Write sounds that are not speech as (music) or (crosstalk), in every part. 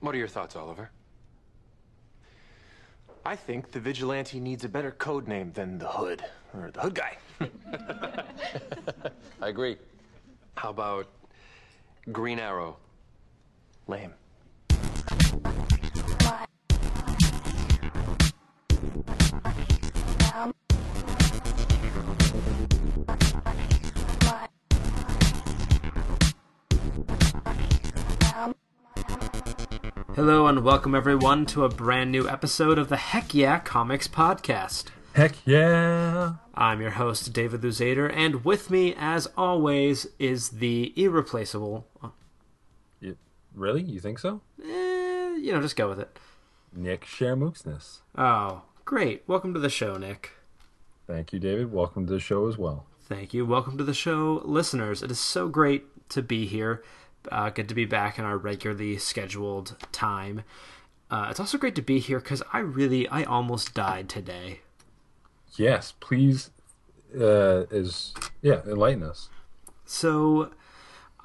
What are your thoughts, Oliver? I think the vigilante needs a better code name than the Hood, or the Hood Guy. (laughs) I agree. How about Green Arrow? Lame. Hello and welcome everyone to a brand new episode of the Heck Yeah Comics podcast. Heck yeah! I'm your host David Luzader, and with me, as always, is the irreplaceable. You, really? You think so? Eh, you know, just go with it. Nick Sharmooksness. Oh, great! Welcome to the show, Nick. Thank you, David. Welcome to the show as well. Thank you. Welcome to the show, listeners. It is so great to be here. Uh, good to be back in our regularly scheduled time. Uh, it's also great to be here because I really, I almost died today. Yes, please. Uh, is yeah, enlighten us. So,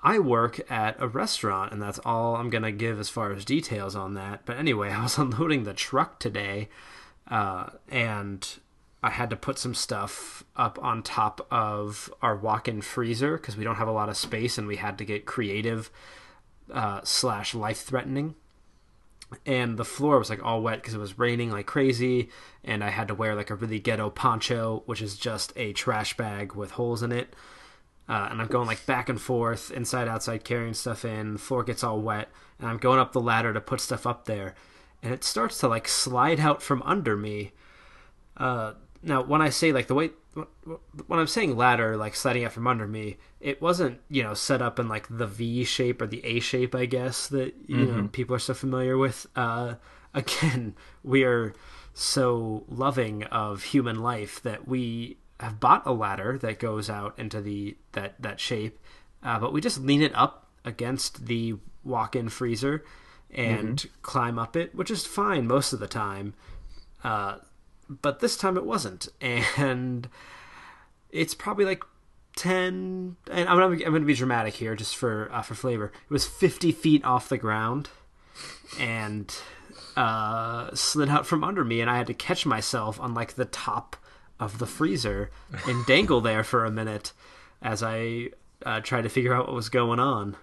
I work at a restaurant, and that's all I'm gonna give as far as details on that. But anyway, (laughs) I was unloading the truck today, uh, and I had to put some stuff up on top of our walk-in freezer because we don't have a lot of space, and we had to get creative uh, slash life-threatening. And the floor was like all wet because it was raining like crazy, and I had to wear like a really ghetto poncho, which is just a trash bag with holes in it. Uh, and I'm going like back and forth, inside, outside, carrying stuff in. The floor gets all wet, and I'm going up the ladder to put stuff up there, and it starts to like slide out from under me. Uh, now, when I say like the way when I'm saying ladder, like sliding out from under me, it wasn't you know set up in like the V shape or the A shape, I guess that you know people are so familiar with. Uh, (laughs) again, we are so loving of human life that we have bought a ladder that goes out into the that that shape, uh, but we just lean it up against the walk-in freezer and climb up it, which is fine most of the time. Uh, but this time it wasn't, (laughs) and it's probably like ten. And I'm gonna, I'm going to be dramatic here, just for uh, for flavor. It was fifty feet off the ground, and uh, slid out from under me, and I had to catch myself on like the top of the freezer and (laughs) dangle there for a minute as I uh, tried to figure out what was going on.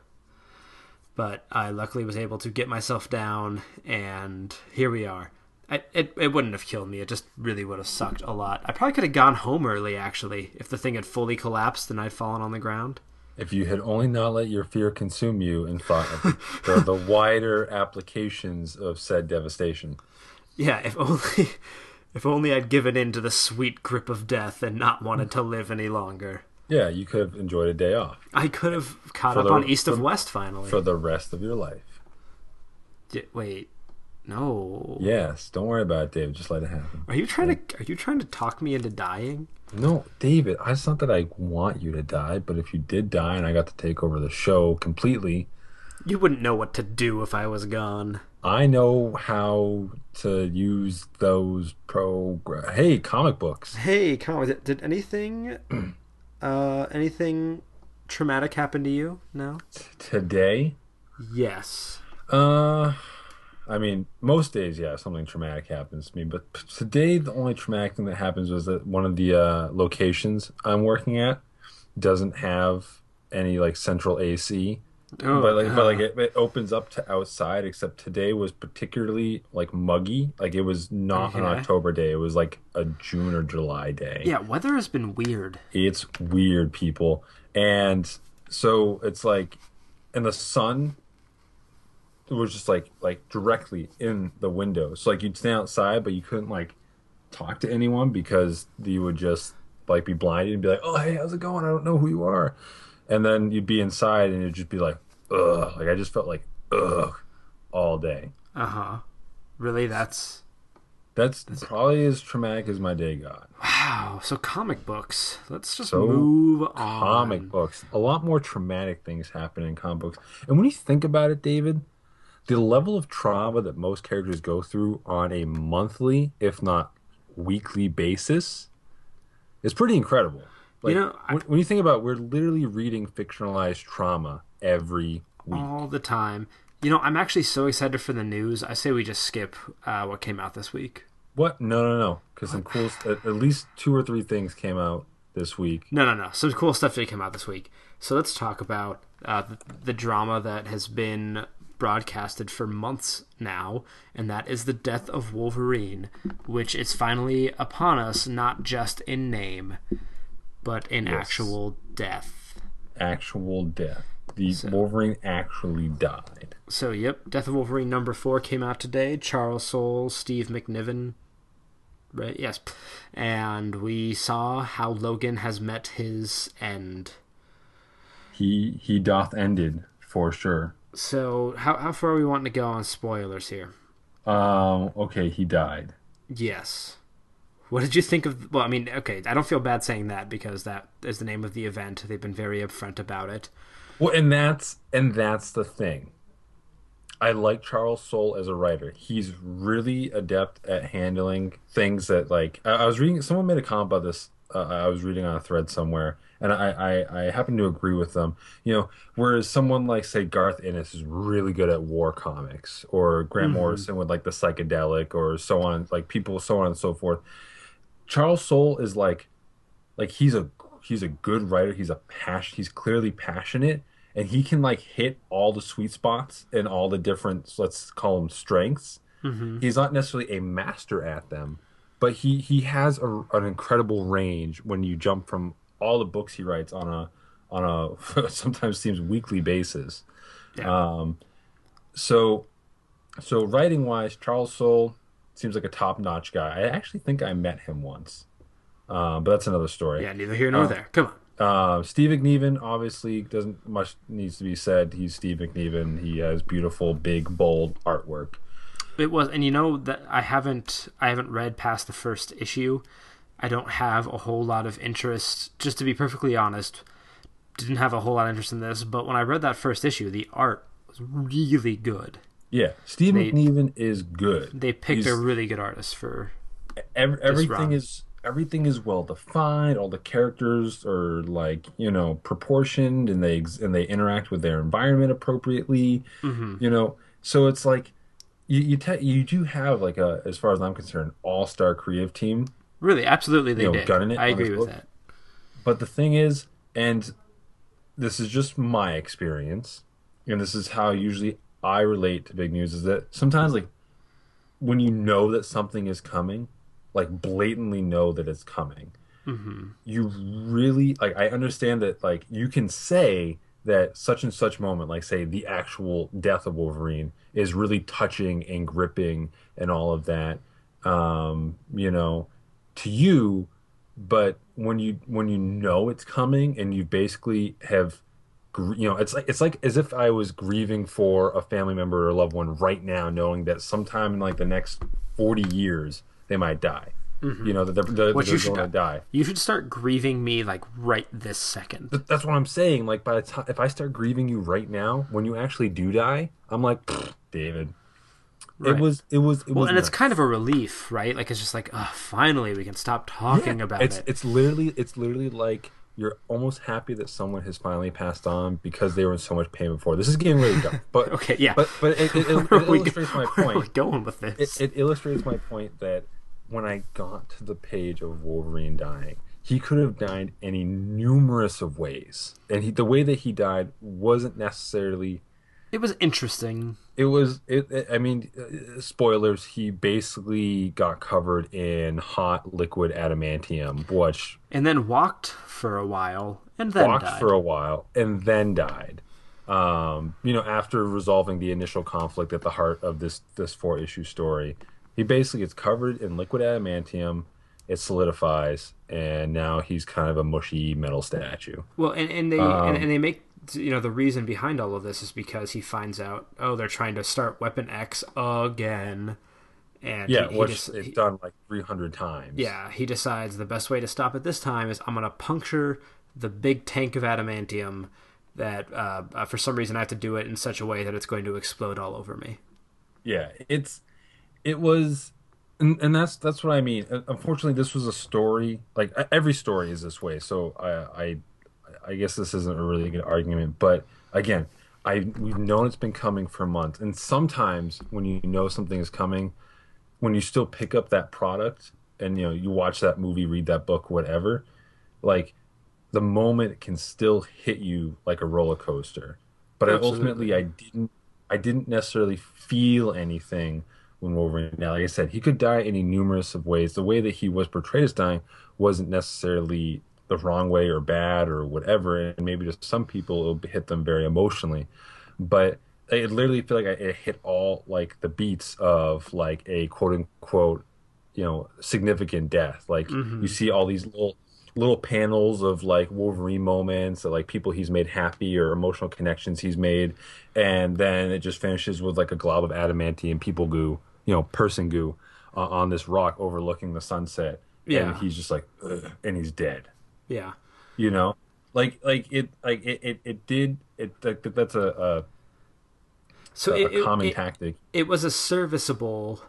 But I luckily was able to get myself down, and here we are. I, it, it wouldn't have killed me. It just really would have sucked a lot. I probably could have gone home early, actually, if the thing had fully collapsed and I'd fallen on the ground. If you had only not let your fear consume you and thought of (laughs) the, the wider applications of said devastation. Yeah, if only, (laughs) if only I'd given in to the sweet grip of death and not wanted to live any longer. Yeah, you could have enjoyed a day off I could have caught For up the- on East of West finally. for the rest of your life. D- wait, no. Yes, don't worry about it, David. Just let it happen. Are you trying to? Are you trying to talk me into dying? No, David, it's not that I want you to die, but if you did die and I got to take over the show completely, You wouldn't know what to do if I was gone. I know how to use those pro. Hey, comic books. Hey, comic. did, did anything, (clears throat) uh, anything traumatic happen to you? No. Today, Yes. uh, I mean, most days, yeah, something traumatic happens to me. But today, the only traumatic thing that happens was that one of the uh, locations I'm working at doesn't have any like central AC. Oh, but like, but like it, it opens up to outside. Except today was particularly like muggy. Like it was not an October day. It was like a June or July day. yeah, weather has been weird. It's weird, people. And so it's like, and the sun was just like like directly in the window. So like you'd stand outside, but you couldn't like talk to anyone because you would just like be blinded and be like, "Oh, hey, how's it going? I don't know who you are." And then you'd be inside and it'd just be like, "Ugh!" Like I just felt like, "Ugh," all day. Uh huh. Really, that's That's probably as traumatic as my day got. wow. So comic books. Let's just So, move on. comic books. A lot more traumatic things happen in comic books. And when you think about it, David, the level of trauma that most characters go through on a monthly, if not weekly basis is pretty incredible. Like, You know, I- when, when you think about it, we're literally reading fictionalized trauma every week. all the time. You know, I'm actually so excited for the news. I say we just skip uh, what came out this week. What? No, no, no. Because some cool, at, at least two or three things came out this week. No, no, no. Some cool stuff did come out this week. So let's talk about uh, the, the drama that has been broadcasted for months now, and that is the death of Wolverine, which is finally upon us, not just in name, but in Yes. actual death. Actual death. The Wolverine actually died. So, yep, Death of Wolverine number four came out today. Charles Soule, Steve McNiven, right? Yes, and we saw how Logan has met his end. He he doth ended for sure. So, how how far are we wanting to go on spoilers here? Um. Okay, he died. Yes. What did you think of? Well, I mean, okay, I don't feel bad saying that because that is the name of the event. They've been very upfront about it. Well, and that's and that's the thing. I like Charles Soule as a writer. He's really adept at handling things that, like, I, I was reading. Someone made a comment about this. Uh, I was reading on a thread somewhere, and I, I I happen to agree with them. You know, whereas someone like say Garth Ennis is really good at war comics, or Grant mm-hmm. Morrison with like the psychedelic, or so on, like people so on and so forth. Charles Soule is like like he's a he's a good writer he's a passion he's clearly passionate and he can like hit all the sweet spots and all the different let's call them strengths mm-hmm. he's not necessarily a master at them but he he has a, an incredible range when you jump from all the books he writes on a on a (laughs) sometimes seems weekly basis Yeah. so so writing wise charles soule seems like a top-notch guy i actually think i met him once uh, but that's another story yeah, neither here nor there. Come on. uh, Steve McNiven obviously doesn't much needs to be said. He's Steve McNiven. He has beautiful, big, bold artwork. It was, and you know that I haven't, I haven't read past the first issue. I don't have a whole lot of interest. Just to be perfectly honest, didn't have a whole lot of interest in this. But when I read that first issue, the art was really good. Yeah, Steve They- McNiven is good. They picked He's- a really good artist for. Ev- everything is everything is well defined. All the characters are like you know proportioned, and they and they interact with their environment appropriately. Mm-hmm. You know, so it's like you you, te- you do have like a as far as I'm concerned, all star creative team Really, absolutely, they You know, did. gunning it I agree with book. that. But the thing is, and this is just my experience, and this is how usually I relate to big news, is that sometimes, like, when you know that something is coming, like, blatantly know that it's coming, you really, like, I understand that, like, you can say that such and such moment, like, say, the actual death of Wolverine, is really touching and gripping and all of that, um, you know, to you, but when you when you know it's coming and you basically have you know it's like it's like as if i was grieving for a family member or a loved one right now knowing that sometime in like the next 40 years they might die. Mm-hmm. You know that they're, they're, they're you should going to die. You should start grieving me like right this second. Th- that's what i'm saying. Like by the time if i start grieving you right now when you actually do die i'm like david Right. it was it was it Well, was and it's kind of a relief, right? Like it's just like, oh, finally we can stop talking Yeah, about it's it. it's literally it's literally like you're almost happy that someone has finally passed on because they were in so much pain before. This is getting really dark, (laughs) but Okay, yeah. but but it, it, it, (laughs) it Where are we illustrates my Where are we point. going with this? It, it illustrates my point that when I got to the page of Wolverine dying, he could have died any numerous of ways, and he, the way that he died wasn't necessarily It was interesting. it was it, it- i mean uh, spoilers he basically got covered in hot liquid adamantium which And then walked for a while and then walked died. for a while and then died um you know after resolving the initial conflict at the heart of this this four issue story he basically gets covered in liquid adamantium it solidifies and now he's kind of a mushy metal statue Well, and, and they Um, and, and they make you know the reason behind all of this is because he finds out oh they're trying to start Weapon X again, and yeah he, he which just- it's he- done like 300 times. Yeah he decides the best way to stop it this time is I'm gonna puncture the big tank of adamantium that uh, uh, for some reason I have to do it in such a way that it's going to explode all over me. yeah it's it was and, and that's that's what i mean. Uh, unfortunately this was a story like uh, every story is this way. So i i i guess this isn't a really good argument but again I we've known it's been coming for months, and sometimes when you know something is coming, when you still pick up that product and you know you watch that movie, read that book, whatever, like the moment can still hit you like a roller coaster. But I, ultimately, I didn't I didn't necessarily feel anything when Wolverine. Now, like I said, he could die any numerous of ways. The way that he was portrayed as dying wasn't necessarily the wrong way or bad or whatever. And maybe just some people it'll hit them very emotionally, but it literally feel like it hit all like the beats of like a quote unquote, you know, significant death. Like Mm-hmm. you see all these little little panels of like Wolverine moments, like people he's made happy or emotional connections he's made, and then it just finishes with like a glob of adamantium people goo, you know, person goo, uh, on this rock overlooking the sunset. Yeah. and he's just like, and he's dead. Yeah. You know, like like it like it it, it did it like that's a So a, it, a common it, tactic. it was a serviceable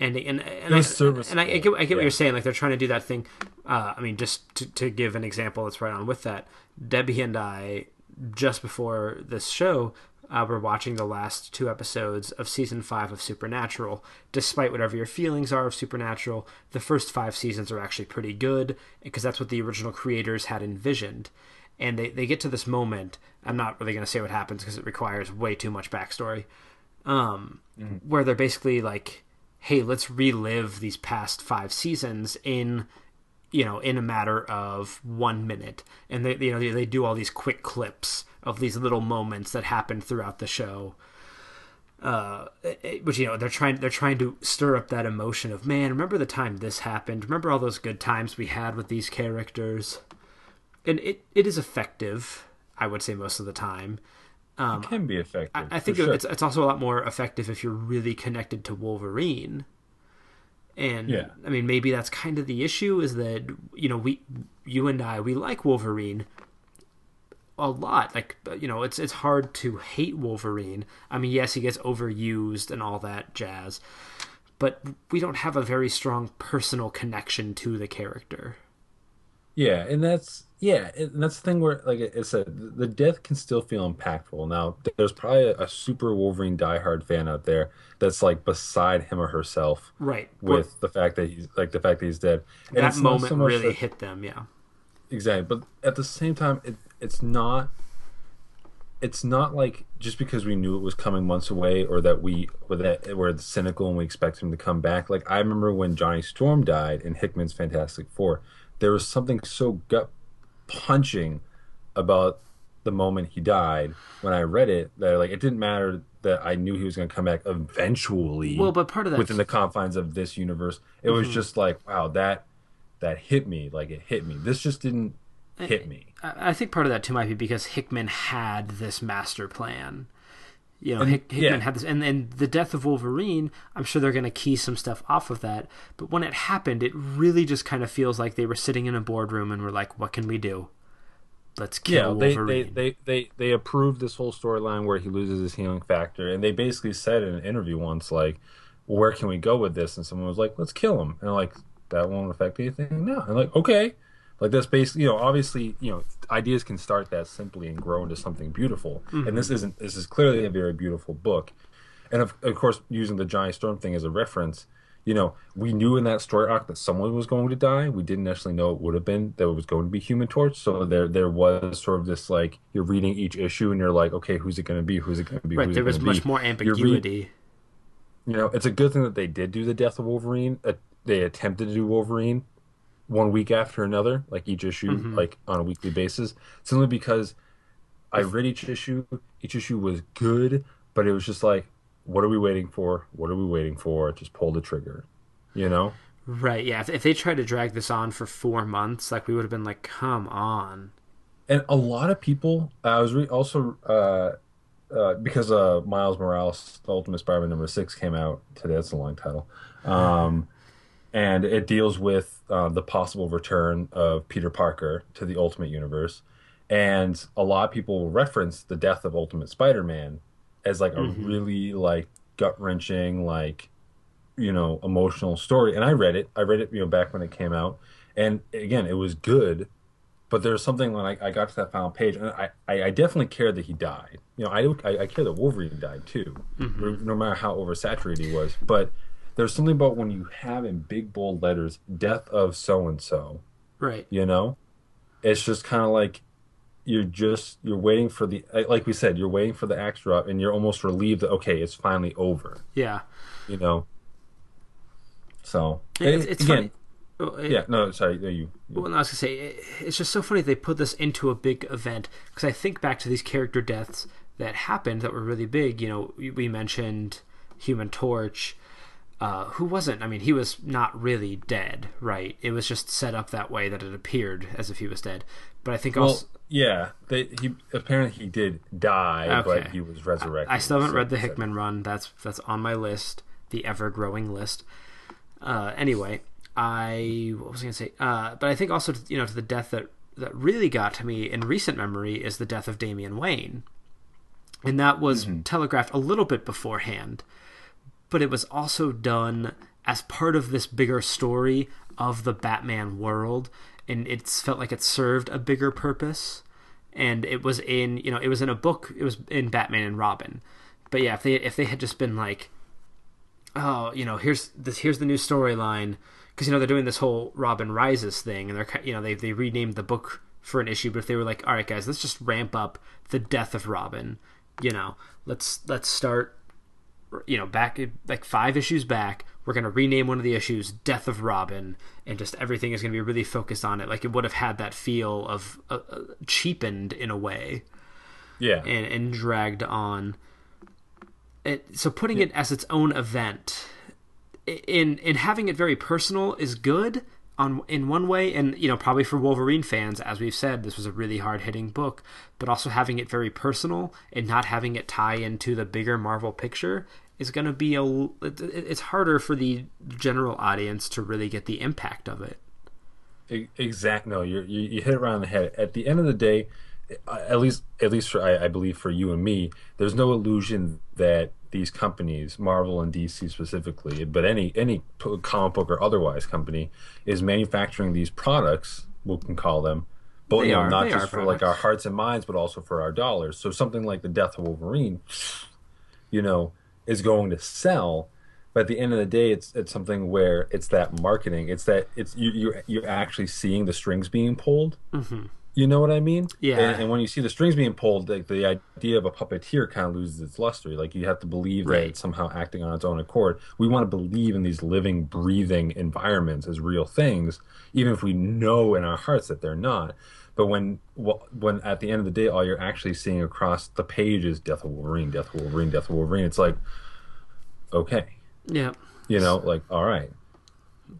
ending, and and I, and I, I get I get what you're saying. Like they're trying to do that thing. Uh, I mean, just to, to give an example that's right on with that, Debbie and I just before this show. Uh, we're watching the last two episodes of season five of Supernatural. Despite whatever your feelings are of Supernatural, the first five seasons are actually pretty good because that's what the original creators had envisioned and they, they get to this moment. I'm not really going to say what happens because it requires way too much backstory. Um, where they're basically like, "Hey, let's relive these past five seasons in, you know, in a matter of one minute." And they, you know, they, they do all these quick clips of these little moments that happened throughout the show. Uh, it- which you know they're trying they're trying to stir up that emotion of man. Remember the time this happened? Remember all those good times we had with these characters? and it, it is effective. I would say most of the time. it can be effective. Um, I, I think sure. it's it's also a lot more effective if you're really connected to Wolverine. And Yeah. I mean, maybe that's kind of the issue is that you know we, you and I, we like Wolverine a lot. Like you know, it's it's hard to hate Wolverine. I mean, yes, he gets overused and all that jazz, but we don't have a very strong personal connection to the character. Yeah, and that's yeah, and that's the thing where like I said, the death can still feel impactful. Now, there's probably a, a super Wolverine diehard fan out there that's like beside him or herself Right. with the fact that he's like the fact that he's dead. And that it's moment so really that- hit them. Yeah. exactly, but at the same time, it, it's not. It's not like just because we knew it was coming months away, or that we or that we're cynical and we expect him to come back. Like I remember when Johnny Storm died in Hickman's Fantastic Four, there was something so gut punching about the moment he died when I read it that like it didn't matter that I knew he was going to come back eventually. Well, but part of that- within the confines of this universe, it was mm-hmm. just like wow that that hit me like it hit me. This just didn't hit me. I I think part of that too might be because Hickman had this master plan. You know, Hick, Hickman yeah. had this, and and the death of Wolverine. I'm sure they're going to key some stuff off of that. But when it happened, it really just kind of feels like they were sitting in a boardroom and were like, "What can we do? Let's Yeah, kill they, they, Wolverine." they, they, they approved this whole storyline where he loses his healing factor, and they basically said in an interview once, like, well, "Where can we go with this?" And someone was like, "Let's kill him," and like, "That won't affect anything." No, and like, okay, like that's basically, you know, obviously, you know, ideas can start that simply and grow into something beautiful, and this isn't. This is clearly a very beautiful book, and of, of course, using the Johnny Storm thing as a reference. You know, we knew in that story arc that someone was going to die. We didn't necessarily know it would have been that it was going to be Human Torch. So there, there was sort of this like you're reading each issue and you're like, okay, who's it going to be? Who's it going to be? right, Who's there was much be? more read- ambiguity. you know, it's a good thing that they did do the death of Wolverine. Uh, they attempted to do Wolverine one week after another, like each issue, Mm-hmm. like on a weekly basis, simply because I read each issue. Each issue was good, but it was just like, what are we waiting for? What are we waiting for? Just pull the trigger, you know? Right? Yeah. If, if they tried to drag this on for four months, like we would have been like, "Come on." and a lot of people i was re- also uh, uh, because uh, miles morales the ultimate spider-man number six came out today that's a long title um, and it deals with uh, the possible return of peter parker to the ultimate universe. And a lot of people reference the death of ultimate spider-man as like a really like gut-wrenching like you know emotional story. And i read it. I read it you know back when it came out. And again it was good but there's something when I, I got to that final page, and I, I, I definitely cared that he died. You know, I I, I care that Wolverine died too, no matter how oversaturated he was. But there's something about when you have in big bold letters "death of so and so." Right. You know, it's just kind of like you're just you're waiting for the like we said you're waiting for the axe drop, and you're almost relieved that okay, it's finally over. Yeah. You know. So It's, it's again, funny. It- yeah. No, sorry. No, you. Well, no, I was gonna say it- it's just so funny they put this into a big event because I think back to these character deaths that happened that were really big. You know, we mentioned Human Torch. Uh, who wasn't? I mean, he was not really dead, right? It was just set up that way that it appeared as if he was dead. But I think Well, also yeah. They, he apparently he did die, but he was resurrected. I still haven't So- read the so- Hickman run. That's that's on my list, the ever growing list. Uh, anyway, I what was I going to say? Uh, but I think also you know to the death that that really got to me in recent memory is the death of Damian Wayne, and that was Mm-hmm. telegraphed a little bit beforehand, but it was also done as part of this bigger story of the Batman world, and it felt like it served a bigger purpose. And it was in you know it was in a book. It was in Batman and Robin, but yeah, if they if they had just been like, oh, you know, here's this here's the new storyline because you know they're doing this whole Robin Rises thing, and they're you know they they renamed the book for an issue, but if they were like, all right, guys, let's just ramp up the death of Robin, you know, let's let's start, you know, back like five issues back, we're gonna rename one of the issues "Death of Robin," and just everything is gonna be really focused on it, like it would have had that feel of uh, uh, cheapened in a way Yeah. and, and dragged on. It, so putting it as its own event, in in having it very personal is good on in one way, and you know probably for Wolverine fans, as we've said, this was a really hard hitting book. But also having it very personal and not having it tie into the bigger Marvel picture is going to be a it- it- It's harder for the general audience to really get the impact of it. E- Exact. No, you're, you you hit it right on the head. At the end of the day, uh, at least at least for I, I believe for you and me, there's no illusion that these companies, Marvel and DC specifically, but any any comic book or otherwise company, is manufacturing these products. We can call them, but you know, not just for like our hearts and minds, but also for our dollars. So something like the Death of Wolverine, you know, is going to sell. But at the end of the day, it's it's something where it's that marketing. It's that it's you you you're actually seeing the strings being pulled. Mm-hmm. You know what I mean? Yeah. And, and when you see the strings being pulled, like the idea of a puppeteer kind of loses its luster. Like you have to believe that it's somehow acting on its own accord. We want to believe in these living, breathing environments as real things, even if we know in our hearts that they're not. But when when at the end of the day, all you're actually seeing across the page is Death of Wolverine, Death of Wolverine, Death of Wolverine. It's like, okay, Yeah. you know, like all right.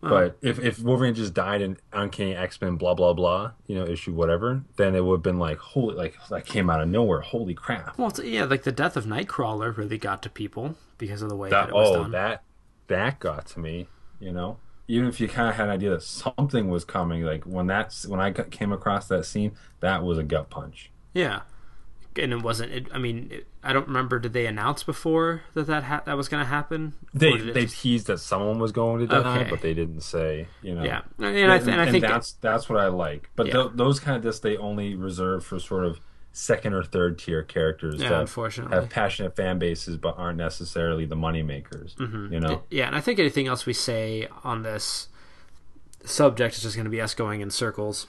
But if, if Wolverine just died in Uncanny X Men, blah blah blah, you know, issue whatever, then it would have been like holy, like that came out of nowhere. Holy crap! Well, yeah, like the death of Nightcrawler really got to people because of the way that, That it was oh, done. that that got to me. You know, even if you kind of had an idea that something was coming, like when that's when I came across that scene, that was a gut punch. Yeah, and it wasn't. It, I mean, it, I don't remember. Did they announce before that that ha- that was going to happen? They Or did it they just- teased that someone was going to die, Okay. but they didn't say. You know. yeah, and I, th- and I think that's that's what I like. But Yeah. tho- those kind of discs they only reserve for sort of second or third tier characters Yeah, that unfortunately. have passionate fan bases but aren't necessarily the money makers. Mm-hmm. You know, yeah, and I think anything else we say on this subject is just going to be us going in circles.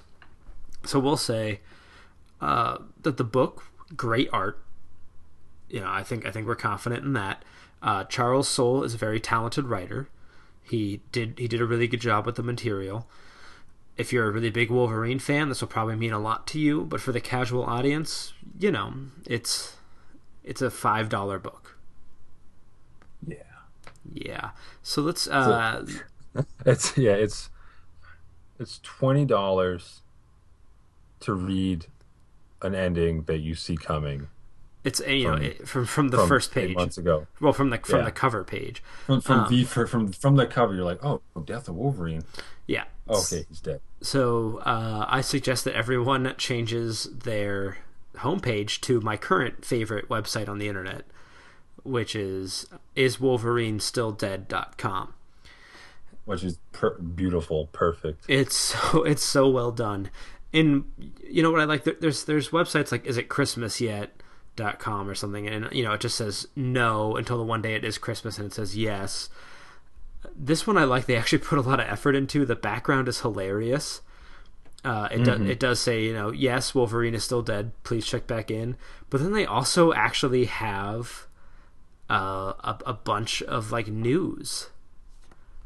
So we'll say uh, that the book, great art. You know, I think I think we're confident in that. Uh, Charles Soule is a very talented writer. He did he did a really good job with the material. If you're a really big Wolverine fan, this will probably mean a lot to you. But for the casual audience, you know, it's it's a five dollar book. yeah, Yeah. So let's uh, (laughs) it's yeah, it's it's twenty dollars to read an ending that you see coming It's you know From- it, from from the from first eight page. months ago. Well, from the from Yeah. the cover page. From from Um, the from from the cover, you're like, oh, Death of Wolverine. Yeah. Okay, he's dead. So uh, I suggest that everyone changes their homepage to my current favorite website on the internet, which is iswolverinestilldead.com. Which is per- beautiful, perfect. It's so (laughs) it's so well done, and you know what I like? There's there's websites like is it Christmas yet? dot com or something and you know it just says no until the one day it is christmas and it says yes this one i like they actually (laughs) put a lot of effort into the background is hilarious uh, it, Mm-hmm. does, it does say, you know, yes, Wolverine is still dead. Please check back in. But then they also actually have uh, a, a bunch of like news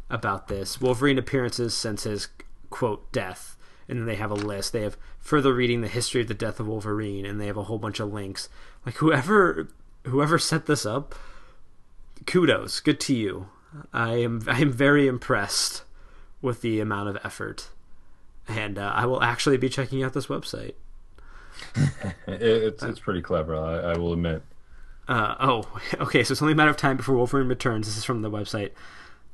about this Wolverine appearances since his quote death, and then they have a list. They have further reading the history of the death of Wolverine, and they have a whole bunch of links. Like whoever whoever set this up, kudos, good to you. I am (laughs) I am very impressed with the amount of effort and uh, I will actually be checking out this website. (laughs) It, it's it's pretty clever. I, I will admit. Uh, oh, (laughs) okay. So it's only a matter of time before Wolverine returns. This is from the website.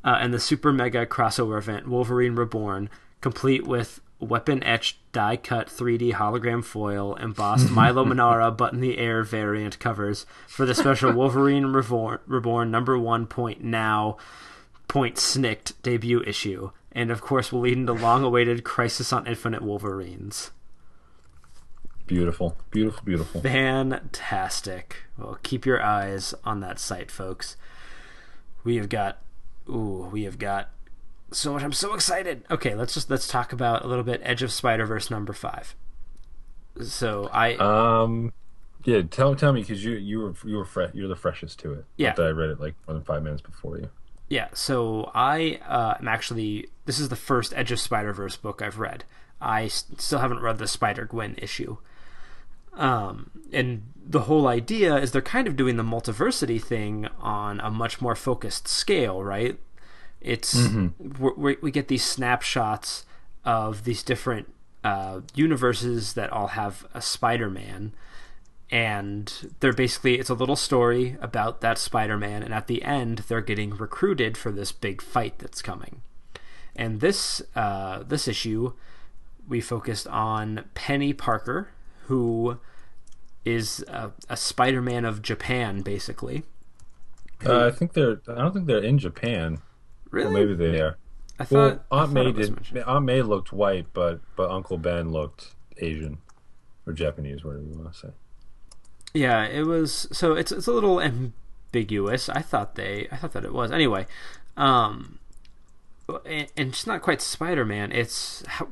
Uh, and the super mega crossover event, Wolverine Reborn, complete with weapon etched die cut 3D hologram foil embossed (laughs) Milo Manara butt in the air variant covers for the special Wolverine Reborn, Reborn number one point now point snicked debut issue. And of course, will lead into long awaited Crisis on Infinite Wolverines. Beautiful, beautiful, beautiful. Fantastic. Well, keep your eyes on that site, folks. We have got, ooh, we have got so much. I'm so excited. Okay, let's just let's talk about a little bit Edge of Spider Verse number five. So I, Um, yeah. Tell tell me because you you were you were fre- you're the freshest to it. Yeah. That I read it like more than five minutes before you. yeah. So I uh, am actually this is the first Edge of Spider Verse book I've read. I s- still haven't read the Spider Gwen issue. Um, and the whole idea is they're kind of doing the multiversity thing on a much more focused scale, right? It's we're, we we get these snapshots of these different uh, universes that all have a Spider-Man, and they're basically it's a little story about that Spider-Man, and at the end they're getting recruited for this big fight that's coming. And this uh, this issue, we focused on Penny Parker, who is a, a Spider-Man of Japan, basically. Uh, I think they're. I don't think they're in Japan. Really? Or maybe they are. I Well, thought I Aunt thought May it did. mentioned. Aunt May looked white, but but Uncle Ben looked Asian or Japanese, whatever you want to say. Yeah, it was. So it's it's a little ambiguous. I thought they. I thought that it was anyway. Um, and, and it's not quite Spider Man. It's how.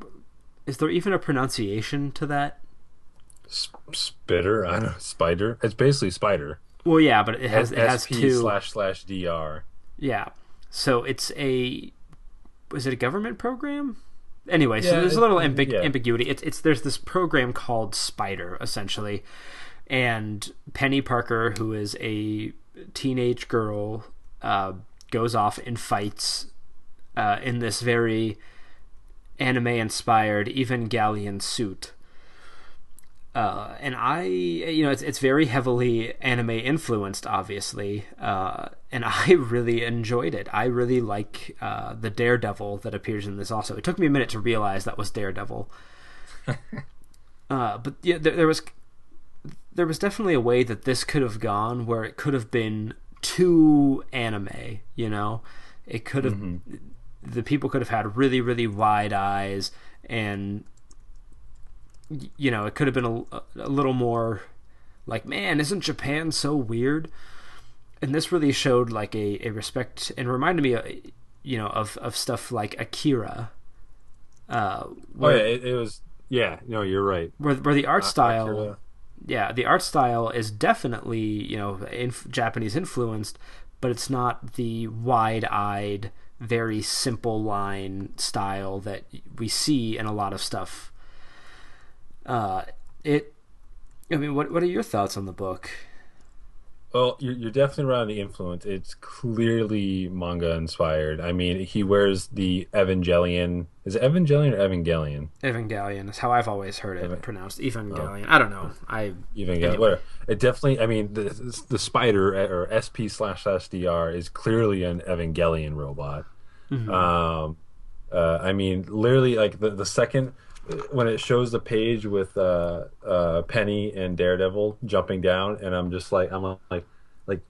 Is there even a pronunciation to that? Sp- spitter, I don't know. Spider. It's basically spider. Well, yeah, but it has it has SP two. slash slash dr. Yeah. So it's a was it a government program? Anyway, so Yeah, there's a little ambi- yeah. ambiguity. It's it's there's this program called Spider essentially, and Penny Parker, who is a teenage girl, uh, goes off and fights uh, in this very anime-inspired Evangelion suit. Uh, and I, you know, it's it's very heavily anime influenced, obviously, uh, and (laughs) I really enjoyed it. I really like uh, the Daredevil that appears in this. Also, it took me a minute to realize that was Daredevil. (laughs) uh, but yeah, there, there was there was definitely a way that this could have gone where it could have been too anime. You know, it could have the people could have had really really wide eyes and you know it could have been a, a little more like man isn't japan so weird and this really showed like a, a respect and reminded me uh, you know of, of stuff like akira uh, Oh yeah, it, it was. Yeah, no, you're right. where, where the art style Akira. yeah the art style is definitely you know inf- japanese influenced but it's not the wide-eyed very simple line style that we see in a lot of stuff uh it i mean what what are your thoughts on the book Well, you're, you're definitely right on the influence. It's clearly manga inspired. I mean, he wears the Evangelion. Is it Evangelion or Evangelion? evangelion is how i've always heard it Evan- pronounced evangelion i don't know i Evangelion. Anyway. Whatever. It definitely. I mean, the the spider uh, or SP slash slash DR is clearly an Evangelion robot. Um, uh, I mean, literally, like the the second when it shows the page with uh, uh, Penny and Daredevil jumping down, and I'm just like, I'm like, like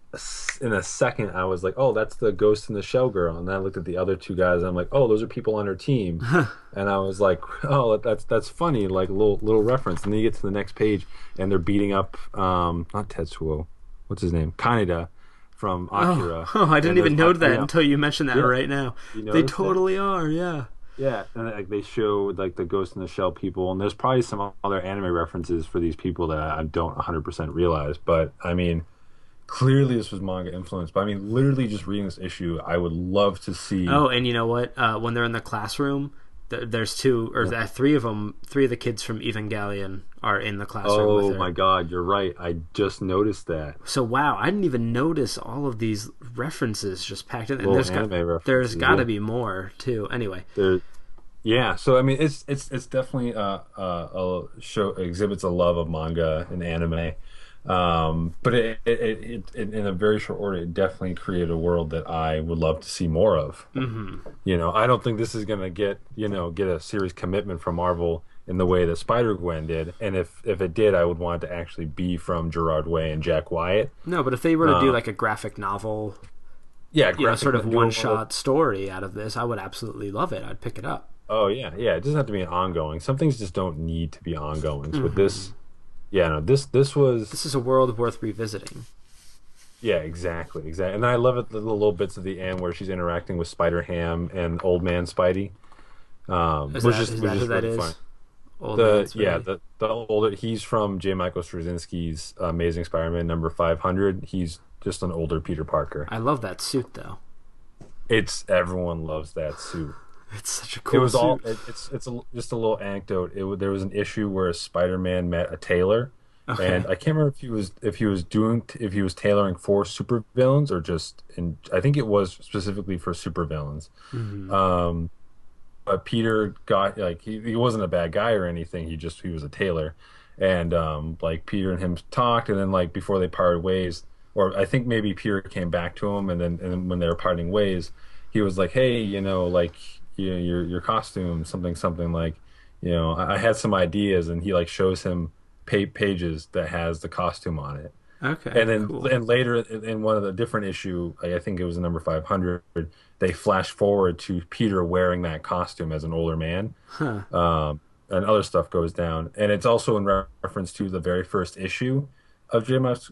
in a second, I was like, "Oh, that's the Ghost in the Shell girl," and then I looked at the other two guys, and I'm like, "Oh, those are people on her team," (laughs) and I was like, "Oh, that's that's funny, like little little reference." And then you get to the next page, and they're beating up um not Tetsuo, what's his name, Kaneda from Akira. Oh, (laughs) I didn't even know that yeah. until you mentioned that Yeah. right now. You They that? totally are, yeah. Yeah, and like they show like the Ghost in the Shell people, and there's probably some other anime references for these people that I don't 100% realize. But I mean, clearly this was manga influenced. But I mean, literally just reading this issue, I would love to see. Oh, and you know what? Uh, when they're in the classroom, th- there's two or th- three of them. Three of the kids from Evangelion are in the classroom. Oh my God, you're right. I just noticed that. So wow, I didn't even notice all of these references just packed in. And Little there's got, there's got to yeah. be more too. Anyway, There, yeah. So I mean, it's it's it's definitely uh, uh, a show exhibits a love of manga and anime. Um, but it, it, it, it, in a very short order, it definitely created a world that I would love to see more of. Mm-hmm. You know, I don't think this is going to get you know get a serious commitment from Marvel in the way that Spider Gwen did. And if if it did, I would want it to actually be from Gerard Way and Jack Wyatt. no, but if they were to do Uh, like a graphic novel, Yeah, you know, sort of one shot story out of this, I would absolutely love it. I'd pick it up. Oh yeah, yeah. It doesn't have to be an ongoing. Some things just don't need to be ongoing. So Mm-hmm. this, yeah, no, this this was This is a world worth revisiting. yeah, exactly, exactly. And I love it the little bits at the end where she's interacting with Spider Ham and Old Man Spidey. Um, Is which that, is is which that is really fun. Old The yeah, the the older he's from J. Michael Straczynski's Amazing Spider-Man number five hundred. He's just an older Peter Parker. I love that suit though. It's everyone loves that suit. (laughs) It's such a cool it was suit. all it, it's it's a, just a little anecdote it, there was an issue where a spider-man met a tailor Okay. and i can't remember if he was if he was doing if he was tailoring for supervillains or just in i think it was specifically for supervillains Mm-hmm. um but peter got like he, he wasn't a bad guy or anything he just he was a tailor and um like peter and him talked and then like before they parted ways or i think maybe peter came back to him and then and then when they were parting ways he was like hey you know like you know, your your costume something something like you know I, I had some ideas and he like shows him pa- pages that has the costume on it okay. and then cool. and later in one of the different issue i think it was the number 500 they flash forward to peter wearing that costume as an older man Huh. um, and other stuff goes down and it's also in re- reference to the very first issue of j. Mas-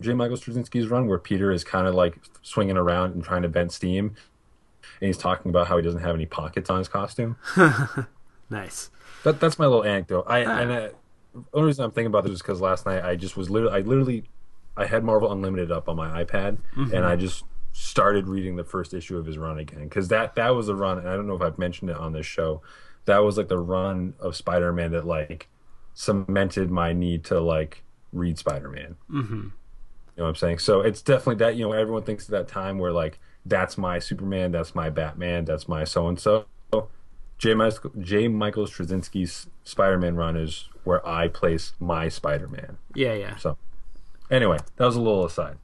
J. Michael Straczynski's run, where Peter is kind of like swinging around and trying to vent steam, and he's talking about how he doesn't have any pockets on his costume. (laughs) Nice. That that's my little anecdote. I Ah. and the only reason I'm thinking about this is because last night I just was literally I literally I had Marvel Unlimited up on my iPad Mm-hmm. and I just started reading the first issue of his run again because that that was a run and I don't know if I've mentioned it on this show. That was like the run of Spider-Man that like cemented my need to like read Spider-Man. Mm-hmm. You know what I'm saying? So it's definitely that you know everyone thinks at that time where like that's my Superman, that's my Batman, that's my so and so. J. Michael, J. Michael Straczynski's Spider-Man run is where I place my Spider-Man. Yeah, yeah. So, anyway, that was a little aside.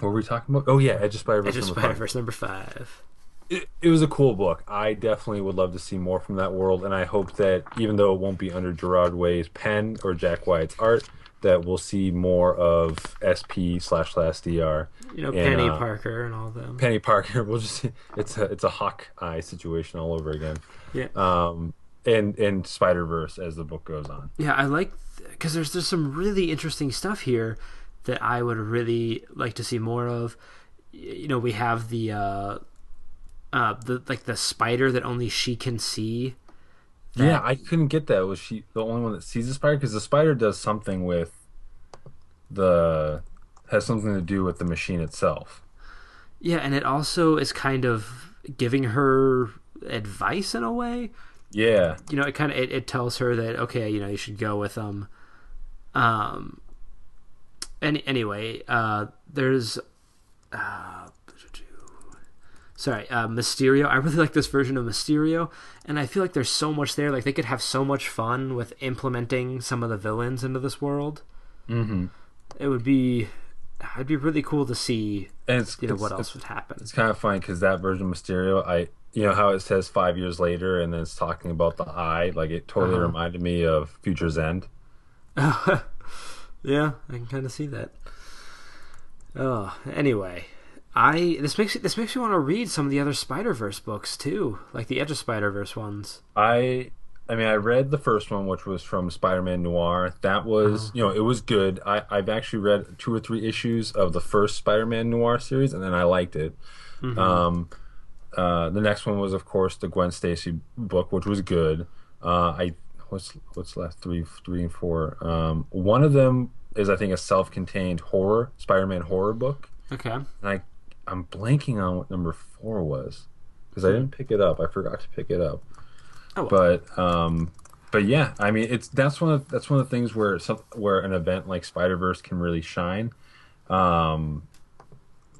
What were we talking about? Oh yeah, Edge of Spider-Verse Edge number Spider five. Verse number five. It, it was a cool book. I definitely would love to see more from that world, and I hope that even though it won't be under Gerard Way's pen or Jack Wyatt's art, that we'll see more of SP slash slash DR. You know, And, Penny uh, Parker and all them. Penny Parker. (laughs) We'll just it's a it's a Hawkeye situation all over again. yeah. Um, and and Spider Verse as the book goes on. Yeah, I like because there's there's some really interesting stuff here that I would really like to see more of. You know, we have the uh, uh, the like the spider that only she can see. Yeah, I couldn't get that. Was she the only one that sees the spider? Because the spider does something with the has something to do with the machine itself. Yeah, and it also is kind of giving her advice in a way. Yeah, You know, it kind of it, it tells her that okay, you know, you should go with them. Um. Any anyway, uh, there's uh, sorry, uh, Mysterio. I really (laughs) like this version of Mysterio, and I feel like there's so much there. Like they could have so much fun with implementing some of the villains into this world. mm-hmm. It would be, it'd be really cool to see. and it's You know it's, what else would happen. it's kind of funny because that version of Mysterio, I you know how it says five years later, and then it's talking about the eye. Like it totally Uh-huh. reminded me of Future's End. (laughs) yeah, I can kind of see that. Oh, anyway, I this makes this makes me want to read some of the other Spider Verse books too, like the Edge of Spider Verse ones. I I mean I read the first one which was from Spider-Man Noir. That was, you know, it was good. I I've actually read two or three issues of the first Spider-Man Noir series and then I liked it. Um uh the next one was of course the Gwen Stacy book which was good. Uh I what's what's left 3 3 and 4. Um one of them is I think a self-contained horror Spider-Man horror book. Okay. And I I'm blanking on what number 4 was because I didn't pick it up. I forgot to pick it up Oh, well. but um but yeah i mean it's that's one of that's one of the things where some where an event like spider-verse can really shine um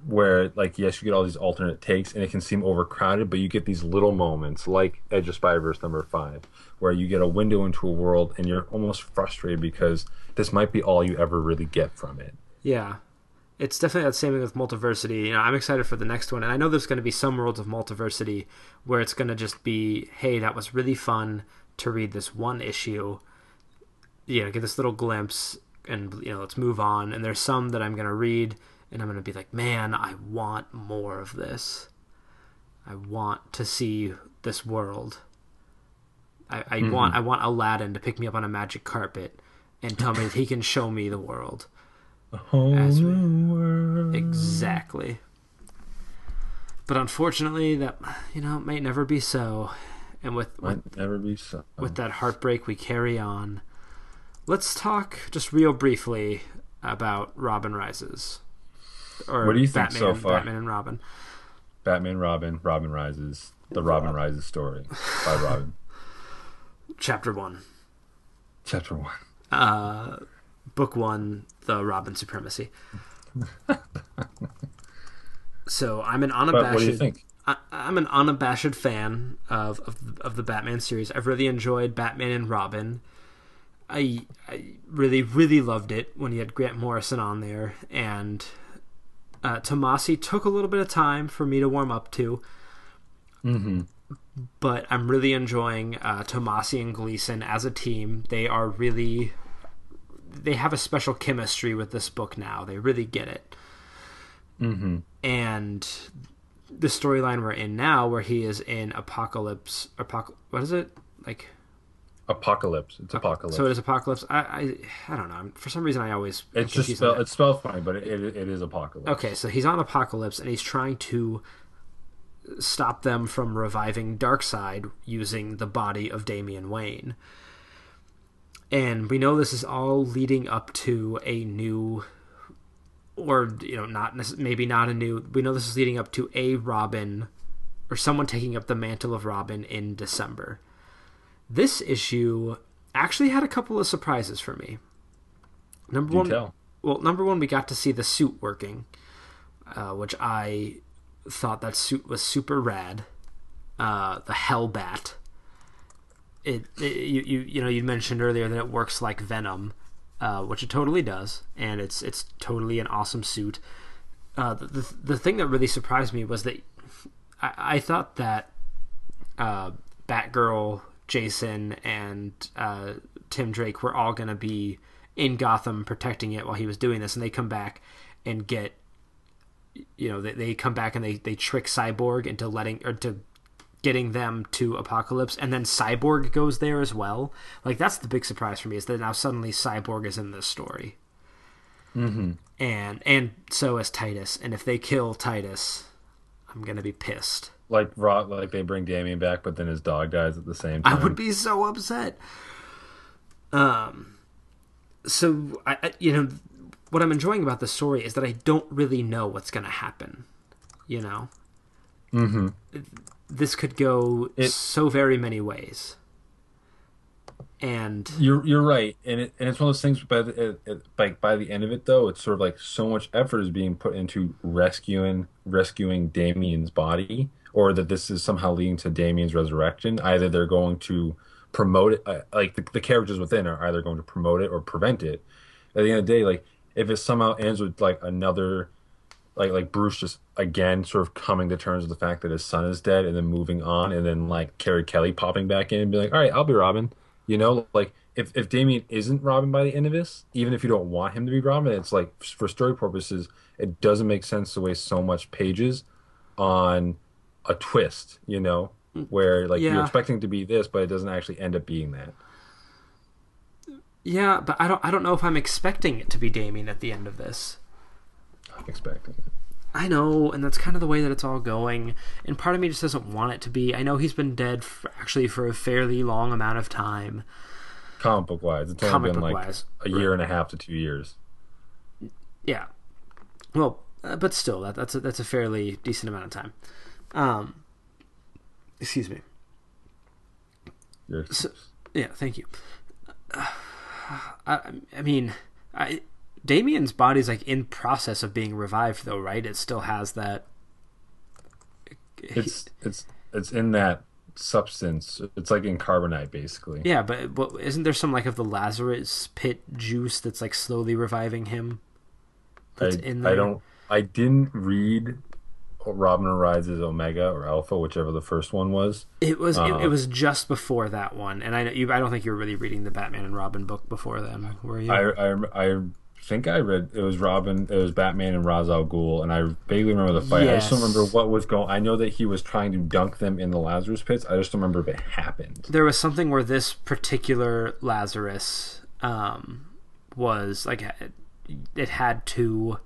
where like yes you get all these alternate takes and it can seem overcrowded but you get these little moments like edge of spider-verse number five where you get a window into a world and you're almost frustrated because this might be all you ever really get from it Yeah. It's definitely that same thing with Multiversity. You know, I'm excited for the next one, and I know there's going to be some worlds of Multiversity where it's going to just be, hey, that was really fun to read this one issue. You know, get this little glimpse, and you know, let's move on. And there's some that I'm going to read, and I'm going to be like, man, I want more of this. I want to see this world. I, I want mm-hmm. I want Aladdin to pick me up on a magic carpet and tell me that he can show me the world. As we- Exactly. But unfortunately, that you know may never be so. And with with, never be so with that heartbreak, we carry on. Let's talk just real briefly about Robin Rises. Or What do you think Batman, so far? Batman and Robin. batman robin robin rises the robin rises story by robin (laughs) Chapter one, chapter one uh, book one, the Robin supremacy. so I'm an unabashed. what do you think I, I'm an unabashed fan of, of of the Batman series. I've really enjoyed Batman and Robin. I I really really loved it when you had Grant Morrison on there, and uh, Tomasi took a little bit of time for me to warm up to. mm-hmm But I'm really enjoying uh, Tomasi and Gleason as a team. They are really they have a special chemistry with this book now. They really get it mm-hmm and the storyline we're in now where he is in apocalypse apoc- what is it like Apocalypse. It's apocalypse. so it is apocalypse i i, I don't know for some reason i always it's just spelled, it's spelled funny, but it, it, it is apocalypse. okay so he's on apocalypse and he's trying to stop them from reviving darkseid using the body of damian wayne and we know this is all leading up to a new or you know not maybe not a new we know this is leading up to a robin or someone taking up the mantle of robin in december. This issue actually had a couple of surprises for me. Number one tell. well number one we got to see the suit working uh, which i thought that suit was super rad. Uh, the hellbat it, it you, you you know you mentioned earlier that it works like venom uh, which it totally does, and it's it's totally an awesome suit. Uh, the, the the thing that really surprised me was that I, I thought that uh, Batgirl, Jason, and uh, Tim Drake were all gonna be in Gotham protecting it while he was doing this, and they come back and get you know they, they come back and they, they trick Cyborg into letting or to getting them to Apocalypse, and then Cyborg goes there as well. Like that's the big surprise for me is that now suddenly Cyborg is in this story, Mm-hmm. and and so is Titus. And if they kill Titus, I'm gonna be pissed. Like Rock, like they bring Damian back, but then his dog dies at the same time. I would be so upset. Um, so I, I you know what I'm enjoying about the story is that I don't really know what's gonna happen. You know, Mm-hmm. This could go It- so very many ways. And You're you're right, and it, and it's one of those things. By the it, like by the end of it, though, it's sort of like so much effort is being put into rescuing rescuing Damian's body, or that this is somehow leading to Damian's resurrection. Either they're going to promote it, uh, like the, the characters within are either going to promote it or prevent it. At the end of the day, like if it somehow ends with like another, like like Bruce just again sort of coming to terms with the fact that his son is dead, and then moving on, and then like Carrie Kelly popping back in and be like, "All right, I'll be Robin." You know, like if if Damian isn't Robin by the end of this, even if you don't want him to be Robin, it's like for story purposes, it doesn't make sense to waste so much pages on a twist, you know, where like Yeah. you're expecting to be this, but it doesn't actually end up being that. Yeah, but I don't I don't know if I'm expecting it to be Damian at the end of this. Expecting it. I know, and that's kind of the way that it's all going. And part of me just doesn't want it to be. I know he's been dead for, actually for a fairly long amount of time. Comic book wise, it's only Comic been like wise, a year and a half to two years. Yeah. Well, uh, but still, that, that's a, that's a fairly decent amount of time. Um, excuse me. You're- Yeah, thank you. Uh, (sighs) I, I mean, I, Damian's body's like in process of being revived, though, right? It still has that. It's it's it's in that substance. It's like in carbonite, basically. Yeah, but, but isn't there some like of the Lazarus pit juice that's like slowly reviving him? I, That's in I don't. I didn't read Robin Arises Omega or Alpha, whichever the first one was. It was it, Uh, it was just before that one, and I know you. I don't think you were really reading the Batman and Robin book before then, were you? I, I I think I read it was Robin. It was Batman and Ra's al Ghul, and I vaguely remember the fight. I just don't remember what was going. I know that he was trying to dunk them in the Lazarus pits. I just don't remember if it happened. there was something where this particular Lazarus um, was like it had to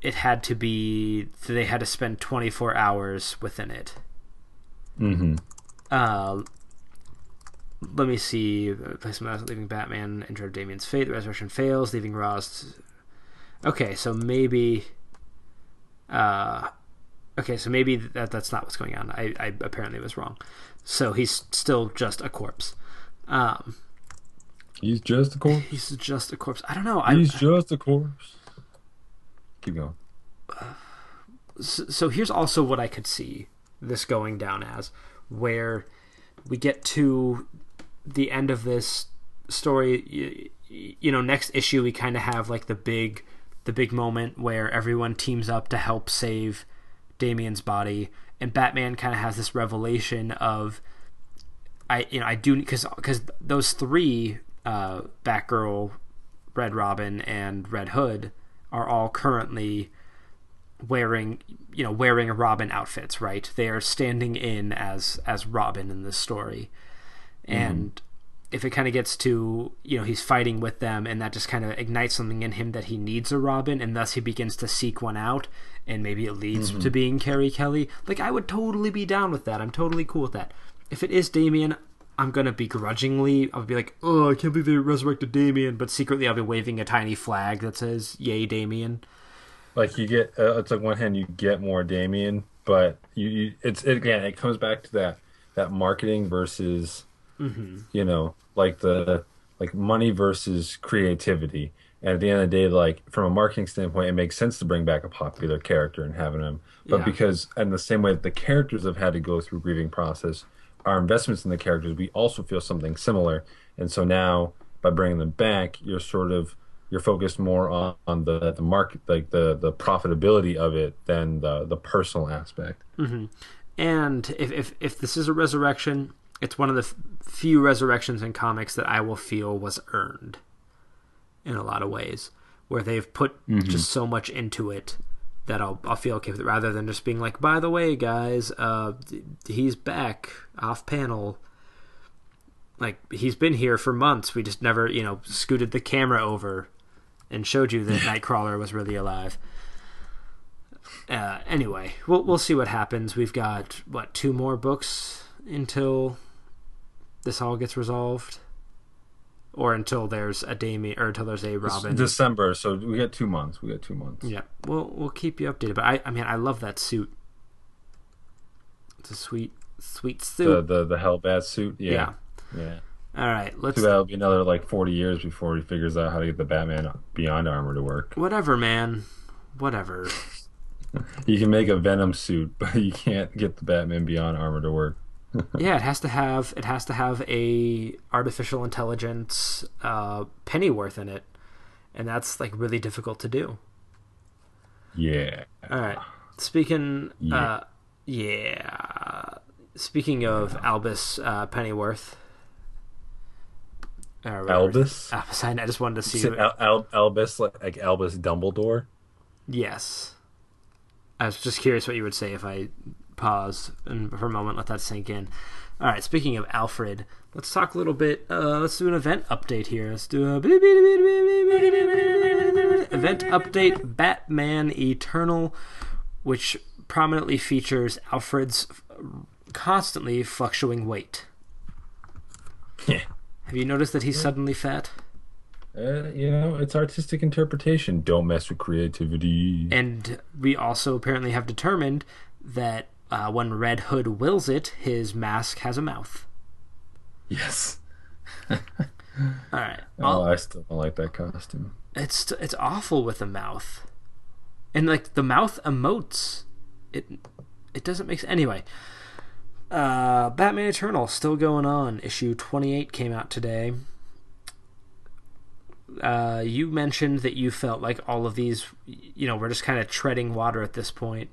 it had to be they had to spend 24 hours within it Mm-hmm. uh, let me see placement leaving batman intro of damian's fate the resurrection fails leaving ra's okay so maybe uh okay so maybe that that's not what's going on i, I apparently was wrong so he's still just a corpse um He's just a corpse. he's just a corpse i don't know I, He's just a corpse. Keep going. so, so here's also what I could see this going down as, where we get to the end of this story. You, you know, next issue we kind of have like the big, the big moment where everyone teams up to help save Damian's body, and Batman kind of has this revelation of, I you know I do because because those three, uh, Batgirl, Red Robin, and Red Hood are all currently wearing you know wearing Robin outfits right they are standing in as as Robin in this story and if it kind of gets to you know he's fighting with them and that just kind of ignites something in him that he needs a Robin and thus he begins to seek one out and maybe it leads to being Carrie Kelly. Like I would totally be down with that. I'm totally cool with that. If it is Damian I'm gonna begrudgingly I'll be like oh I can't believe they resurrected Damian but secretly I'll be waving a tiny flag that says yay Damian. Like you get, uh, it's like one hand you get more Damian, but you, you it's it, again it comes back to that that marketing versus, Mm-hmm. you know, like the like money versus creativity. And at the end of the day, like from a marketing standpoint, it makes sense to bring back a popular character and having him. But Yeah. because in the same way that the characters have had to go through grieving process, our investments in the characters, we also feel something similar. And so now by bringing them back, you're sort of you're focused more on, on the the market, like the the profitability of it than the the personal aspect. Mm-hmm. And if, if if this is a resurrection, it's one of the f- few resurrections in comics that I will feel was earned in a lot of ways, where they've put just so much into it that I'll I'll feel okay with it, rather than just being like, by the way, guys, uh, he's back off panel. Like he's been here for months. We just never, you know, scooted the camera over and showed you that (laughs) Nightcrawler was really alive. Uh, anyway, we'll we'll see what happens. We've got what two more books until this all gets resolved, or until there's a Damian or until there's a Robin. December, so we got two months. We got two months. Yeah, we'll we'll keep you updated. But I I mean I love that suit. It's a sweet sweet suit. the the Hellbat suit. Yeah. Yeah. All right, let's Too bad it'll be another like forty years before he figures out how to get the Batman Beyond armor to work. whatever, man. Whatever. (laughs) You can make a Venom suit, (laughs) but you can't get the Batman Beyond armor to work. Yeah, it has to have it has to have a artificial intelligence uh, Pennyworth in it, and that's like really difficult to do. Yeah. All right. Speaking, Yeah. uh, yeah. Speaking of Albus uh, Pennyworth, or. Albus. Albus. I just wanted to see. Al- Al- Albus like, like Albus Dumbledore? Yes. I was just curious what you would say if I paused and for a moment let that sink in. All right, speaking of Alfred, let's talk a little bit. Uh, let's do an event update here. Let's do a event update Batman Eternal, which prominently features Alfred's constantly fluctuating weight. Yeah. Have you noticed that he's suddenly fat? Uh, you know, it's artistic interpretation. Don't mess with creativity. And we also apparently have determined that uh, when Red Hood wills it, his mask has a mouth. yes. (laughs) All right. Oh, I still don't like that costume. it's it's awful with the mouth, and like the mouth emotes. It it doesn't make sense. Anyway, uh, Batman Eternal still going on. Issue twenty eight came out today. Uh, you mentioned that you felt like all of these, you know, we're just kind of treading water at this point,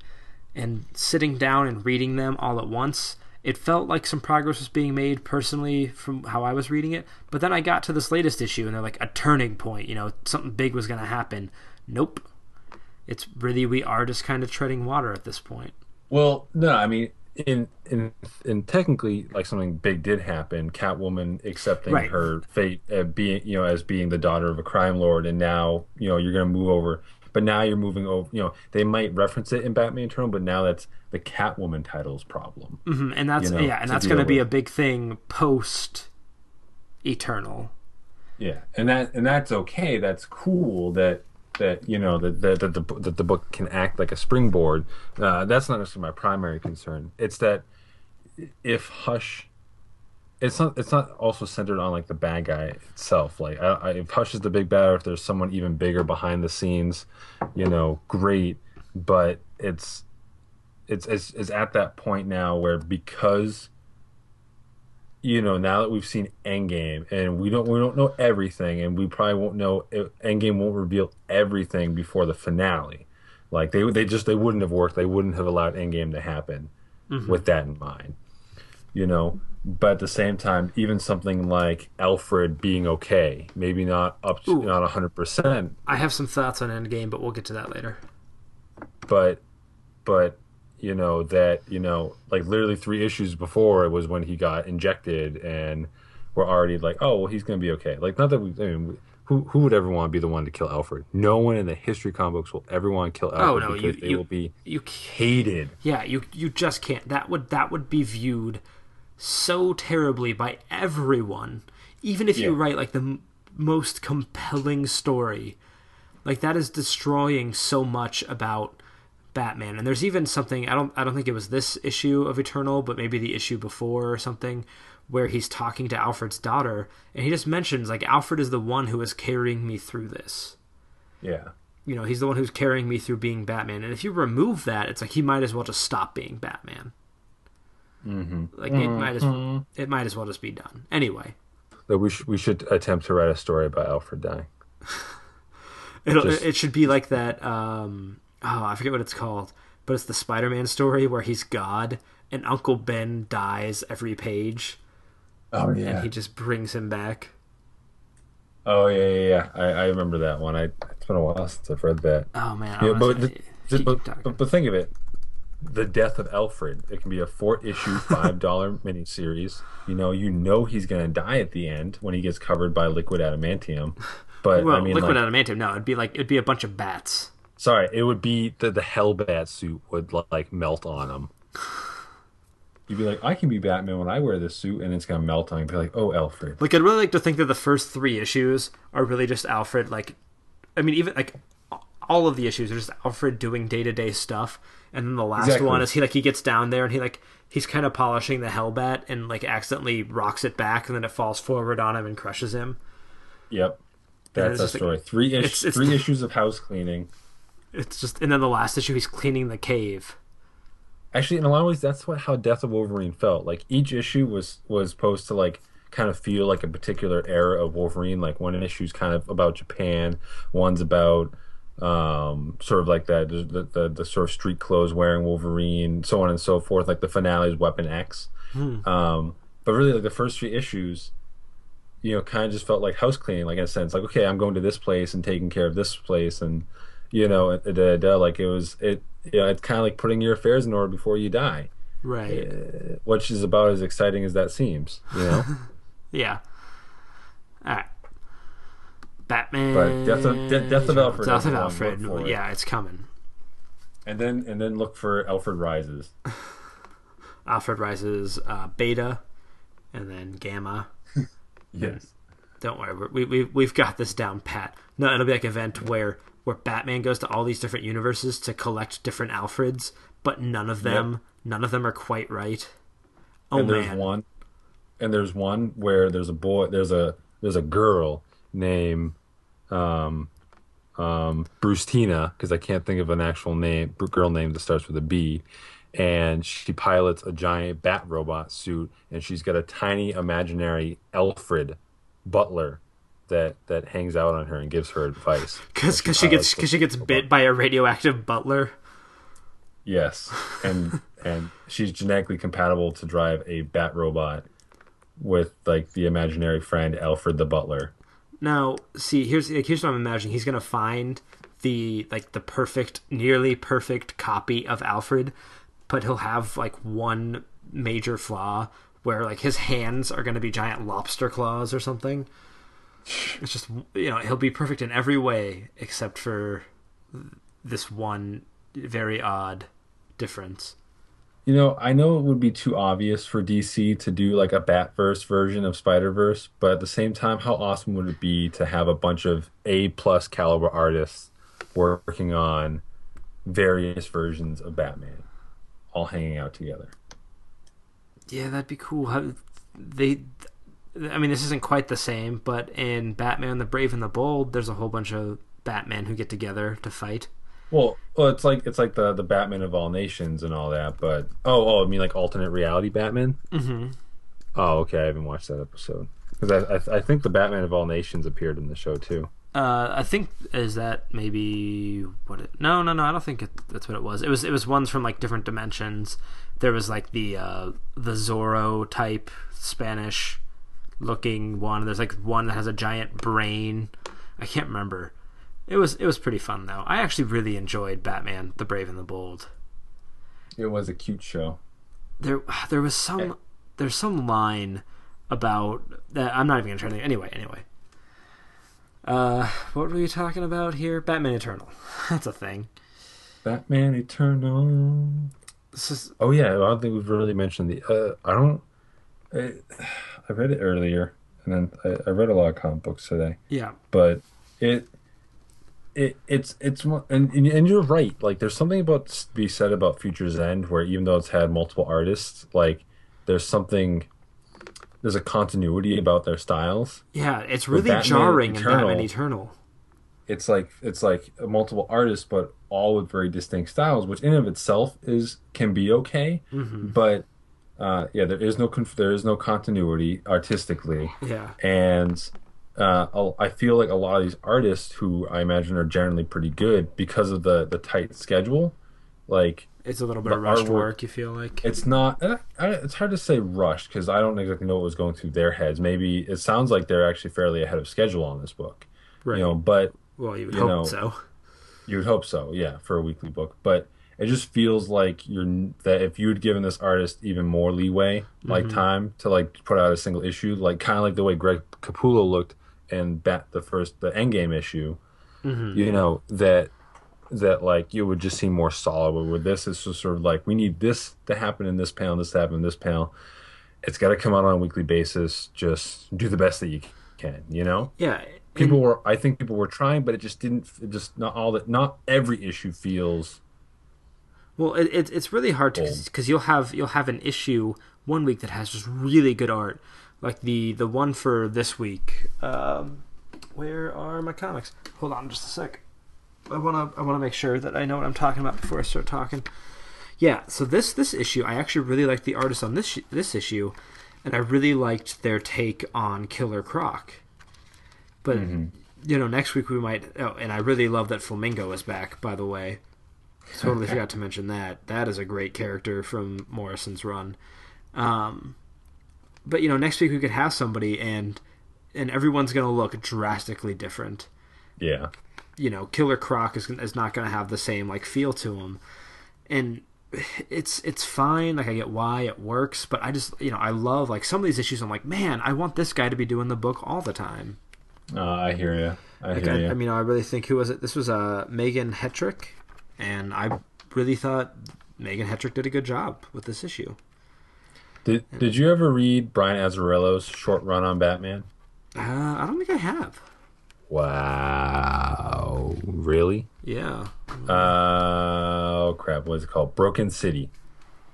and sitting down and reading them all at once. It felt like some progress was being made personally from how I was reading it, but then I got to this latest issue and they're like a turning point, you know, something big was going to happen. Nope. It's really we are just kind of treading water at this point. Well, no, I mean, in in in technically, like something big did happen. Catwoman accepting Right. her fate, uh, being you know as being the daughter of a crime lord, and now you know you're going to move over. But now you're moving over. You know they might reference it in Batman Eternal, but now that's the Catwoman title's problem. Mhm, And that's You know, yeah, and that's going to be a big thing post Eternal. Yeah, and that and that's okay. That's cool. That that you know that that, that the that the book can act like a springboard. Uh, that's not necessarily my primary concern. It's that if Hush, it's not it's not also centered on like the bad guy itself. Like I, I, if Hush is the big bad, or if there's someone even bigger behind the scenes, you know, great. But it's it's it's, it's at that point now where because you know, now that we've seen Endgame and we don't we don't know everything, and we probably won't know Endgame won't reveal everything before the finale. Like they they just they wouldn't have worked. They wouldn't have allowed Endgame to happen mm-hmm. with that in mind. You know, but at the same time, even something like Alfred being okay, maybe not up to Ooh. not hundred percent, I have some thoughts on Endgame, but we'll get to that later. but but you know that you know like literally three issues before it was when he got injected and we're already like oh well he's gonna be okay like not that we I mean who who would ever want to be the one to kill Alfred no one in the history of comic books will ever want to kill oh, Alfred Oh no, because you they you will be you hated Yeah, you you just can't. That would that would be viewed so terribly by everyone. Even if you write like the m- most compelling story, like that is destroying so much about Batman. And there's even something I don't I don't think it was this issue of Eternal, but maybe the issue before or something where he's talking to Alfred's daughter and he just mentions like Alfred is the one who is carrying me through this. Yeah. You know he's the one who's carrying me through being batman. And if you remove that it's like he might as well just stop being batman mm-hmm. like it might as it might as well just be done. Anyway. That we sh- we should attempt to write a story about Alfred dying. (laughs) It'll, Just- it should be like that um oh i forget what it's called but it's the spider-man story where he's god and uncle ben dies every page. Oh and he just brings him back. Oh yeah yeah yeah. I, I remember that one. I it's been a while since I've read that. Oh man Yeah, but, the, but, but, but think of it. The death of Alfred. It can be a four issue, (laughs) five dollar miniseries. You know, you know he's gonna die at the end when he gets covered by liquid adamantium. But well I mean, liquid like, adamantium no it'd be like it'd be a bunch of bats sorry, it would be the the Hellbat suit would like melt on him. You'd be like, I can be Batman when I wear this suit, and it's gonna melt on. you. Be like, oh, Alfred. Like I'd really like to think that the first three issues are really just Alfred. Like, I mean, even like all of the issues are just Alfred doing day to day stuff, and then the last Exactly. one is he like he gets down there and he like he's kind of polishing the Hellbat and like accidentally rocks it back, and then it falls forward on him and crushes him. Yep, that's a just like- story. Three ish, it's- it's- three (laughs) issues of house cleaning. It's just and then the last issue he's cleaning the cave. Actually, in a lot of ways, that's what how Death of Wolverine felt. Like each issue was was supposed to like kind of feel like a particular era of Wolverine. Like one issue's kind of about Japan, one's about um sort of like that the, the the, sort of street clothes wearing Wolverine, so on and so forth. Like the finale is Weapon X. Um, but really, like the first three issues, you know, kind of just felt like house cleaning, like in a sense, like okay, I'm going to this place and taking care of this place, and you know, da, da, da, like it was it. You know, it's kind of like putting your affairs in order before you die, Right. which is about as exciting as that seems. You know, (laughs) Yeah. All right. Batman. But Death of- De- Death of Alfred Death of Alfred. Yeah, it's coming. and then and then look for Alfred Rises. (laughs) Alfred rises uh, beta, and then gamma. (laughs) Yes. Don't worry, we we we've got this down pat. No, it'll be like an event where where Batman goes to all these different universes to collect different Alfreds, but none of them none of them are quite right. Oh and there's man, one and there's one where there's a boy there's a there's a girl named um um Bruce Tina because I can't think of an actual name girl name that starts with a B and she pilots a giant bat robot suit and she's got a tiny imaginary Alfred butler that that hangs out on her and gives her advice (laughs) because And she gets because she gets bit by a radioactive butler. Yes, and and she's genetically compatible to drive a bat robot with like the imaginary friend Alfred the Butler. Now, see, here's like, here's what I'm imagining. He's gonna find the like the perfect, nearly perfect copy of Alfred, but he'll have like one major flaw where like his hands are gonna be giant lobster claws or something. It's just you know he'll be perfect in every way except for this one very odd difference. You know, I know it would be too obvious for DC to do like a Batverse version of Spider Verse, but at the same time, how awesome would it be to have a bunch of A plus caliber artists working on various versions of Batman, all hanging out together? Yeah, that'd be cool. How, they, I mean, this isn't quite the same, but in Batman: The Brave and the Bold, there's a whole bunch of Batmen who get together to fight. Well, well, it's like it's like the the Batman of all nations and all that, but oh, oh, I mean like alternate reality Batman. Mm-hmm. Oh, okay, I haven't watched that episode because I, I I think the Batman of all nations appeared in the show too. Uh, I think is that maybe what it? No, no, no. I don't think it, that's what it was. It was it was ones from like different dimensions. There was like the uh, the Zorro type Spanish looking one. There's like one that has a giant brain. I can't remember. It was it was pretty fun though. I actually really enjoyed Batman: The Brave and the Bold. It was a cute show. there there was some there's some line about that I'm not even gonna try to anyway anyway. Uh, what were we talking about here? Batman Eternal. (laughs) That's a thing. Batman Eternal. This is Oh yeah, I don't think we've really mentioned the. Uh, I don't. I, I read it earlier, and then I, I read a lot of comic books today. yeah. but it it it's it's and and you're right. Like there's something about to be said about Future's End where even though it's had multiple artists like there's something there's a continuity about their styles. Yeah, it's really Batman jarring in Eternal- Batman Eternal. it's like it's like multiple artists but all with very distinct styles which in and of itself is can be okay. But uh yeah there is no there is no continuity artistically. Yeah. and uh, I feel like a lot of these artists who I imagine are generally pretty good because of the the tight schedule. Like It's a little bit of rushed artwork- work, you feel like. it's not. I- It's hard to say rushed because I don't exactly know what was going through their heads. Maybe it sounds like they're actually fairly ahead of schedule on this book. right. You know, but well, you would you hope know, so. you would hope so, yeah, for a weekly book. But it just feels like you're that if you had given this artist even more leeway, like time to like put out a single issue, like kind of like the way Greg Capullo looked in Bat the first the Endgame issue, mm-hmm. you know that that like you would just seem more solid. But with this, it's just sort of like we need this to happen in this panel, this to happen in this panel. It's got to come out on a weekly basis. Just do the best that you can, you know Yeah. people were i think people were trying but it just didn't it just not all that not every issue feels Well, it, it, it's really hard to because you'll have you'll have an issue one week that has just really good art, like the the one for this week. Um, where are my comics? Hold on, just a sec. I wanna I wanna make sure that I know what I'm talking about before I start talking. Yeah, so this this issue, I actually really liked the artist on this sh- this issue, and I really liked their take on Killer Croc. But you know, next week we might. Oh, and I really love that Flamingo is back. By the way, totally forgot to mention that. That is a great character from Morrison's run. Um, but you know, next week we could have somebody, and and everyone's gonna look drastically different. Yeah. You know, Killer Croc is is not gonna have the same like feel to him, and it's it's fine. Like I get why it works, but I just you know I love like some of these issues. I'm like, man, I want this guy to be doing the book all the time. Uh, I hear you. I Like hear I, you. I mean, I really think who was it? This was uh, Meghan Hetrick, and I really thought Meghan Hetrick did a good job with this issue. Did Did you ever read Brian Azzarello's short run on Batman? Uh, I don't think I have. Wow. Really? Yeah. Uh, oh crap! What is it called? Broken City.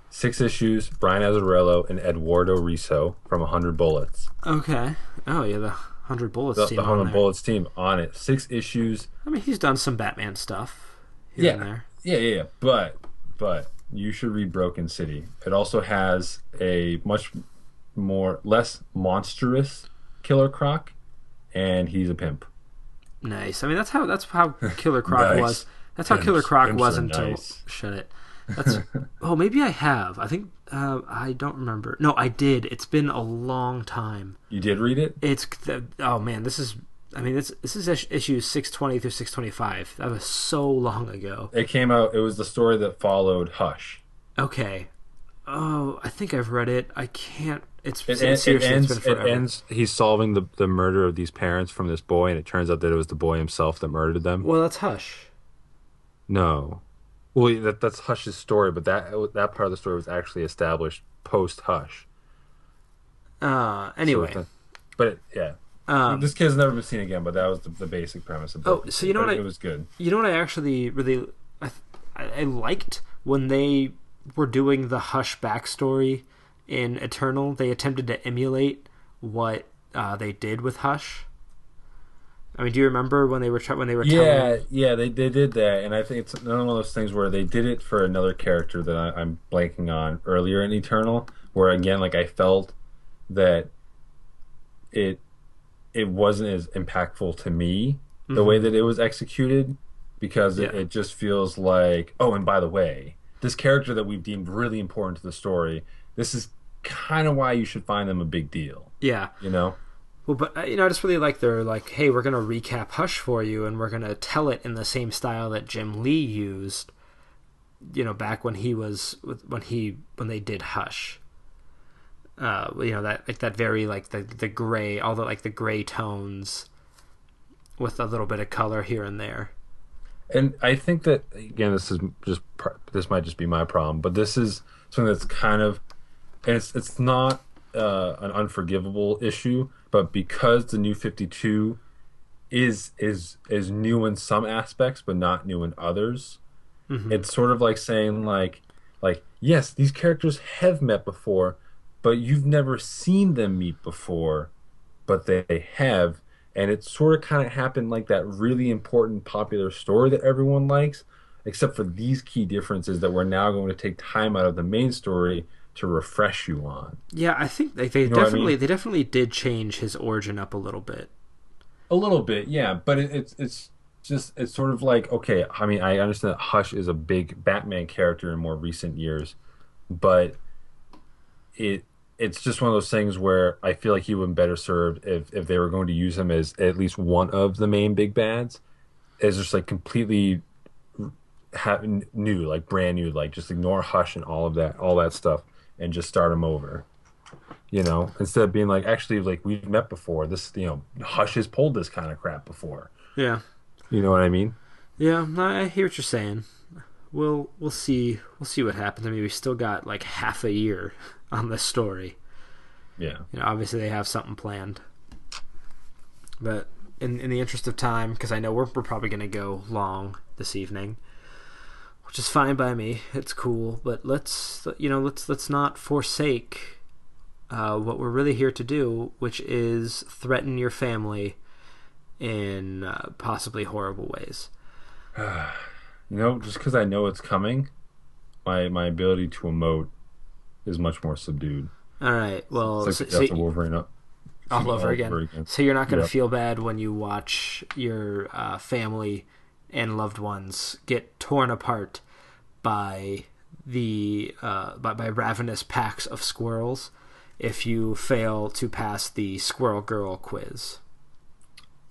Six issues. Brian Azzarello and Eduardo Risso from hundred bullets. Okay. Oh yeah, the hundred bullets The, team the on hundred bullets team on it. Six issues. I mean, he's done some Batman stuff here and there. Yeah, yeah, yeah. But but you should read Broken City. It also has a much more less monstrous Killer Croc, and he's a pimp. Nice. I mean, that's how that's how (laughs) Killer Croc Nice. was. That's how Pimps- Killer Croc was until nice. shut it. That's (laughs) oh maybe I have. I think uh, I don't remember. No, I did. It's been a long time. You did read it? It's the, oh man, this is. I mean, this this is is- issues six twenty through six twenty five. That was so long ago. It came out. It was the story that followed Hush. Okay. Oh, I think I've read it. I can't. It's, It, it's en- it ends. it's It ends. He's solving the the murder of these parents from this boy, and it turns out that it was the boy himself that murdered them. Well, that's Hush. No, well, that that's Hush's story, but that that part of the story was actually established post Hush. Uh, anyway. not- but yeah, Um, this kid's never been seen again. But that was the, the basic premise of. Oh, so you know what I- it was good. You know what I actually really I, I liked when they were doing the Hush backstory in Eternal. They attempted to emulate what uh, they did with Hush. I mean, do you remember when they were try- when they were Yeah, telling? yeah, they they did that, and I think it's another one of those things where they did it for another character that I, I'm blanking on earlier in Eternal, where again, like I felt that it it wasn't as impactful to me the way that it was executed because it, Yeah. it just feels like oh, and by the way, this character that we've deemed really important to the story, this is kind of why you should find them a big deal, Yeah. you know? Well, but uh, you know, I just really like their like, hey, we're gonna recap Hush for you, and we're gonna tell it in the same style that Jim Lee used. You know, back when he was when he when they did Hush. Uh, you know that like that very like the the gray, all the like the gray tones, with a little bit of color here and there. And I think that again, this is just this might just be my problem, but this is something that's kind of, and it's it's not uh, an unforgivable issue, but because the new Fifty Two is is is new in some aspects, but not new in others. It's sort of like saying like like yes, these characters have met before, but you've never seen them meet before, but they have, and it sort of kind of happened like that really important popular story that everyone likes, except for these key differences that we're now going to take time out of the main story to refresh you on. Yeah, I think they, they know what I definitely mean? they definitely did change his origin up a little bit. A little bit, yeah, but it, it's it's just it's sort of like okay. I mean, I understand that Hush is a big Batman character in more recent years, but it it's just one of those things where I feel like he would have been better served if if they were going to use him as at least one of the main big bads, as just like completely ha- new, like brand new, like just ignore Hush and all of that, all that stuff, and just start him over. You know, instead of being like, actually, like we've met before. This, you know, Hush has pulled this kind of crap before. Yeah. You know what I mean? Yeah, I hear what you're saying. We'll we'll see we'll see what happens. I mean, we still got like half a year (laughs) on this story. Yeah. You know, obviously they have something planned. But in in the interest of time, because I know we're we're probably gonna go long this evening, which is fine by me. It's cool, but let's you know let's let's not forsake uh, what we're really here to do, which is threaten your family in uh, possibly horrible ways. (sighs) (sighs) (sighs) You know, just because I know it's coming, my my ability to emote is much more subdued. All right. Well, It's so- like so of Wolverine up all over all again. over again. So you're not going to Yep. feel bad when you watch your uh, family and loved ones get torn apart by the uh, by, by ravenous packs of squirrels, if you fail to pass the Squirrel Girl quiz.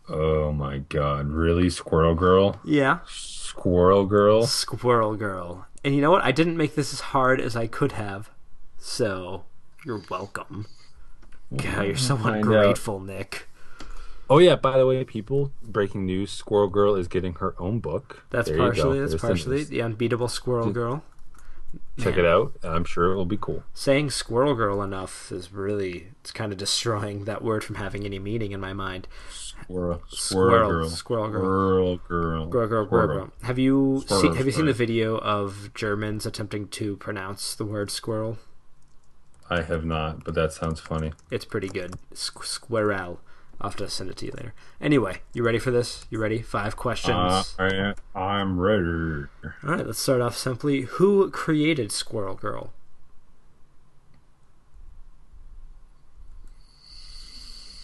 Oh my god, really? Squirrel Girl? Yeah. Squirrel Girl? Squirrel Girl. And you know what? I didn't make this as hard as I could have. So, you're welcome. God, you're so ungrateful, Nick. Oh yeah, by the way, people, breaking news, Squirrel Girl is getting her own book. That's There partially, that's partially the unbeatable Squirrel Girl. Check Man. it out. I'm sure it will be cool. Saying Squirrel Girl enough is really, it's kind of destroying that word from having any meaning in my mind. Squirrel, Squirrel, Girl. Squirrel Girl. Squirrel Girl. Girl, girl, girl, Squirrel. girl. Have you Squirrel, seen, have you seen the video of Germans attempting to pronounce the word squirrel? I have not, but that sounds funny. It's pretty good. Squ- squirrel. I'll have to send it to you later. Anyway, you ready for this? You ready? Five questions. Uh, I, I'm ready. All right, let's start off simply. Who created Squirrel Girl?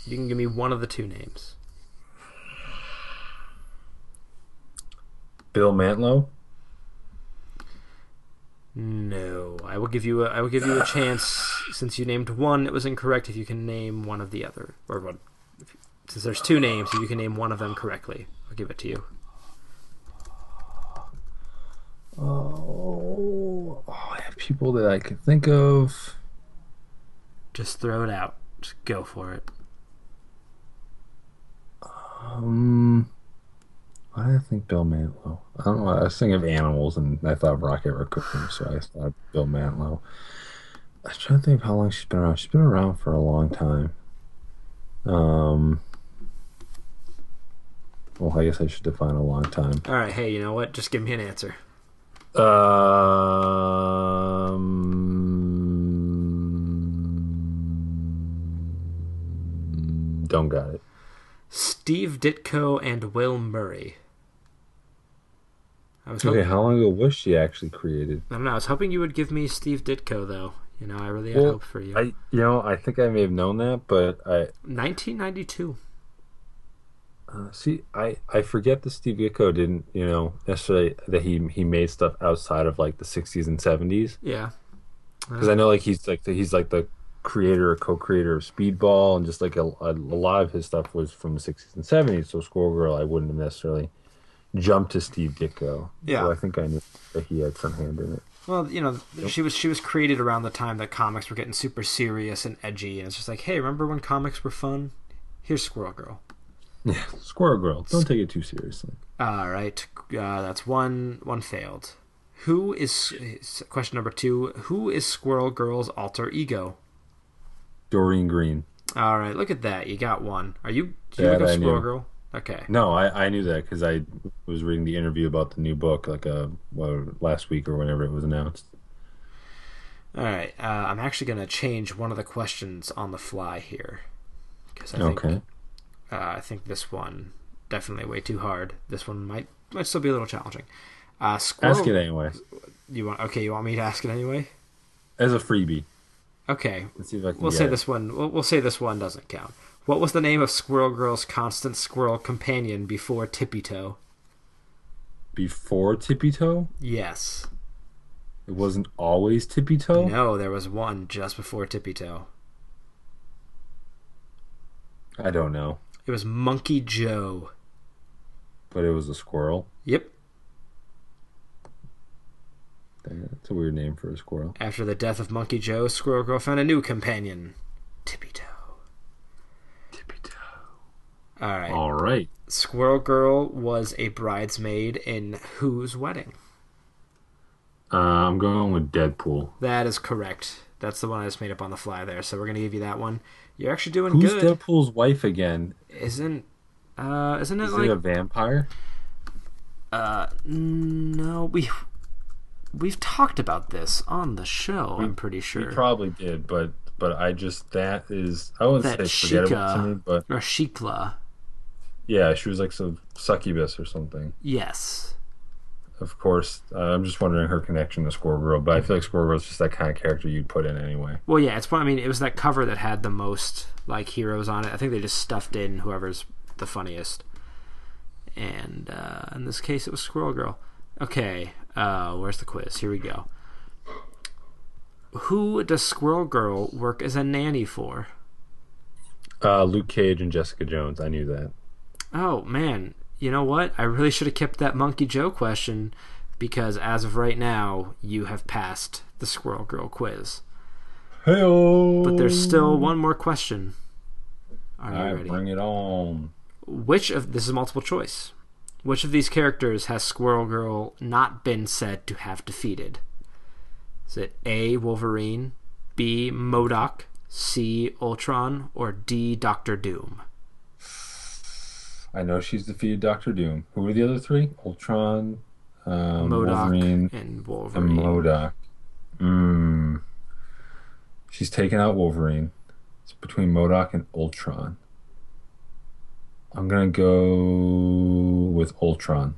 You can give me one of the two names. Bill Mantlo. No, I will give you a I will give you a chance since you named one. It was incorrect. If you can name one of the other, or what? If, since there's two names, if you can name one of them correctly, I'll give it to you. Oh, I have people that I can think of. Just throw it out. Just go for it. Um, why did I think Bill Mantlo? I don't know. I was thinking of animals, and I thought of Rocket Raccoon, so I thought Bill Mantlo. I was trying to think of how long she's been around. She's been around for a long time. Um. Well, I guess I should define a long time. All right. Hey, you know what? Just give me an answer. Um. Don't got it. Steve Ditko and Will Murray. I was Okay, hoping, how long ago was she actually created? I don't know. I was hoping you would give me Steve Ditko though. You know, I really had Well, hope for you. I, you know, I think I may have known that, but I 1992. uh, see, I, I forget that Steve Ditko didn't, you know, necessarily that he he made stuff outside of like the '60s and '70s, Yeah. because I know like he's like the, he's like the creator or co-creator of Speedball, and just like a, a, a lot of his stuff was from the '60s and '70s. So Squirrel Girl, I wouldn't have necessarily jumped to Steve Ditko. Yeah. so I think I knew that he had some hand in it. Well, you know, she was she was created around the time that comics were getting super serious and edgy, and it's just like, hey, remember when comics were fun? Here's Squirrel Girl. Yeah, Squirrel Girl. Don't take it too seriously. All right, uh, that's one one failed. Who is question number two? Who is Squirrel Girl's alter ego? Doreen Green. All right, look at that. You got one. Are you? Do you That look up Squirrel. Girl? Okay. No, I, I knew that because I was reading the interview about the new book like uh well, last week or whenever it was announced. All right. Uh, I'm actually going to change one of the questions on the fly here because I think Okay. uh, I think this one definitely way too hard. This one might might still be a little challenging. Uh, Squirrel. Ask it anyway. You want? Okay, you want me to ask it anyway? As a freebie. Okay, Let's see if I can we'll say it. this one. We'll, we'll say this one doesn't count. What was the name of Squirrel Girl's constant squirrel companion before Tippy Toe? Before Tippy Toe? Yes. It wasn't always Tippy Toe? No, there was one just before Tippy Toe. I don't know. It was Monkey Joe. But it was a squirrel. Yep. That's a weird name for a squirrel. After the death of Monkey Joe, Squirrel Girl found a new companion, Tippy Toe. Tippy Toe. All right. Squirrel Girl was a bridesmaid in whose wedding? Uh, I'm going with Deadpool. That is correct. That's the one I just made up on the fly there. So we're gonna give you that one. You're actually doing Who's good. Deadpool's wife again? Isn't uh isn't it Is like it a vampire? uh no we we've talked about this on the show. I'm pretty sure. We probably did, but but I just that is I wouldn't that say forgettable to Sheikah me, but or Shiklah. Yeah, she was like some succubus or something. Yes. Of course, uh, I'm just wondering her connection to Squirrel Girl, but I feel like Squirrel Girl's just that kind of character you'd put in anyway. Well, yeah, it's. I mean, it was that cover that had the most like heroes on it. I think they just stuffed in whoever's the funniest, and uh, in this case, it was Squirrel Girl. Okay, uh, where's the quiz? Here we go. who does Squirrel Girl work as a nanny for? Uh, Luke Cage and Jessica Jones. I knew that. Oh man, you know what? I really should have kept that Monkey Joe question because as of right now, you have passed the Squirrel Girl quiz. Hey, But there's still one more question. Are you right, ready? bring it on. Which of this is multiple choice? Which of these characters has Squirrel Girl not been said to have defeated? Is it A. Wolverine, B. MODOK, C. Ultron, or D. Doctor Doom? I know she's defeated Doctor Doom. Who are the other three? Ultron, um, MODOK Wolverine, and and Wolverine. MODOK. Mm. She's taken out Wolverine. It's between MODOK and Ultron. I'm gonna go with Ultron.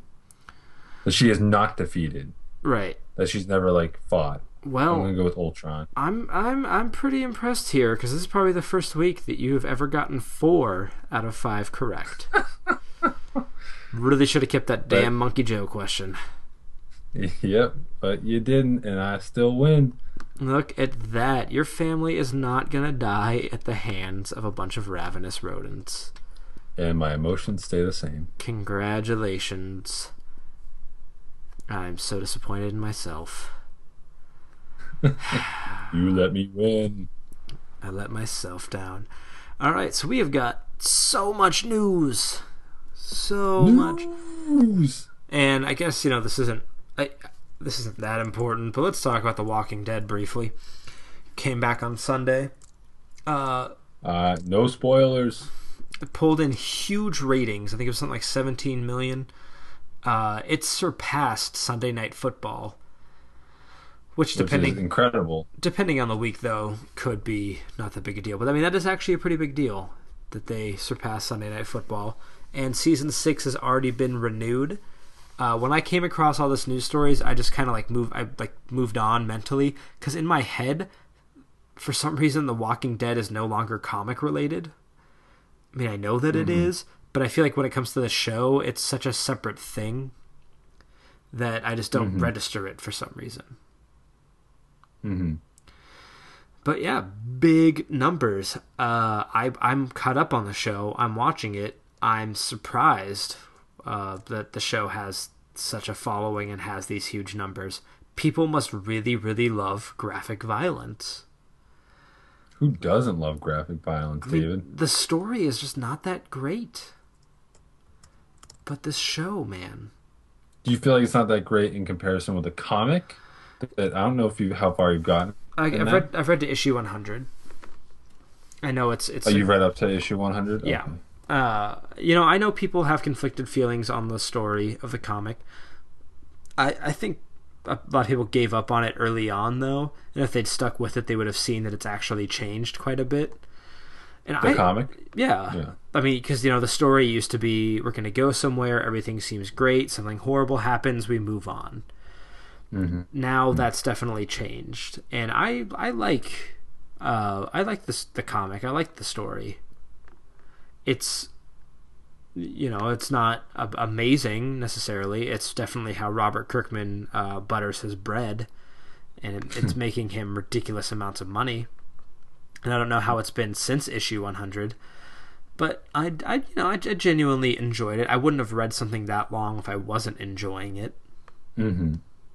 That she is not defeated. right. That she's never like fought. I'm Well, gonna go with Ultron. I'm I'm I'm pretty impressed here because this is probably the first week that you have ever gotten four out of five correct. (laughs) really should have kept that damn Monkey Joe question. (laughs) Yep, but you didn't, and I still win. Look at that. Your family is not gonna die at the hands of a bunch of ravenous rodents. And my emotions stay the same. Congratulations. I'm so disappointed in myself. You let me win. I let myself down. All right, so we have got so much news. So much. News. And I guess you know this isn't I, this isn't that important, but let's talk about The Walking Dead briefly. Came back on Sunday. Uh, Uh, no spoilers. it pulled in huge ratings. I think it was something like 17 million. Uh, it surpassed Sunday Night Football, which Which depending is incredible. depending on the week though could be not that big a deal. But I mean that is actually a pretty big deal that they surpassed Sunday Night Football. And season six has already been renewed. Uh, when I came across all this news stories, I just kind of like moved. I like moved on mentally because in my head, for some reason, The Walking Dead is no longer comic related. I mean, I know that it is, but I feel like when it comes to the show, it's such a separate thing that I just don't register it for some reason. Hmm But yeah, big numbers. Uh, I I'm caught up on the show. I'm watching it. I'm surprised uh, that the show has such a following and has these huge numbers. People must really, really love graphic violence. Who doesn't love graphic violence, I mean, David? the story is just not that great. But this show, man, Do you feel like it's not that great in comparison with the comic? I don't know if you how far you've gotten. I, I've that? read I've read to issue 100. I know it's it's Oh, you've read up to issue 100? Yeah. Uh, you know, I know people have conflicted feelings on the story of the comic. I, I think a lot of people gave up on it early on, though, and if they'd stuck with it, they would have seen that it's actually changed quite a bit. And The I, comic? yeah. Yeah. I mean, because you know the story used to be we're going to go somewhere, everything seems great, something horrible happens, we move on. Mm-hmm. Now that's definitely changed, and I I like uh, I like this the comic. I like the story. It's you know it's not a- amazing necessarily. It's definitely how Robert Kirkman uh, butters his bread, and it, it's (laughs) making him ridiculous amounts of money. And I don't know how it's been since issue 100, but I, I you know I, I genuinely enjoyed it. I wouldn't have read something that long if I wasn't enjoying it Mm-hmm.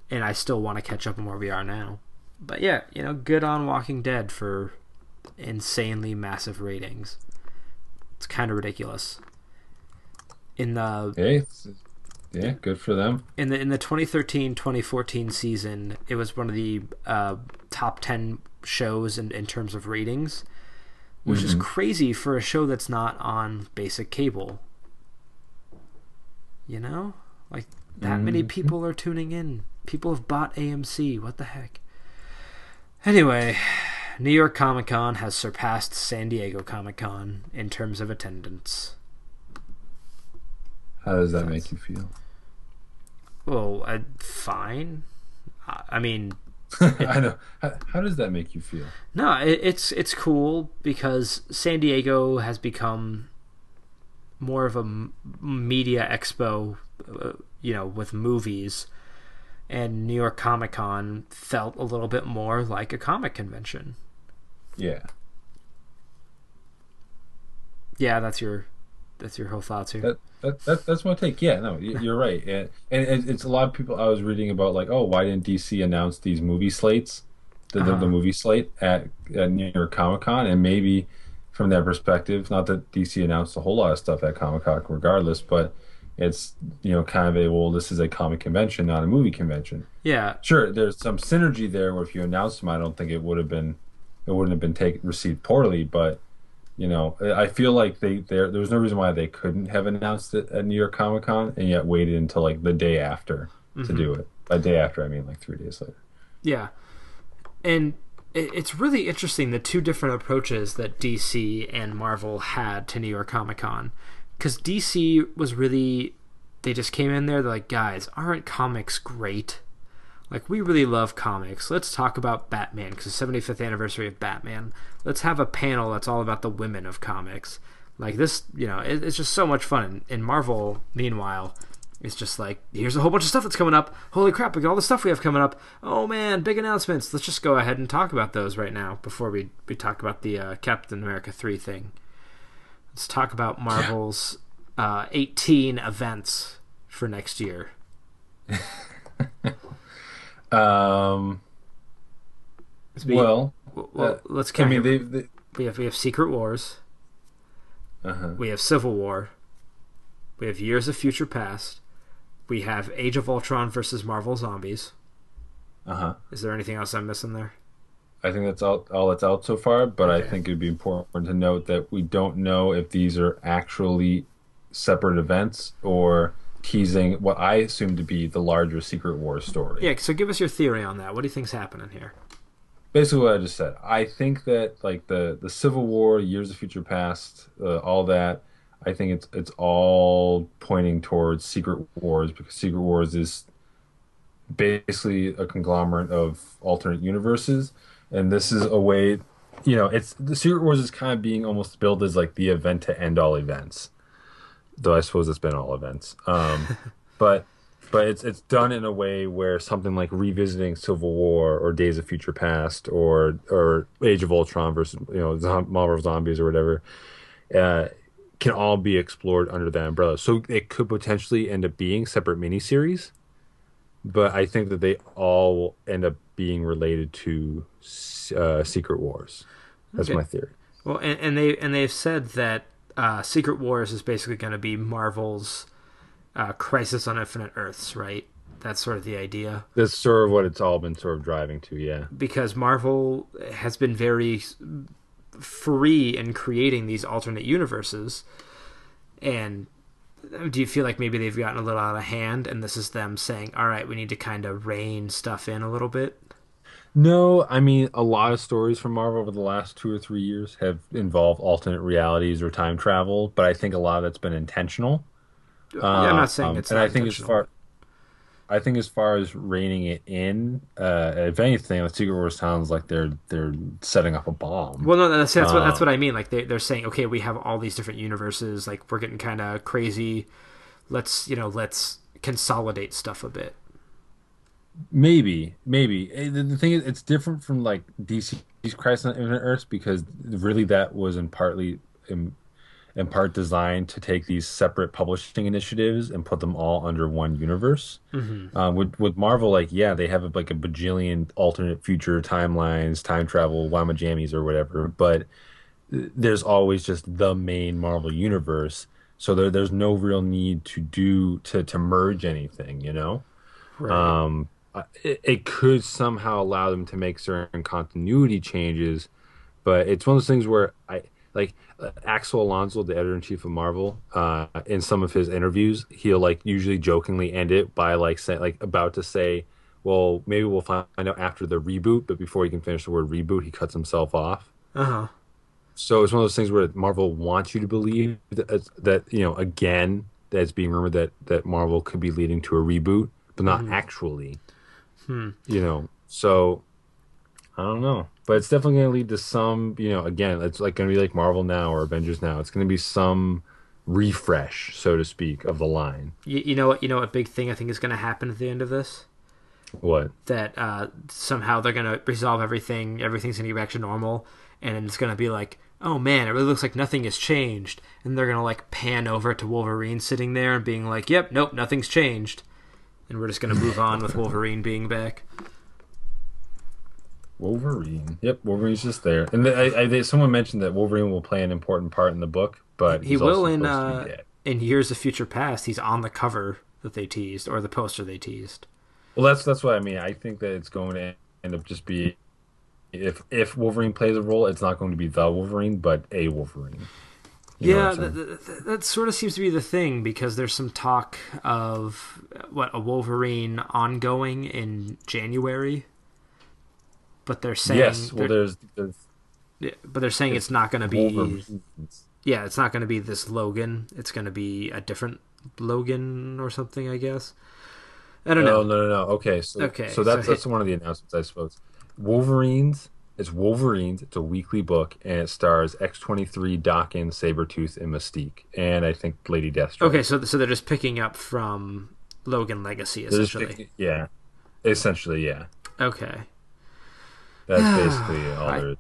And I still want to catch up on where we are now. But yeah, you know, good on Walking Dead for insanely massive ratings. It's kind of ridiculous. In the Hey, yeah, good for them. in the in the 2013-2014 season, it was one of the uh, top 10 shows in, in terms of ratings, which is crazy for a show that's not on basic cable. You know? Like that many people are tuning in. People have bought AMC. What the heck? Anyway, New York Comic Con has surpassed San Diego Comic Con in terms of attendance. How does that make you feel? Well, uh, fine. I I mean, (laughs) I know. How, how does that make you feel? No, it, it's it's cool because San Diego has become more of a media expo, uh, you know, with movies, and New York Comic Con felt a little bit more like a comic convention. Yeah. Yeah, that's your that's your whole thoughts here. That, that, that that's my take. Yeah, no, you're right. And, and it's a lot of people. I was reading about like, oh, why didn't DC announce these movie slates, the the, the Uh-huh. movie slate at, at New York Comic Con, and maybe from that perspective, not that DC announced a whole lot of stuff at Comic Con, regardless, but it's you know kind of a well, this is a comic convention, not a movie convention. yeah, Sure, there's some synergy there. Where if you announced them, I don't think it would have been, it wouldn't have been taken received poorly. But you know, I feel like they there there was no reason why they couldn't have announced it at New York Comic Con and yet waited until like the day after to mm-hmm. do it. By day after, I mean like three days later. Yeah, and it's really interesting the two different approaches that DC and Marvel had to New York Comic Con, because DC was really they just came in there they're like guys aren't comics great? Like we really love comics. Let's talk about batman because the 75th anniversary of batman. Let's have a panel that's all about the women of comics. Like this you know it, it's just so much fun. And, marvel meanwhile it's just like here's a whole bunch of stuff that's coming up. Holy crap look at all the stuff we have coming up. Oh man big announcements. Let's just go ahead and talk about those right now before we, we talk about the uh, captain america 3 thing let's talk about marvel's uh, 18 events for next year (laughs) Um. We- Well, well, uh, let's I mean, they. they we have we have Secret Wars, uh-huh. we have Civil War, we have Years of Future Past, we have Age of Ultron versus Marvel Zombies. Uh huh. Is there anything else I'm missing there? I think that's all, all that's out so far, but I think it'd be important to note that we don't know if these are actually separate events or teasing what I assume to be the larger Secret War story. Yeah, so give us your theory on that. What do you think's happening here? Basically, what I just said. I think that like the the Civil War, Years of Future Past, uh, all that. I think it's it's all pointing towards Secret Wars because Secret Wars is basically a conglomerate of alternate universes, and this is a way. You know, it's the Secret Wars is kind of being almost billed as like the event to end all events, though I suppose it's been all events. Um, (laughs) but but it's it's done in a way where something like revisiting Civil War or Days of Future Past or or Age of Ultron versus you know Zom- Marvel Zombies or whatever uh, can all be explored under that umbrella. So it could potentially end up being separate miniseries, but I think that they all will end up being related to uh, Secret Wars. That's Okay. my theory. Well, and, and they and they've said that uh, Secret Wars is basically going to be Marvel's uh, Crisis on Infinite Earths, right? That's sort of the idea. That's sort of what it's all been sort of driving to. Yeah. because Marvel has been very free in creating these alternate universes. And do you feel like maybe they've gotten a little out of hand and this is them saying, all right, we need to kind of rein stuff in a little bit? No, I mean a lot of stories from Marvel over the last two or three years have involved alternate realities or time travel, but I think a lot of that's been intentional. yeah, I'm not saying Um, it's and I think as far, I think as far as reining it in, uh, if anything, the Secret Wars sounds like they're they're setting up a bomb. Well, no, that's that's what that's Uh, what I mean. Like they they're saying, okay, we have all these different universes. Like we're getting kind of crazy. Let's you know, let's consolidate stuff a bit. Maybe, maybe. Eh, The, the thing is, it's different from like DC's Crisis on Infinite Earths because really that was in partly in, in part designed to take these separate publishing initiatives and put them all under one universe. Um, with with Marvel, like yeah, they have like a bajillion alternate future timelines, time travel, Wama Jammies or whatever, but there's always just the main Marvel universe. So there, there's no real need to do to to merge anything, you know. Um, uh, it, it could somehow allow them to make certain continuity changes, but it's one of those things where I like uh, Axel Alonso, the editor in chief of Marvel, uh, in some of his interviews, he'll like usually jokingly end it by like saying like about to say, "Well, maybe we'll find out after the reboot," but before he can finish the word reboot, he cuts himself off. Uh huh. So it's one of those things where Marvel wants you to believe that, that you know again that it's being rumored that that Marvel could be leading to a reboot, but not actually. You know, so I don't know, but it's definitely going to lead to some. You know, again, it's like going to be like Marvel now or Avengers now. It's going to be some refresh, so to speak, of the line. You, you know what? You know what big thing I think is going to happen at the end of this. What? that uh, somehow they're gonna resolve everything. Everything's gonna get back to normal, and it's gonna be like, oh man, it really looks like nothing has changed. And they're gonna like pan over to Wolverine sitting there and being like, yep, nope, nothing's changed. And we're just gonna move on with Wolverine being back. Wolverine. Yep, Wolverine's just there. And I, I, they, someone mentioned that Wolverine will play an important part in the book, but He will also in supposed to uh, be dead. in Years of Future Past. He's on the cover that they teased or the poster they teased. Well, that's that's what I mean. I think that it's going to end up just be if if Wolverine plays a role, it's not going to be the Wolverine, but a Wolverine. You yeah, what I'm that, saying? that, that sort of seems to be the thing because there's some talk of uh, what a Wolverine ongoing in January, but they're saying yes. Well, there's, there's yeah, but they're saying it's not going to be yeah, it's not going to be this Logan. It's going to be a different Logan or something, I guess. I don't No, know. no, no, no. Okay, so Okay, so that's so that's one of the announcements, I suppose. Wolverines. It's Wolverines. It's a weekly book, and it stars X twenty three, Daken, Sabretooth, and Mystique, and I think Lady Deathstroke. Okay, so so they're just picking up from Logan Legacy essentially. picking- yeah, essentially, yeah. Okay. That's (sighs) basically all I- there is.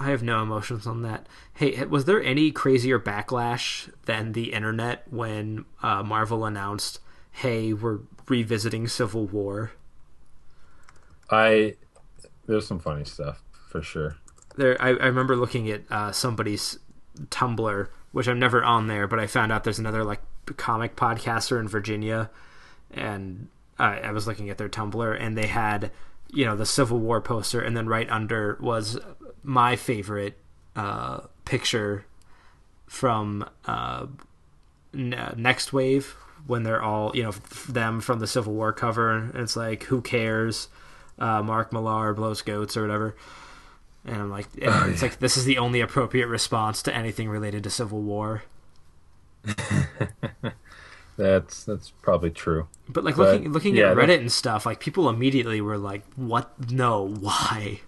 I have no emotions on that. Hey, was there any crazier backlash than the internet when uh, Marvel announced, "Hey, we're revisiting Civil War"? I there's some funny stuff for sure. There, I, I remember looking at uh, somebody's Tumblr, which I'm never on there, but I found out there's another like comic podcaster in Virginia, and I, I was looking at their Tumblr, and they had, you know, the Civil War poster, and then right under was my favorite uh, picture from uh, N- Next Wave when they're all, you know, f- them from the Civil War cover, and it's like, who cares? Uh, Mark Millar blows goats or whatever. And I'm like, and it's like this is the only appropriate response to anything related to Civil War. (laughs) That's that's probably true. But like But, looking looking yeah, at Reddit and stuff, like people immediately were like, "What? No, why?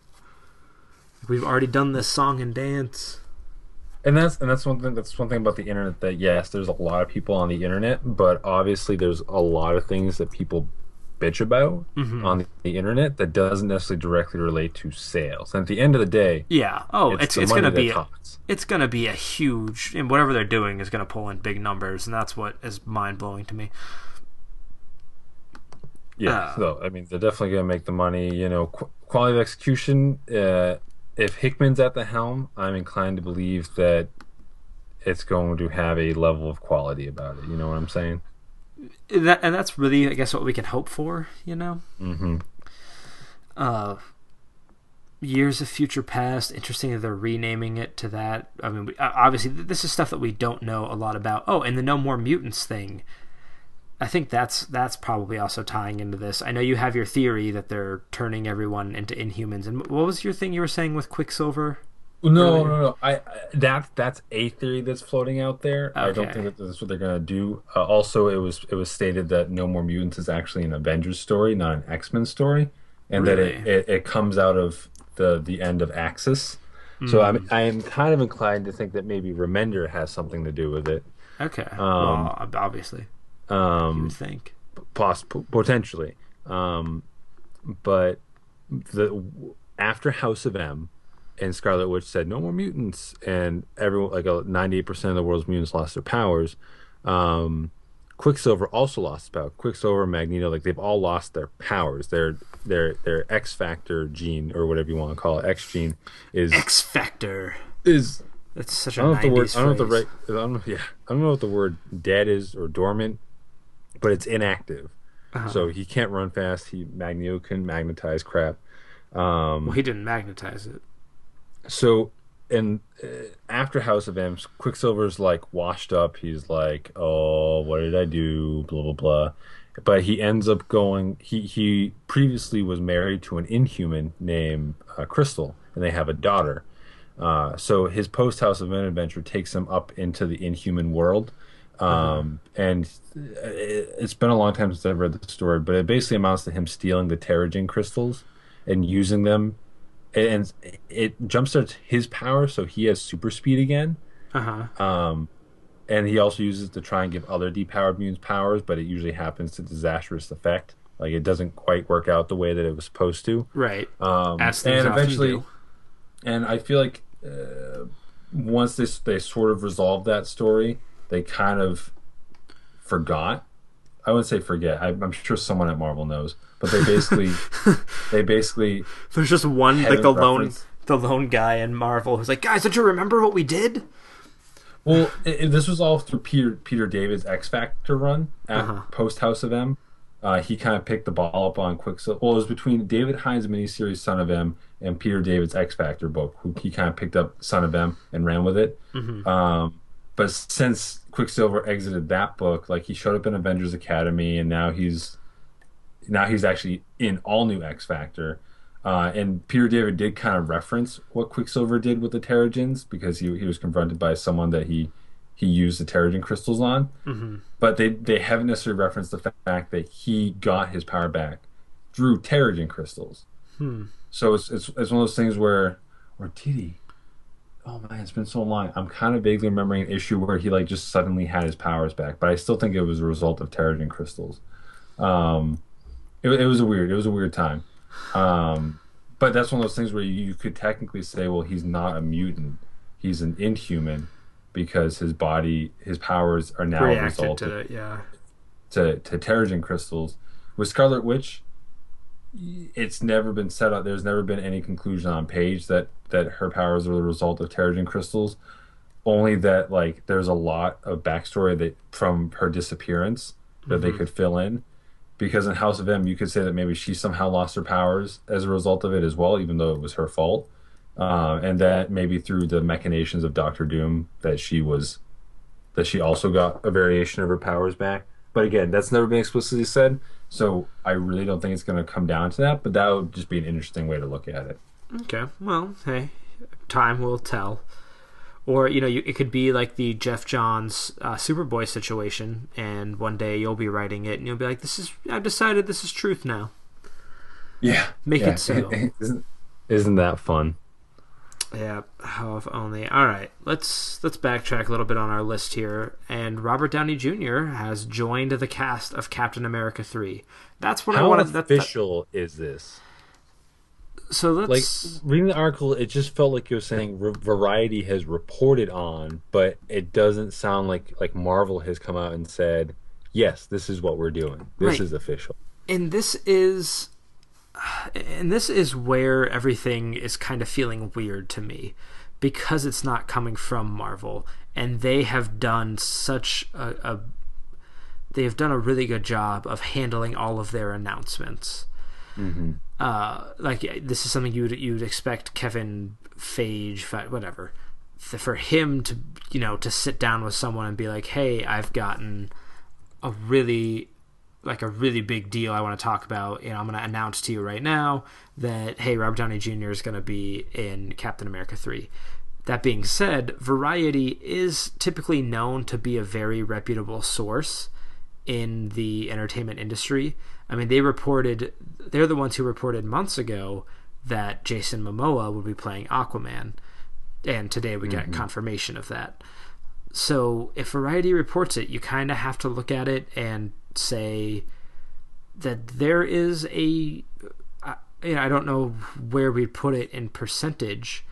We've already done this song and dance." And that's and that's one thing that's one thing about the internet that yes, there's a lot of people on the internet, but obviously there's a lot of things that people bitch about Mm-hmm. on the, the internet that doesn't necessarily directly relate to sales. And at the end of the day, Yeah. Oh, it's, it's it's, gonna be a, it's gonna be a huge and whatever they're doing is gonna pull in big numbers, and that's what is mind blowing to me. Yeah, Uh, so I mean, they're definitely going to make the money. You know, qu- quality of execution. Uh, if Hickman's at the helm, I'm inclined to believe that it's going to have a level of quality about it. You know what I'm saying? And that and that's really I guess what we can hope for, you know. Mm-hmm. uh, years of future past interesting that they're renaming it to that. I mean we, obviously this is stuff that we don't know a lot about. Oh and the no more mutants thing. I think that's that's probably also tying into this. I know you have your theory that they're turning everyone into inhumans. And what was your thing you were saying with quicksilver No, no, no. I, I that that's a theory that's floating out there. I don't think that that's what they're going to do. Uh, also, it was it was stated that No More Mutants is actually an Avengers story, not an X Men story, and that it, it, it comes out of the the end of Axis. So I'm I am kind of inclined to think that maybe Remender has something to do with it. okay well ob- obviously you Um, would think poss- potentially. Um, but the after House of M and Scarlet Witch said no more mutants, and everyone like ninety eight percent of the world's mutants lost their powers. Um, Quicksilver also lost his power. Quicksilver, Magneto, like they've all lost their powers. Their their their X Factor gene or whatever you want to call it, X gene is x factor is that's such a I don't know the 90s word. I don't know the right. I don't know. Yeah, I don't know what the word dead is or dormant, but it's inactive. Uh-huh. So he can't run fast. He Magneto can magnetize crap. well he didn't magnetize it So and uh, after House of M, Quicksilver's like washed up. He's like, oh, what did I do? Blah blah blah. But he ends up going. He he previously was married to an Inhuman named uh, Crystal, and they have a daughter. Uh, so his post House of M adventure takes him up into the Inhuman world. Um, and it, it's been a long time since I've read the story, but it basically amounts to him stealing the Terrigen crystals and using them and it jumpstarts his power, so he has super speed again. uh-huh Um, and he also uses it to try and give other depowered mutants powers, but it usually happens to disastrous effect. Like it doesn't quite work out the way that it was supposed to. Right. Um, and eventually, and I feel like uh, once they they sort of resolved that story, they kind of forgot. I wouldn't say forget. I, I'm sure someone at Marvel knows, but they basically (laughs) they basically There's just one like the lone reference. the lone guy in Marvel who's like, guys, don't you remember what we did? Well, it, it- this was all through Peter Peter David's X Factor run at Uh-huh. post House of M. Uh, he kind of picked the ball up on Quicksilver. Well, it was between David Hine's miniseries Son of M and Peter David's X Factor book. Who he kind of picked up Son of M and ran with it. Um, but since Quicksilver exited that book, like he showed up in Avengers Academy, and now he's now he's actually in all new X Factor. Uh, and Peter David did kind of reference what Quicksilver did with the Terrigens because he he was confronted by someone that he he used the Terrigen crystals on. Mm-hmm. But they they haven't necessarily referenced the fact that he got his power back through Terrigen crystals. So it's, it's it's one of those things where or did he? Oh man, it's been so long. I'm kind of vaguely remembering an issue where he like just suddenly had his powers back, but I still think it was a result of Terrigen crystals. Um, it, it was a weird, it was a weird time. Um, but that's one of those things where you could technically say, well, he's not a mutant; he's an inhuman because his body, his powers are now a result to of it, yeah. to, to Terrigen crystals. With Scarlet Witch, it's never been set up. There's never been any conclusion on page that that her powers are the result of Terrigen crystals. Only that like there's a lot of backstory that from her disappearance that they could fill in. Because in House of M, you could say that maybe she somehow lost her powers as a result of it as well, even though it was her fault. Uh, and that maybe through the machinations of Doctor Doom, that she was that she also got a variation of her powers back. But again, that's never been explicitly said, so I really don't think it's going to come down to that. But that would just be an interesting way to look at it. Okay. Well, hey, time will tell. Or you know, you, it could be like the Geoff Johns uh, Superboy situation, and one day you'll be writing it, and you'll be like, "This is I've decided this is truth now." Yeah, Make it so. (laughs) isn't, isn't that fun? Yeah, how if only. All right, let's let's backtrack a little bit on our list here. And Robert Downey Jr. has joined the cast of Captain America three. That's what I How wanted. That, that, official is this? So Like reading the article, it just felt like you're saying R- Variety has reported on, but it doesn't sound like like Marvel has come out and said, "Yes, this is what we're doing. This Right. is official." and this is and this is where everything is kind of feeling weird to me because it's not coming from Marvel and they have done such a, a they have done a really good job of handling all of their announcements. Mm-hmm. Uh, like this is something you'd you'd expect Kevin Feige, whatever, for him to you know to sit down with someone and be like, "Hey, I've gotten a really like a really big deal I want to talk about. Know, I'm going to announce to you right now that hey, Robert Downey Jr. is going to be in Captain America three. That being said, Variety is typically known to be a very reputable source in the entertainment industry. I mean, they reported they're the ones who reported months ago that Jason Momoa would be playing Aquaman, and today we got confirmation of that. So if Variety reports it, you kind of have to look at it and say that there is a. I, you know, I don't know where we'd put it in percentage,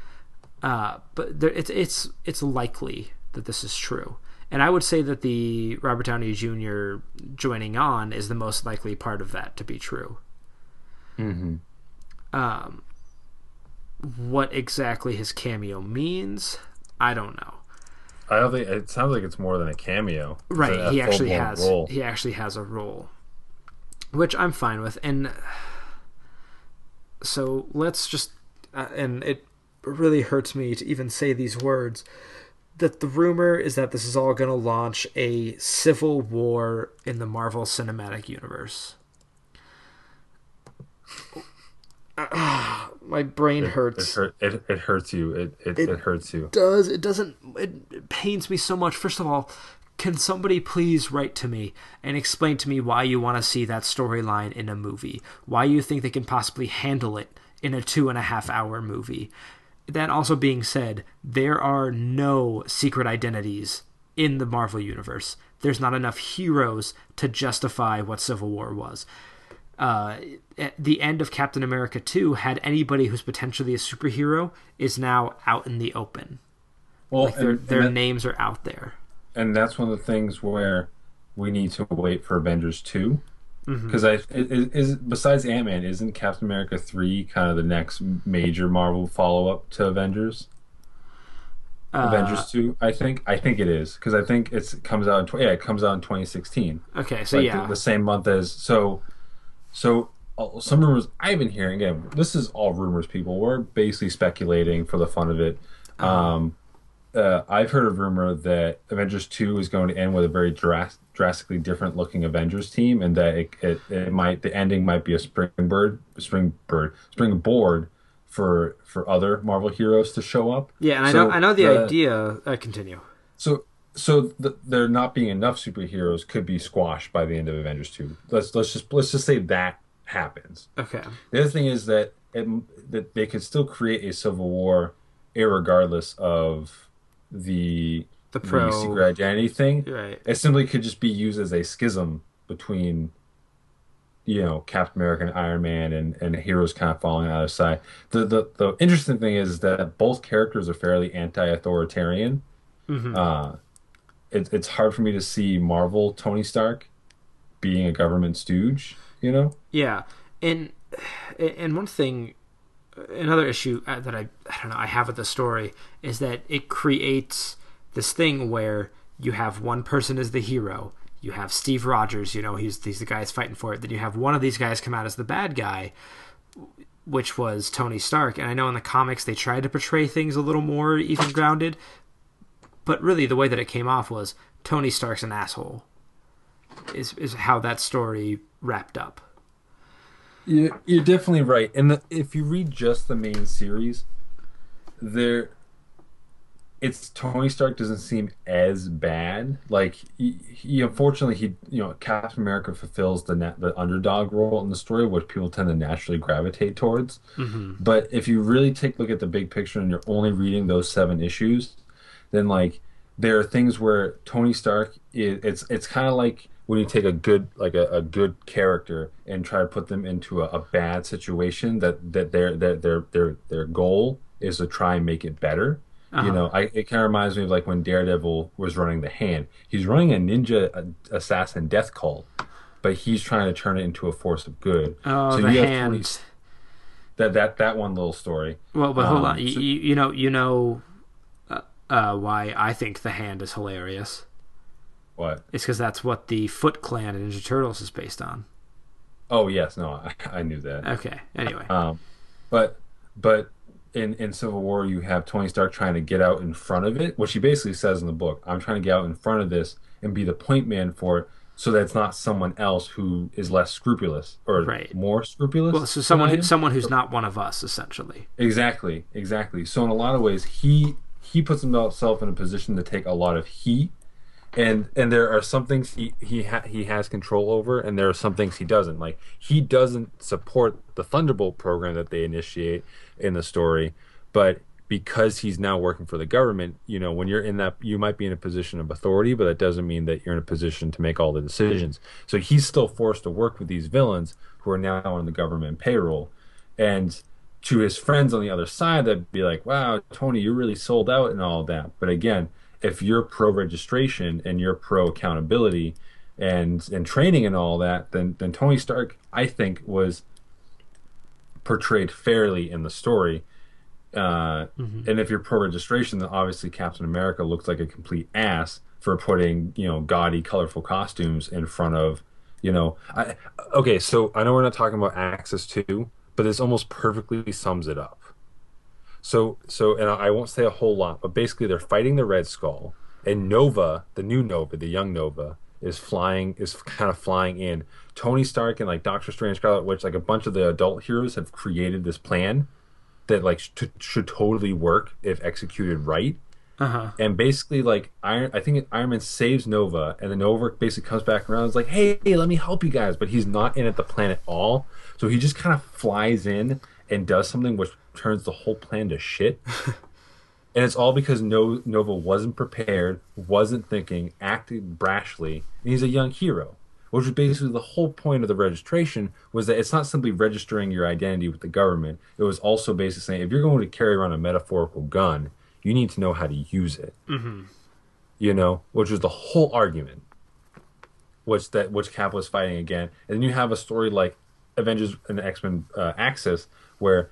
uh, but there, it's it's it's likely that this is true. And I would say that the Robert Downey Jr. joining on is the most likely part of that to be true. Mm-hmm. Um, what exactly his cameo means, I don't know. I don't think it sounds like it's more than a cameo. Right, a- a he actually has role. he actually has a role, which I'm fine with. And so let's just uh, and it really hurts me to even say these words that the rumor is that this is all going to launch a civil war in the Marvel Cinematic Universe. (sighs) my brain It, hurts. hurt, it, it hurts you. It, it, it hurts you. does it doesn't it, it pains me so much. First of all can somebody please write to me and explain to me why you want to see that storyline in a movie? Why you think they can possibly handle it in a two and a half hour movie? That also being said there are no secret identities in the marvel universe. There's not enough heroes to justify what civil war was uh, at the end of Captain America 2 had anybody who's potentially a superhero is now out in the open. Well, Like their and, their that- names are out there. and that's one of the things where we need to wait for Avengers 2 Mm-hmm. because I is, is besides Ant Man, isn't Captain America three kind of the next major Marvel follow up to Avengers? Uh, Avengers two, I think. I think it is because I think it's it comes out in yeah it comes out in 2016. Okay, so like yeah. the, the same month as so so uh, some rumors I've been hearing again this is all rumors people we're basically speculating for the fun of it um uh, I've heard a rumor that Avengers 2 is going to end with a very dras- drastically different looking Avengers team and that it, it, it might the ending might be a springboard springboard springboard for for other Marvel heroes to show up yeah, and I know I know the, the- idea. Uh, continue. so, so the, there not being enough superheroes could be squashed by the end of Avengers two. Let's let's just let's just say that happens. Okay. The other thing is that it, that they could still create a civil war, irregardless of the The pro- secret identity thing. Right. It simply could just be used as a schism between, you know, Captain America and Iron Man, and and heroes kind of falling on the other side. The the the interesting thing is that both characters are fairly anti-authoritarian. Uh, it, it's hard for me to see Marvel Tony Stark being a government stooge. You know. Yeah, and and one thing, another issue uh, that I I don't know I have with the story is that it creates this thing where you have one person as the hero, you have Steve Rogers, you know he's he's the guy that's fighting for it. Then you have one of these guys come out as the bad guy, which was Tony Stark. And I know in the comics they tried to portray things a little more even grounded, but really the way that it came off was Tony Stark's an asshole. Is is how that story wrapped up. You're, you're definitely right. And the, if you read just the main series, there, it's Tony Stark doesn't seem as bad. Like he, he unfortunately he you know Captain America fulfills the na- the underdog role in the story, which people tend to naturally gravitate towards. Mm-hmm. But if you really take a look at the big picture and you're only reading those seven issues, then like there are things where Tony Stark is it's it's kind of like when you take a good like a, a good character and try to put them into a, a bad situation that that their their their their their goal is to try and make it better. You know, I, it kind of reminds me of like when Daredevil was running the hand. He's running a ninja a- assassin death cult, but he's trying to turn it into a force of good. Oh, the you hand. that that that one little story. Well, but hold Um, on. So- you, you know, you know, uh, why I think the hand is hilarious. What? It's because that's what the Foot Clan in Ninja Turtles is based on. Oh yes, no, I, I knew that. Okay. Anyway. Um, but but in in Civil War, you have Tony Stark trying to get out in front of it, which he basically says in the book. I'm trying to get out in front of this and be the point man for it, so that it's not someone else who is less scrupulous or Right. more scrupulous. well, so someone who, someone who's not one of us, essentially. Exactly, exactly. So in a lot of ways, he he puts himself in a position to take a lot of heat, and and there are some things he he ha- he has control over, and there are some things he doesn't. Like he doesn't support the Thunderbolt program that they initiate in the story, but because he's now working for the government, you know, when you're in that, you might be in a position of authority, but that doesn't mean that you're in a position to make all the decisions. So he's still forced to work with these villains who are now on the government payroll, and to his friends on the other side that'd be like wow tony you're really sold out and all that. But again if you're pro registration and you're pro accountability and and training and all that then then tony stark i think was portrayed fairly in the story. Uh, and if you're pro registration then obviously captain america looks like a complete ass for putting you know gaudy colorful costumes in front of you know I, okay so i know we're not talking about Axis to but this almost perfectly sums it up so so and I won't say a whole lot, but basically they're fighting the Red Skull, and Nova, the new Nova, the young Nova, is flying is kind of flying in. Tony Stark and like Doctor Strange, Scarlet Witch, like a bunch of the adult heroes have created this plan that like sh- should totally work if executed right. Uh huh. And basically, like Iron, I think Iron Man saves Nova, and then Nova basically comes back around. and is like, "Hey, hey, let me help you guys," but he's not in at the plan at all. So he just kind of flies in and does something which turns the whole plan to shit. (laughs) and it's all because no, Nova wasn't prepared, wasn't thinking, acted brashly, and he's a young hero. which was basically the whole point of the registration was that it's not simply registering your identity with the government. It was also basically saying if you're going to carry around a metaphorical gun, you need to know how to use it. Mm-hmm. You know, which was the whole argument, which that which Cap was fighting again. And then you have a story like Avengers and X Men uh, Axis, where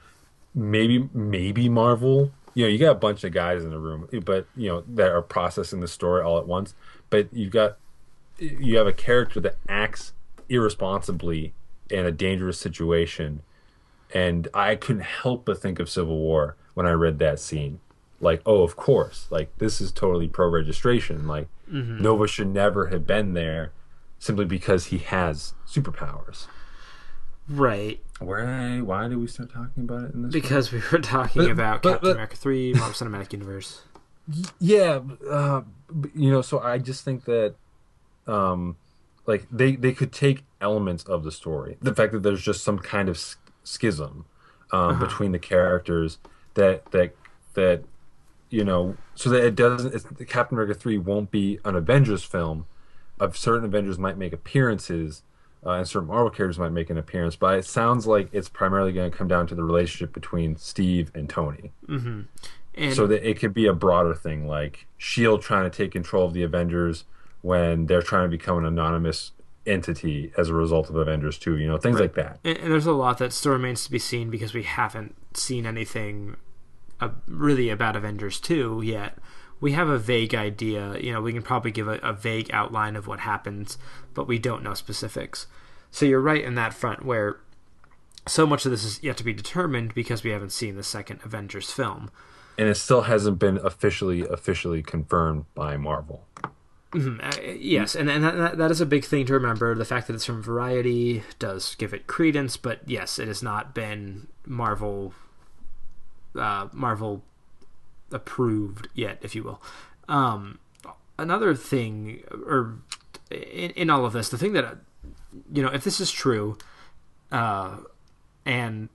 maybe maybe Marvel, you know, you got a bunch of guys in the room, but you know that are processing the story all at once. But you've got you have a character that acts irresponsibly in a dangerous situation, and I couldn't help but think of Civil War when I read that scene. Like, oh, of course, like this is totally pro registration. Like Nova should never have been there simply because he has superpowers. Right. Where? Why did we start talking about it in this? Because we were talking But- about but- Captain but- America 3, Marvel Cinematic Universe. yeah uh, you know so i just think that um like they they could take elements of the story the fact that there's just some kind of schism um between the characters that that that you know so that it doesn't it's, captain america 3 won't be an avengers film of certain avengers might make appearances uh, and certain marvel characters might make an appearance but it sounds like it's primarily going to come down to the relationship between steve and tony. And so that it could be a broader thing like shield trying to take control of the avengers when they're trying to become an anonymous entity as a result of avengers 2 you know things like that. And, and there's a lot that still remains to be seen because we haven't seen anything uh, really about Avengers 2 yet. We have a vague idea. You know, we can probably give a, a vague outline of what happens, but we don't know specifics. So you're right in that front where so much of this is yet to be determined because we haven't seen the second Avengers film. and it still hasn't been officially officially confirmed by marvel Uh, yes, and, and that, that is a big thing to remember. The fact that it's from Variety does give it credence, but yes, it has not been Marvel uh, Marvel approved yet, if you will. Um, another thing, or in, in all of this, the thing that you know, if this is true, uh, and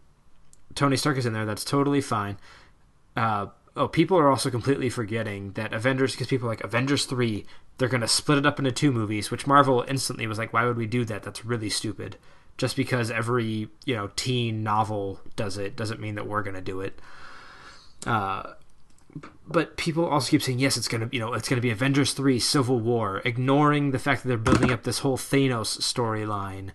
Tony Stark is in there, that's totally fine. Uh, oh, people are also completely forgetting that Avengers, because people like Avengers three, they're gonna split it up into two movies, which Marvel instantly was like, why would we do that? That's really stupid. Just because every you know teen novel does it doesn't mean that we're gonna do it. Uh, but people also keep saying yes, it's gonna you know it's gonna be Avengers three Civil War, ignoring the fact that they're building up this whole Thanos storyline,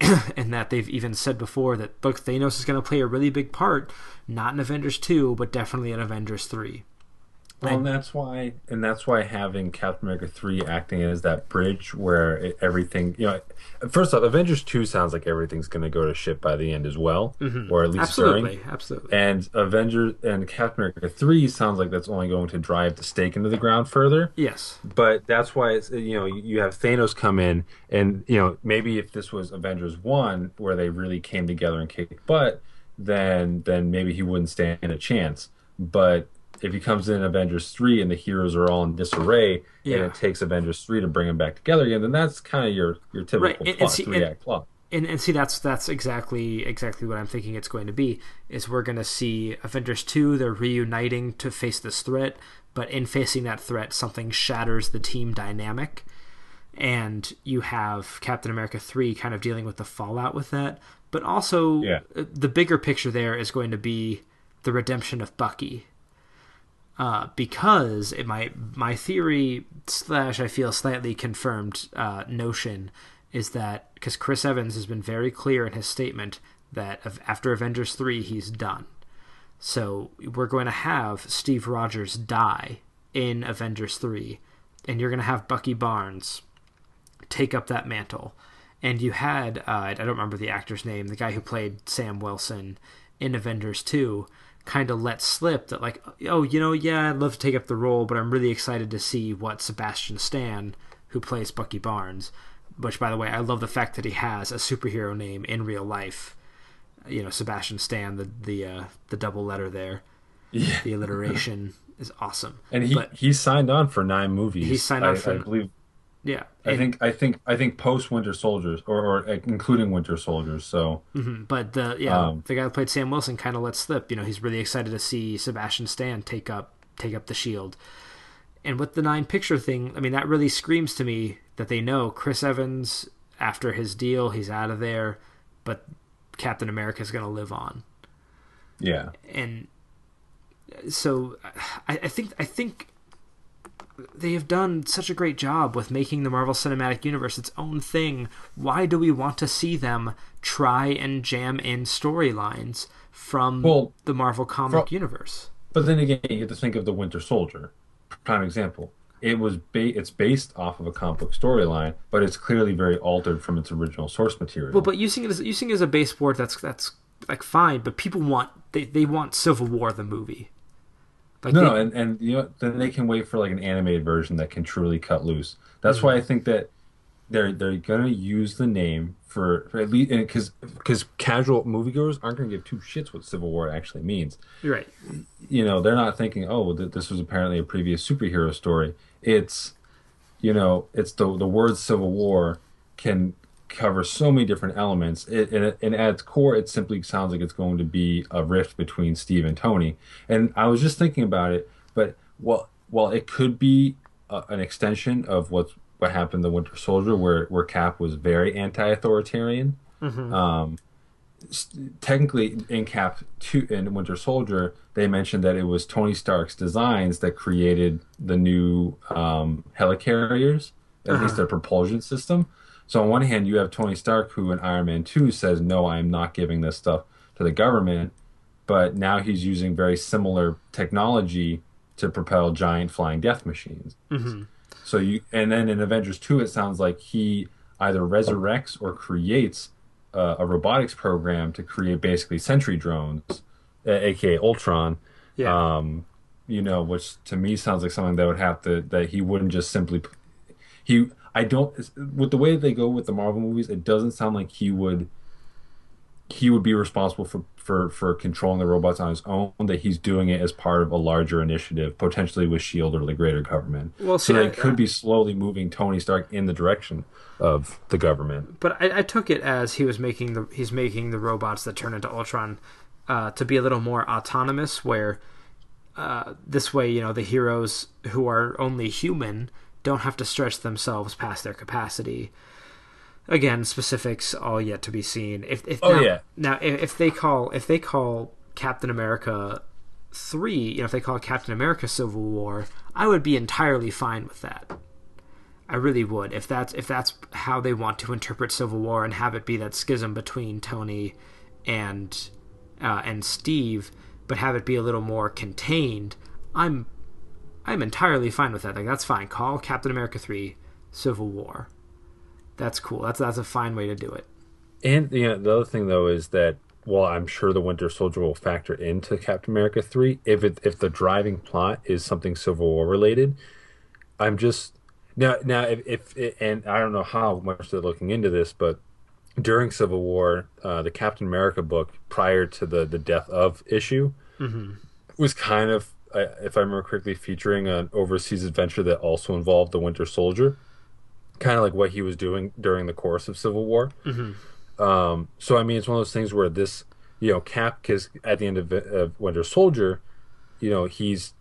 (clears throat) and that they've even said before that look Thanos is gonna play a really big part, not in Avengers two, but definitely in Avengers three. Well, and that's why and that's why having captain america 3 acting as that bridge where it, everything you know first off avengers 2 sounds like everything's going to go to shit by the end as well mm-hmm. or at least during Absolutely, absolutely. And Avengers and Captain America three sounds like that's only going to drive the stake into the ground further. Yes. But that's why it's you know you have Thanos come in, and you know maybe if this was Avengers one where they really came together and kicked butt, then then maybe he wouldn't stand a chance. But if he comes in Avengers three and the heroes are all in disarray, Yeah. and it takes Avengers three to bring them back together again, then that's kind of your your typical Right, and- plot, three and- act plot. and and see that's that's exactly exactly what I'm thinking it's going to be is we're going to see Avengers 2 they're reuniting to face this threat but in facing that threat something shatters the team dynamic and you have Captain America 3 kind of dealing with the fallout with that but also Yeah. the bigger picture there is going to be the redemption of Bucky uh, because it might my theory slash I feel slightly confirmed uh, notion is that because Chris Evans has been very clear in his statement that after Avengers three he's done, so we're going to have Steve Rogers die in Avengers three, and you're going to have Bucky Barnes take up that mantle. And you had uh, I don't remember the actor's name, the guy who played Sam Wilson in Avengers two, kind of let slip that like oh you know yeah I'd love to take up the role, but I'm really excited to see what Sebastian Stan, who plays Bucky Barnes, which by the way I love the fact that he has a superhero name in real life. You know Sebastian Stan, the the uh, the double letter there, Yeah. the alliteration (laughs) is awesome. And he but he signed on for nine movies. He signed on I, for- I believe yeah, I think I think I think post Winter Soldiers or, or including Winter Soldiers. So Mhm, But the yeah, Um, the guy who played Sam Wilson kind of let slip. You know, he's really excited to see Sebastian Stan take up take up the shield. And with the nine picture thing, I mean, that really screams to me that they know Chris Evans after his deal, he's out of there, but Captain America is going to live on. Yeah. And so I, I think I think they have done such a great job with making the Marvel Cinematic Universe its own thing. Why do we want to see them try and jam in storylines from Well, the Marvel comic universe? But then again, you have to think of the Winter Soldier, prime example. It was ba- it's based off of a comic book storyline, but it's clearly very altered from its original source material. Well, but using it as using it as a baseboard, that's that's like fine. But people want they, they want Civil War the movie. Like no, they- no, and, and you know, then they can wait for like an animated version that can truly cut loose. That's mm. why I think that they're they're gonna use the name for, for at least because because casual moviegoers aren't gonna give two shits what Civil War actually means. you're right. you know they're not thinking oh well, th- this was apparently a previous superhero story it's you know it's the the word civil war can cover so many different elements. It, and, it, and at its core it simply sounds like it's going to be a rift between steve and tony. And i was just thinking about it but well well it could be a, an extension of what what happened the winter soldier where where cap was very anti-authoritarian um technically in Cap two in Winter Soldier, they mentioned that it was Tony Stark's designs that created the new um, helicarriers, at least their propulsion system. So on one hand, you have Tony Stark, who in Iron Man two says, "No, I am not giving this stuff to the government," but now he's using very similar technology to propel giant flying death machines. So you and then in Avengers two, it sounds like he either resurrects or creates uh, a robotics program to create basically sentry drones, aka Ultron. Yeah. Um, you know, which to me sounds like something that would have to that he wouldn't just simply he. I don't with the way they go with the Marvel movies. It doesn't sound like he would he would be responsible for, for, for controlling the robots on his own, that he's doing it as part of a larger initiative, potentially with S.H.I.E.L.D. or the greater government. Well, so see, they I- could be slowly moving Tony Stark in the direction of the government. but I, I took it as he was making the he's making the robots that turn into Ultron uh, to be a little more autonomous, where uh, this way, you know, the heroes who are only human don't have to stretch themselves past their capacity. Again, specifics all yet to be seen. If, if Oh, now, yeah. now if, they call if they call Captain America three, you know, if they call Captain America Civil War, I would be entirely fine with that. I really would. If that's if that's how they want to interpret Civil War and have it be that schism between Tony and uh, and Steve, but have it be a little more contained, I'm I'm entirely fine with that. Like that's fine. Call Captain America three Civil War. That's cool. That's that's a fine way to do it. And you know, the other thing though is that while I'm sure the Winter Soldier will factor into Captain America three, if it if the driving plot is something Civil War related, I'm just now now if, if and I don't know how much they're looking into this, but during Civil War, uh, the Captain America book prior to the the death of issue was kind of, if I remember correctly, featuring an overseas adventure that also involved the Winter Soldier, kind of like what he was doing during the course of Civil War. Um, so I mean, it's one of those things where this, you know, Cap, because at the end of, of Winter Soldier, you know, he's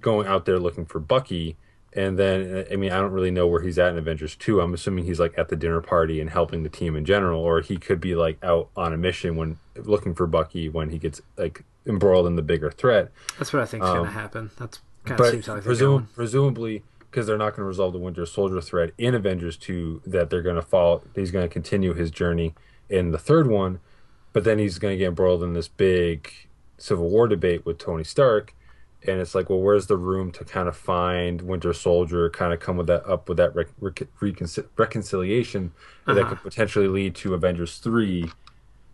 going out there looking for Bucky, and then I mean, I don't really know where he's at in Avengers Two. I'm assuming he's like at the dinner party and helping the team in general, or he could be like out on a mission when looking for Bucky when he gets like embroiled in the bigger threat. That's what I think is going to happen. That's kind of seems like I think they're presum- presumably, because they're not going to resolve the Winter Soldier threat in Avengers 2, that they're going to follow, he's going to continue his journey in the third one, but then he's going to get embroiled in this big Civil War debate with Tony Stark. And it's like, well, where's the room to kind of find Winter Soldier, kind of come with that up with that rec- rec- reconcil- reconciliation that Uh-huh. could potentially lead to Avengers three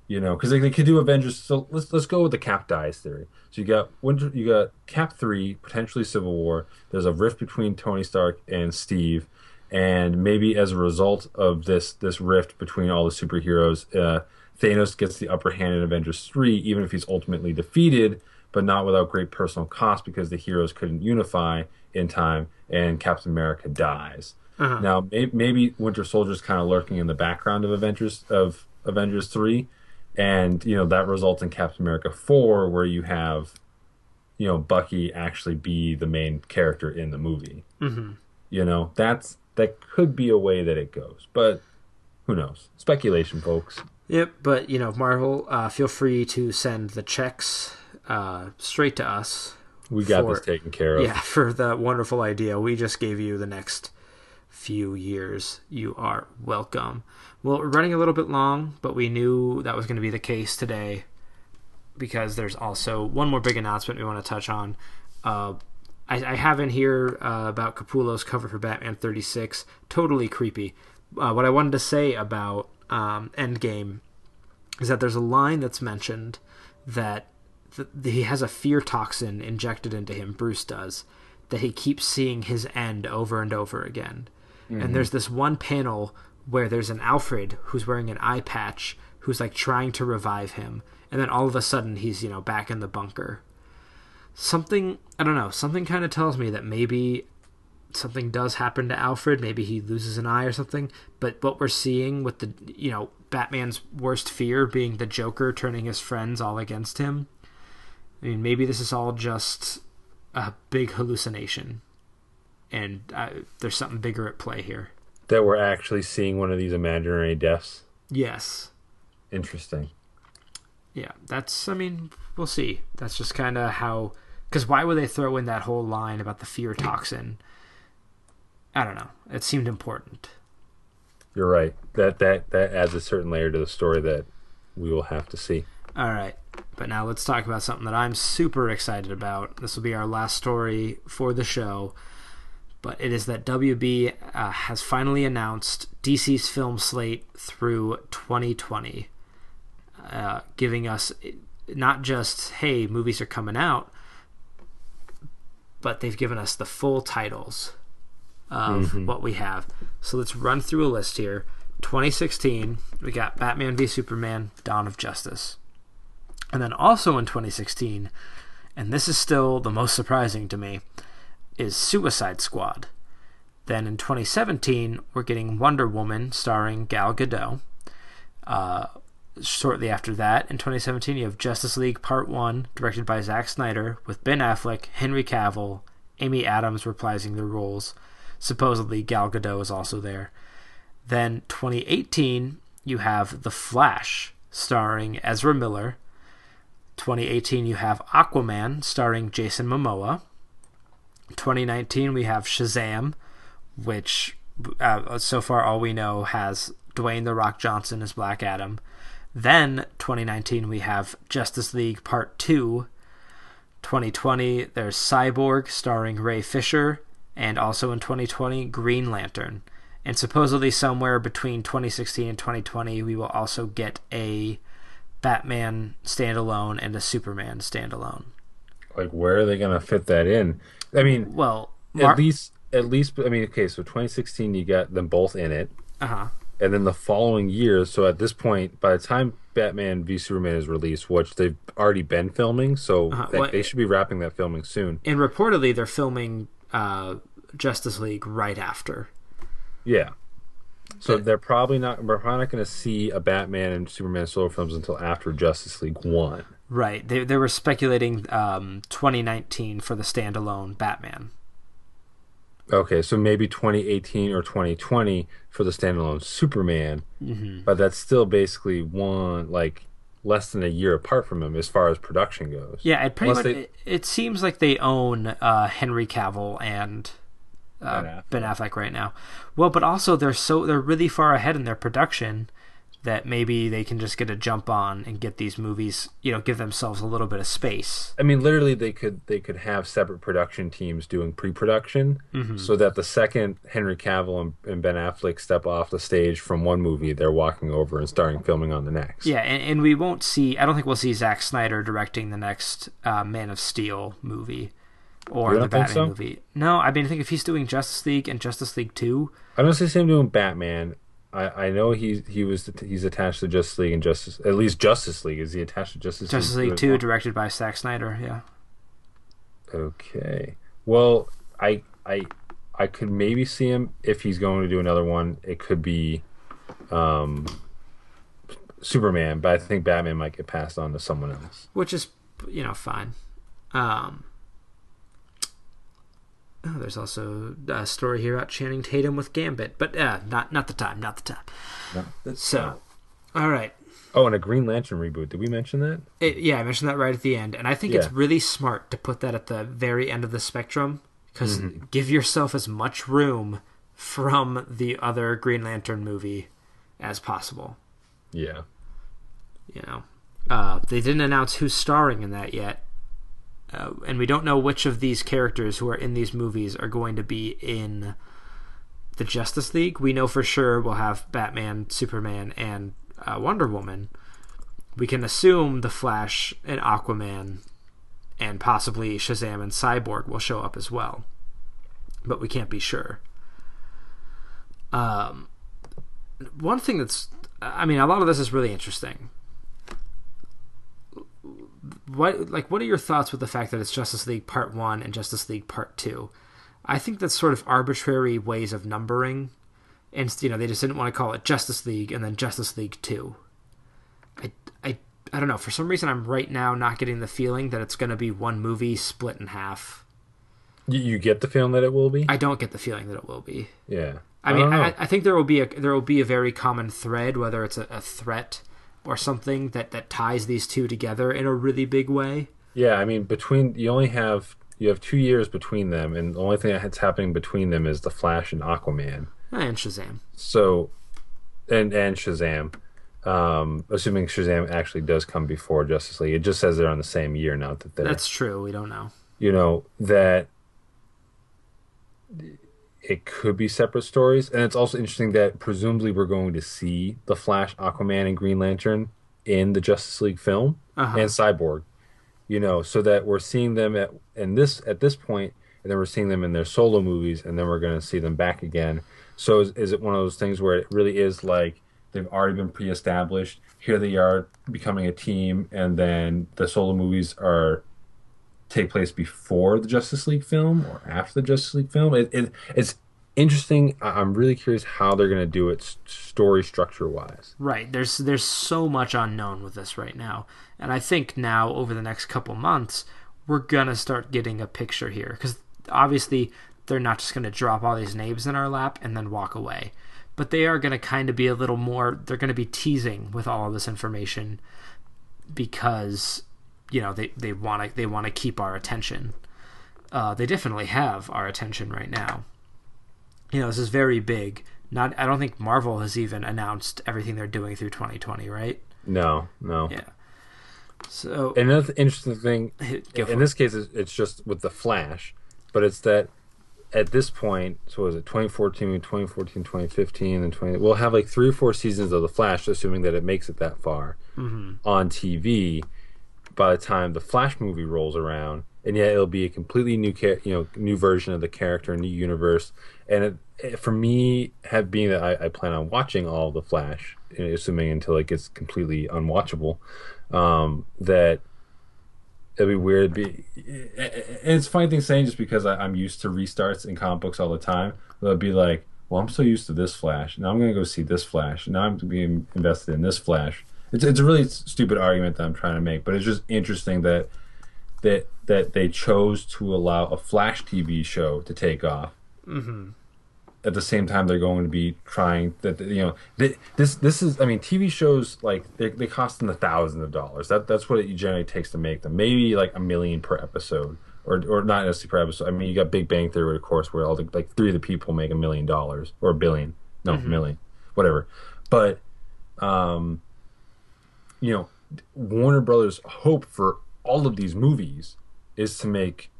you know, because they, they could do Avengers. So let's let's go with the Cap dies theory. So you got Winter, you got Cap three, potentially Civil War. There's a rift between Tony Stark and Steve, and maybe as a result of this this rift between all the superheroes, uh, Thanos gets the upper hand in Avengers three, even if he's ultimately defeated, but not without great personal cost because the heroes couldn't unify in time, and Captain America dies. Now may, maybe Winter Soldier's kind of lurking in the background of Avengers of Avengers three and you know that results in Captain America four, where you have, you know, Bucky actually be the main character in the movie. Mm-hmm. You know, that's that could be a way that it goes, but who knows? Speculation, folks. Yep, but you know, Marvel, uh, feel free to send the checks uh, straight to us. We got for- this taken care of. Yeah, (laughs) for the wonderful idea we just gave you the next few years. You are welcome. Well, we're running a little bit long, but we knew that was going to be the case today because there's also one more big announcement we want to touch on. Uh, I, I have in here uh, about Capullo's cover for Batman 36. Totally creepy. Uh, what I wanted to say about um, Endgame is that there's a line that's mentioned that th- he has a fear toxin injected into him, Bruce does, that he keeps seeing his end over and over again. And there's this one panel where there's an Alfred who's wearing an eye patch who's like trying to revive him. And then all of a sudden he's, you know, back in the bunker. Something, I don't know, something kind of tells me that maybe something does happen to Alfred. Maybe he loses an eye or something. But what we're seeing with the, you know, Batman's worst fear being the Joker turning his friends all against him. I mean, maybe this is all just a big hallucination. And uh, there's something bigger at play here. That we're actually seeing one of these imaginary deaths. Yes. Interesting. Yeah, that's, I mean, we'll see. That's just kind of how. Because why would they throw in that whole line about the fear toxin? I don't know. It seemed important. You're right. That that that adds a certain layer to the story that we will have to see. All right. But now let's talk about something that I'm super excited about. This will be our last story for the show. But it is that WB uh, has finally announced DC's film slate through 2020, uh, giving us not just, hey, movies are coming out, but they've given us the full titles of what we have. So let's run through a list here. 2016, we got Batman v Superman Dawn of Justice. And then also in 2016, and this is still the most surprising to me, is Suicide Squad. Then in 2017, we're getting Wonder Woman starring Gal Gadot. Uh, shortly after that, in 2017, you have Justice League Part 1, directed by Zack Snyder, with Ben Affleck, Henry Cavill, Amy Adams reprising their roles. Supposedly, Gal Gadot is also there. Then 2018, you have The Flash, starring Ezra Miller. 2018, you have Aquaman, starring Jason Momoa. 2019, we have Shazam, which uh, so far all we know has Dwayne The Rock Johnson as Black Adam. Then 2019, we have Justice League Part 2. 2020, there's Cyborg, starring Ray Fisher. And also in 2020, Green Lantern. And supposedly somewhere between 2016 and 2020, we will also get a Batman standalone and a Superman standalone. Like, where are they going to fit that in? I mean, Well, Mar- at least, at least, I mean, okay, so 2016, you got them both in it, uh-huh. and then the following year. So at this point, by the time Batman v Superman is released, which they've already been filming, so Uh-huh, they, well, they should be wrapping that filming soon. and reportedly they're filming uh, Justice League right after. Yeah. So they're probably not. We're probably not going to see a Batman and Superman solo films until after Justice League One. Right. They they were speculating um, 2019 for the standalone Batman. Okay, so maybe 2018 or 2020 for the standalone Superman, Mm-hmm. but that's still basically one like less than a year apart from him as far as production goes. Yeah, it pretty Unless much. they- It, it seems like they own uh, Henry Cavill and uh, Ben Affleck. Ben Affleck right now. Well, but also they're so they're really far ahead in their production that maybe they can just get a jump on and get these movies. You know, give themselves a little bit of space. I mean, literally, they could they could have separate production teams doing pre-production, Mm-hmm. so that the second Henry Cavill and, and Ben Affleck step off the stage from one movie, they're walking over and starting filming on the next. Yeah, and, and we won't see. I don't think we'll see Zack Snyder directing the next uh, Man of Steel movie or the Batman so? movie. No, I mean, I think if he's doing Justice League and Justice League Two, I don't see him doing Batman. I, I know he he was he's attached to Justice League and Justice at least Justice League is he attached to Justice, League? Justice League as Two, directed by Zack Snyder. Yeah. Okay. Well, I I I could maybe see him if he's going to do another one. It could be um Superman, but I think Batman might get passed on to someone else. which is you know fine. Um, Oh, there's also a story here about Channing Tatum with Gambit, but uh, not not the time, not the time. No. So, all right, Oh, and a Green Lantern reboot. Did we mention that? It, yeah, I mentioned that right at the end, and I think it's really smart to put that at the very end of the spectrum because Mm-hmm. give yourself as much room from the other Green Lantern movie as possible. Yeah. You know, uh, they didn't announce who's starring in that yet, uh, and we don't know which of these characters who are in these movies are going to be in the Justice League. We know for sure we'll have Batman, Superman, and uh, Wonder Woman. We can assume the Flash and Aquaman, and possibly Shazam and Cyborg will show up as well, but we can't be sure. Um, one thing that's, I mean, a lot of this is really interesting what like what are your thoughts with the fact that it's Justice League Part 1 and Justice League Part 2? I think that's sort of arbitrary ways of numbering and you know, they just didn't want to call it Justice League and then Justice League 2. I I I don't know, for some reason I'm right now not getting the feeling that it's going to be one movie split in half. You, you get the feeling that it will be? I don't get the feeling that it will be. yeah. I mean, don't. I, I think there will be a there will be a very common thread, whether it's a, a threat or something that that ties these two together in a really big way. Yeah, I mean, between you only have you have two years between them, and the only thing that's happening between them is the Flash and Aquaman. And Shazam. So, and and Shazam, um, assuming Shazam actually does come before Justice League, it just says they're on the same year, not that they're That's true. We don't know. you know that it could be separate stories, and it's also interesting that presumably we're going to see the Flash, Aquaman, and Green Lantern in the Justice League film Uh-huh. and Cyborg. You know, so that we're seeing them at in this at this point, and then we're seeing them in their solo movies, and then we're going to see them back again. So is, is it one of those things where it really is like they've already been pre-established? Here they are becoming a team, and then the solo movies are take place before the Justice League film or after the Justice League film. It, it it's interesting. I'm really curious how they're going to do it story structure wise. Right. There's there's so much unknown with this right now, and I think now over the next couple months we're gonna start getting a picture here because obviously they're not just gonna drop all these names in our lap and then walk away, but they are gonna kind of be a little more. They're gonna be teasing with all of this information because you know they they want to they want to keep our attention. Uh, they definitely have our attention right now. You know, this is very big. Not, I don't think Marvel has even announced everything they're doing through 2020, right? No, no. Yeah. So Another interesting thing (laughs) in it. this case, it's it's just with the Flash, but it's that at this point, so was it 2014, 2014, 2015, and 20? We'll have like three or four seasons of the Flash, assuming that it makes it that far Mm-hmm. on TV. By the time the Flash movie rolls around, and yet it'll be a completely new, char- you know, new version of the character, new universe. And it, it, for me, have being that I, I plan on watching all the Flash, assuming until it gets completely unwatchable, um, that it'd be weird. It'd be And it's funny thing saying just because I, I'm used to restarts in comic books all the time. They'll be like, well, I'm so used to this Flash. Now I'm going to go see this Flash. Now I'm being invested in this Flash. It's, it's a really stupid argument that I'm trying to make, but it's just interesting that that that they chose to allow a Flash TV show to take off. Mm-hmm. At the same time, they're going to be trying that you know th- this this is I mean TV shows like they, they cost in the thousands of dollars. That that's what it generally takes to make them. Maybe like a million per episode, or or not necessarily per episode. I mean, you got Big Bang Theory, of course, where all the like three of the people make a million dollars or a billion, no million, whatever. But um, you know, Warner Brothers' hope for all of these movies is to make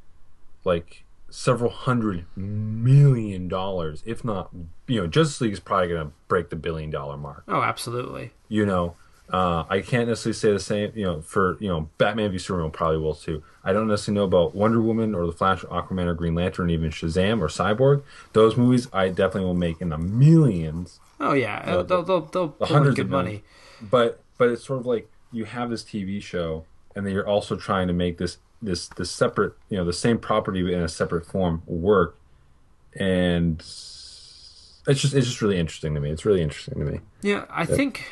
like several hundred million dollars, if not, you know, Justice League is probably going to break the billion dollar mark. oh, absolutely. You know, uh, I can't necessarily say the same. You know, for you know, Batman v Superman probably will too. I don't necessarily know about Wonder Woman or the Flash, or Aquaman, or Green Lantern, even Shazam or Cyborg. Those movies I definitely will make in the millions Oh yeah, Uh, they'll they'll they'll the hundreds good of money. millions. But but it's sort of like you have this TV show, and then you're also trying to make this this this separate you know the same property in a separate form work, and it's just it's just really interesting to me. It's really interesting to me. Yeah, I think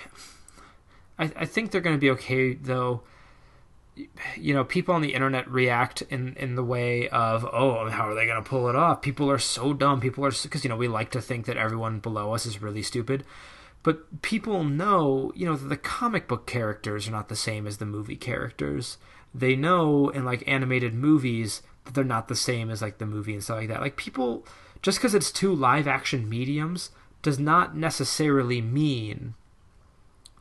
I, I think they're going to be okay though. you know, people on the internet react in in the way of, oh, how are they going to pull it off? People are so dumb. People are because you know we like to think that everyone below us is really stupid, but people know, you know, that the comic book characters are not the same as the movie characters. They know in like animated movies that they're not the same as like the movie and stuff like that. Like people, just because it's two live action mediums does not necessarily mean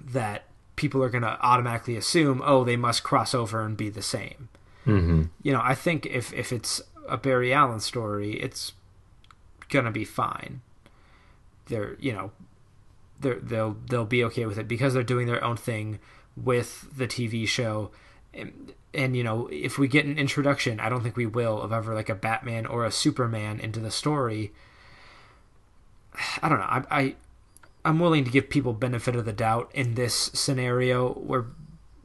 that people are going to automatically assume, oh, they must cross over and be the same. Mm-hmm. You know, I think if if it's a Barry Allen story, it's gonna be fine. They're you know, they'll they'll be okay with it because they're doing their own thing with the TV show. And, and you know, if we get an introduction, I don't think we will of ever like a Batman or a Superman into the story. I don't know. I, I I'm willing to give people benefit of the doubt in this scenario where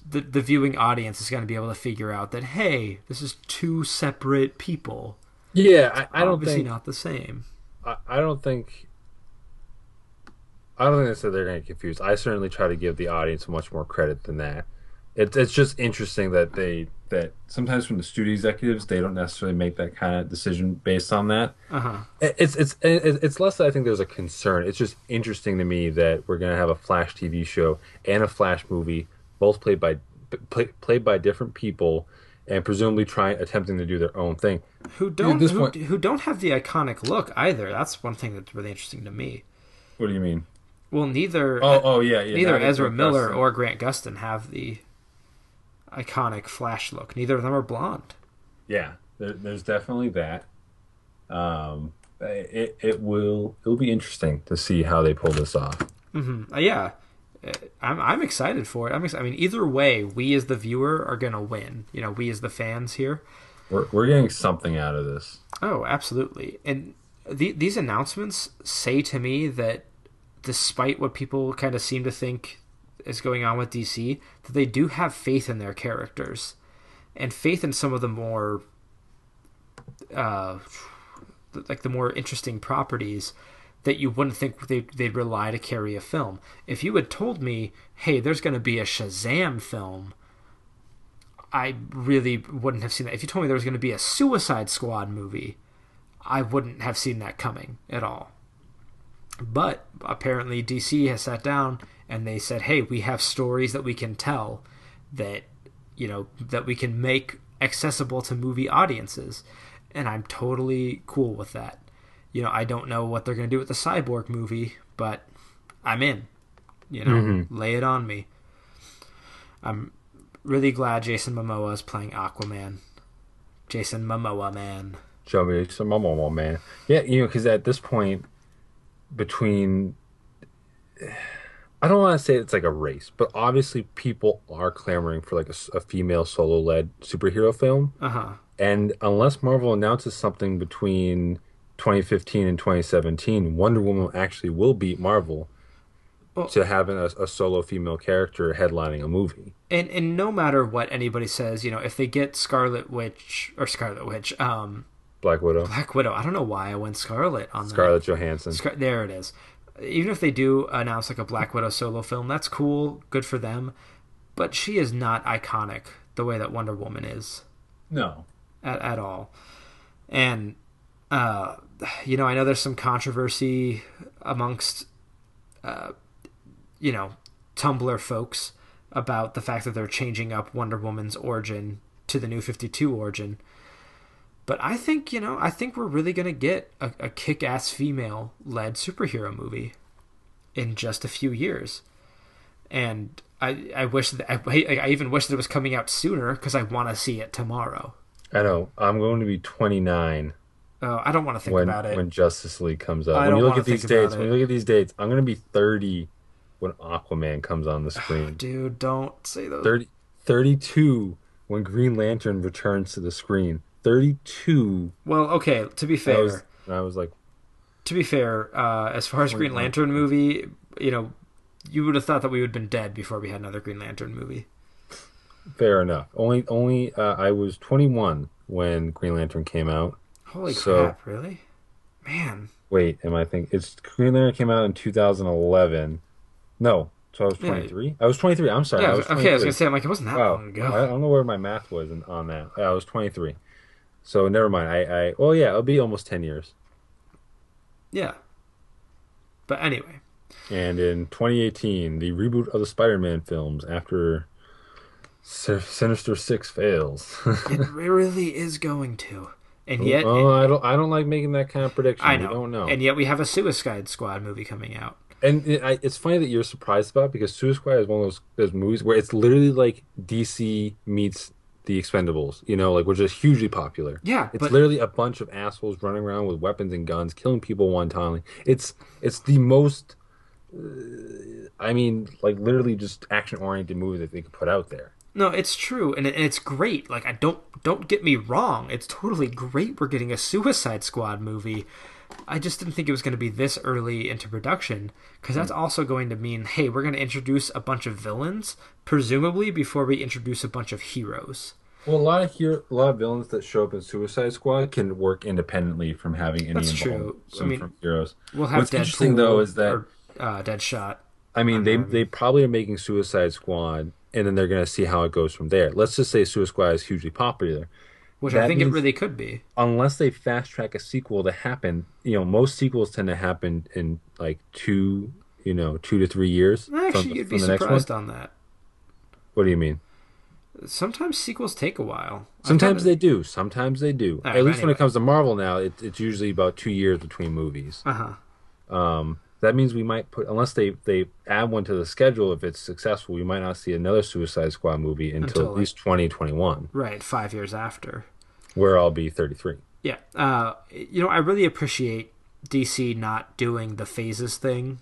the the viewing audience is going to be able to figure out that hey, this is two separate people. Yeah, I, I don't Obviously think not the same. I, I don't think I don't think they said they're going to get confused. I certainly try to give the audience much more credit than that. It's it's just interesting that they that sometimes from the studio executives they don't necessarily make that kind of decision based on that. Uh huh. It- It's it's it- it's less that I think there's a concern. It's just interesting to me that we're going to have a Flash TV show and a Flash movie, both played by play, played by different people, and presumably trying attempting to do their own thing. Who don't who, point- who don't have the iconic look either. That's one thing that's really interesting to me. What do you mean? Well, neither Oh, oh yeah, yeah. neither Ezra Miller Gustin. or Grant Gustin have the iconic Flash look. Neither of them are blonde. yeah, there, there's definitely that. Um, it it will it'll be interesting to see how they pull this off. Uh, yeah, Uh, I'm I'm excited for it. I'm ex- I mean, either way, we as the viewer are gonna win. You know, we as the fans here. We're we're getting something out of this. Oh, absolutely. And the, these announcements say to me that despite what people kind of seem to think is going on with DC, that they do have faith in their characters and faith in some of the more uh like the more interesting properties that you wouldn't think they'd, they'd rely to carry a film. If you had told me, hey, there's going to be a Shazam film, I really wouldn't have seen that. If you told me there was going to be a Suicide Squad movie, I wouldn't have seen that coming at all. But apparently, DC has sat down and they said, "Hey, we have stories that we can tell that you know that we can make accessible to movie audiences," and I'm totally cool with that. You know, I don't know what they're going to do with the Cyborg movie, but I'm in. You know, mm-hmm. lay it on me. I'm really glad Jason Momoa is playing Aquaman. Jason Momoa, man. Show me some Momo man. Yeah, you know, because at this point, between, I don't want to say it's like a race, but obviously people are clamoring for like a female solo led superhero film, Uh huh. and unless Marvel announces something between 2015 and 2017, Wonder Woman actually will beat Marvel Well- to having a, a solo female character headlining a movie. And and no matter what anybody says, you know, if they get Scarlet Witch or Scarlet Witch, um, Black Widow, Black Widow. I don't know why I went Scarlet on that. Scarlett Johansson. Scar- there it is. Even if they do announce like a Black Widow solo film, that's cool, good for them. But she is not iconic the way that Wonder Woman is No, at, at all. And uh, you know, I know there's some controversy amongst uh, you know Tumblr folks about the fact that they're changing up Wonder Woman's origin to the New Fifty Two origin. But I think you know, I think we're really gonna get a, a kick-ass female-led superhero movie in just a few years, and I I wish that I, I even wish that it was coming out sooner because I want to see it tomorrow. I know. I'm going to be 29 Oh, I don't want to think when about it. when Justice League comes out. I when you look at these dates, when you look at these dates, I'm going to be 30 when Aquaman comes on the oh, screen. Dude, don't say those. 30, 32 when Green Lantern returns to the screen. 32. Well, okay. To be I fair, was, I was like, to be fair, uh, as far as Green Lantern movie, you know, you would have thought that we would have been dead before we had another Green Lantern movie. fair enough. Only, only uh, I was 21 when Green Lantern came out. Holy So- crap! Really, man. Wait, am I thinking? It's Green Lantern came out in 2011. No, So I was Yeah. 23. I was 23. I'm sorry. Yeah, I was okay. I was gonna say, I'm like, it wasn't that Wow. long ago. I, I don't know where my math was in, on that. I was 23. So never mind. I, I well, yeah, it'll be almost 10 years. Yeah. But anyway, And in 2018, the reboot of the Spider-Man films after Sinister Six fails. (laughs) it really is going to. And yet, oh, I don't. I don't like making that kind of prediction. I We know. don't know. And yet, we have a Suicide Squad movie coming out. And it, I, it's funny that you're surprised about it because Suicide Squad is one of those those movies where it's literally like DC meets the Expendables, you know, like which is hugely popular. Yeah, it's but- literally a bunch of assholes running around with weapons and guns, killing people one time. It's it's the most, uh, I mean, like literally just action oriented movie that they could put out there. No, it's true, and it, and it's great. Like, I don't don't get me wrong. It's totally great. We're getting a Suicide Squad movie. I just didn't think it was going to be this early into production because that's also going to mean, hey, we're going to introduce a bunch of villains, presumably before we introduce a bunch of heroes. Well, a lot of hero, a lot of villains that show up in Suicide Squad can work independently from having any That's true. I mean, from heroes. We'll have What's Deadpool interesting though is that or, uh, Deadshot. I mean, they they probably are making Suicide Squad, and then they're going to see how it goes from there. Let's just say Suicide Squad is hugely popular. Which I That think it really could be. Unless they fast track a sequel to happen, you know, most sequels tend to happen in like two, you know, two to three years. from- Actually, you'd be from the surprised on that. What do you mean? Sometimes sequels take a while. Sometimes kinda- they do. Sometimes they do. Right, At least when it comes to Marvel now, it, it's usually about two years between movies. Uh-huh. Um, that means we might put unless they they add one to the schedule. If it's successful, we might not see another Suicide Squad movie until, Until, at least twenty twenty one, Right, five years after. Where I'll be thirty three. Yeah. Uh, you know, I really appreciate DC not doing the phases thing.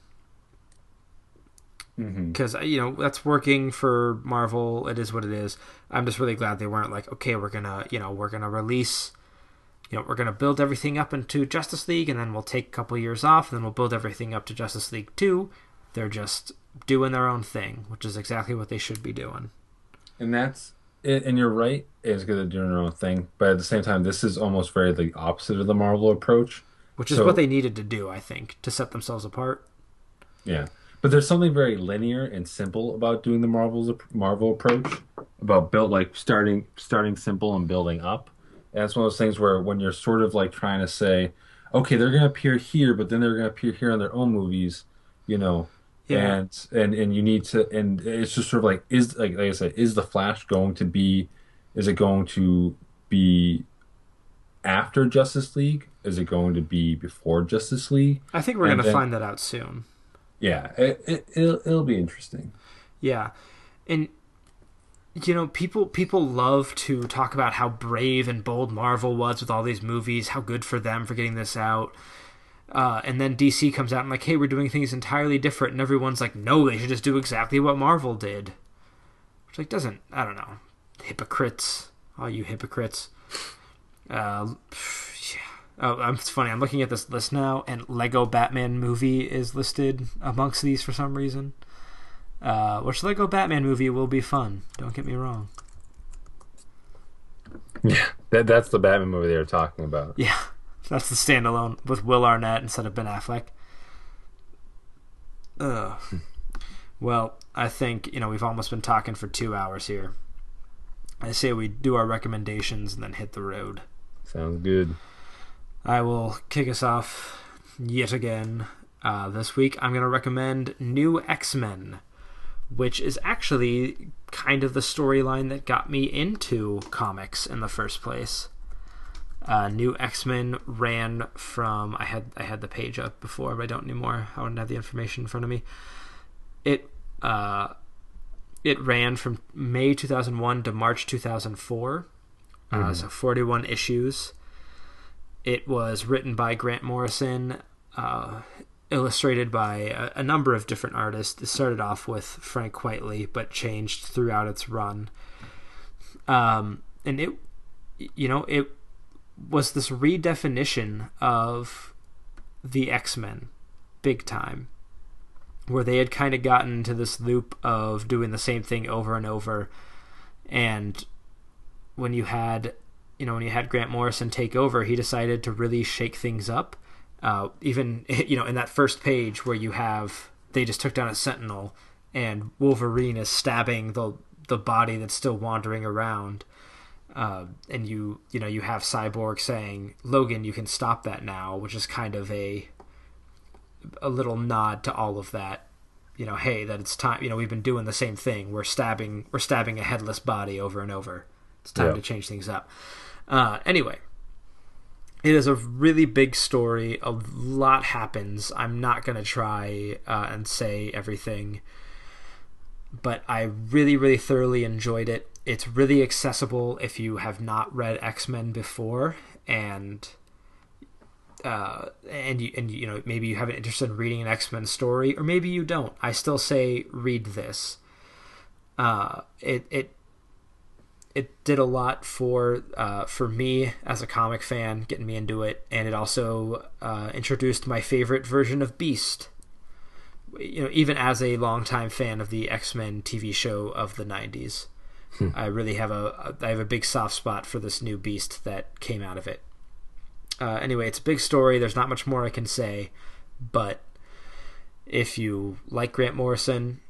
Because, you know, that's working for Marvel. It is what it is. I'm just really glad they weren't like, okay, we're going to, you know, we're going to release, you know, we're going to build everything up into Justice League and then we'll take a couple years off and then we'll build everything up to Justice League 2. They're just doing their own thing, which is exactly what they should be doing. And that's and you're right. It's good at doing their own thing, but at the same time, this is almost very the opposite of the Marvel approach. Which is So- what they needed to do, I think, to set themselves apart. Yeah, but there's something very linear and simple about doing the Marvel's Marvel approach about built like starting starting simple and building up. And it's one of those things where when you're sort of like trying to say, okay, they're going to appear here, but then they're going to appear here in their own movies, you know. Yeah. And and and you need to and it's just sort of like is like like I said, is the Flash going to be is it going to be after Justice League? Is it going to be before Justice League? I think we're going to find that out soon. Yeah, it, it it'll, it'll be interesting. Yeah, and you know, people people love to talk about how brave and bold Marvel was with all these movies, how good for them for getting this out. Uh, and then DC comes out and like, hey, we're doing things entirely different, and everyone's like, no, they should just do exactly what Marvel did. Which like doesn't, I don't know, hypocrites, all you hypocrites. Uh, yeah. Oh, I'm, it's funny. I'm looking at this list now, and Lego Batman movie is listed amongst these for some reason. Uh, which Lego Batman movie will be fun. Don't get me wrong. Yeah, (laughs) that that's the Batman movie they were talking about. Yeah, that's the standalone with Will Arnett instead of Ben Affleck. Ugh. well, I think you know we've almost been talking for two hours here. I say we do our recommendations and then hit the road. Sounds good. I will kick us off yet again. Uh, this week, I'm going to recommend New X Men, which is actually kind of the storyline that got me into comics in the first place. Uh, New X Men ran from I had I had the page up before, but I don't anymore. I don't have the information in front of me. It uh, it ran from May 2001 to March 2004, uh, so 41 issues. It was written by Grant Morrison, uh, illustrated by a, a number of different artists. It started off with Frank Quitely, but changed throughout its run. Um, and it, you know, it was this redefinition of the X Men, big time, where they had kind of gotten into this loop of doing the same thing over and over, and when you had you know when you had Grant Morrison take over, he decided to really shake things up. Uh, even (laughs) you know in that first page where you have they just took down a Sentinel, and Wolverine is stabbing the the body that's still wandering around. Uh, and you you know you have Cyborg saying Logan, you can stop that now, which is kind of a a little nod to all of that. You know, hey, that it's time. You know, we've been doing the same thing. We're stabbing we're stabbing a headless body over and over. It's time Yeah. to change things up. Uh, anyway, it is a really big story. A lot happens. I'm not going to try uh, and say everything, but I really, really thoroughly enjoyed it. It's really accessible if you have not read X Men before, and uh, and you and you know maybe you have an interest in reading an X Men story, or maybe you don't. I still say read this. Uh, it it it did a lot for uh, for me as a comic fan, getting me into it, and it also uh, introduced my favorite version of Beast. You know, even as a longtime fan of the X Men TV show of the '90s, I really have a I have a big soft spot for this new Beast that came out of it. Uh, anyway, it's a big story. There's not much more I can say, but if you like Grant Morrison,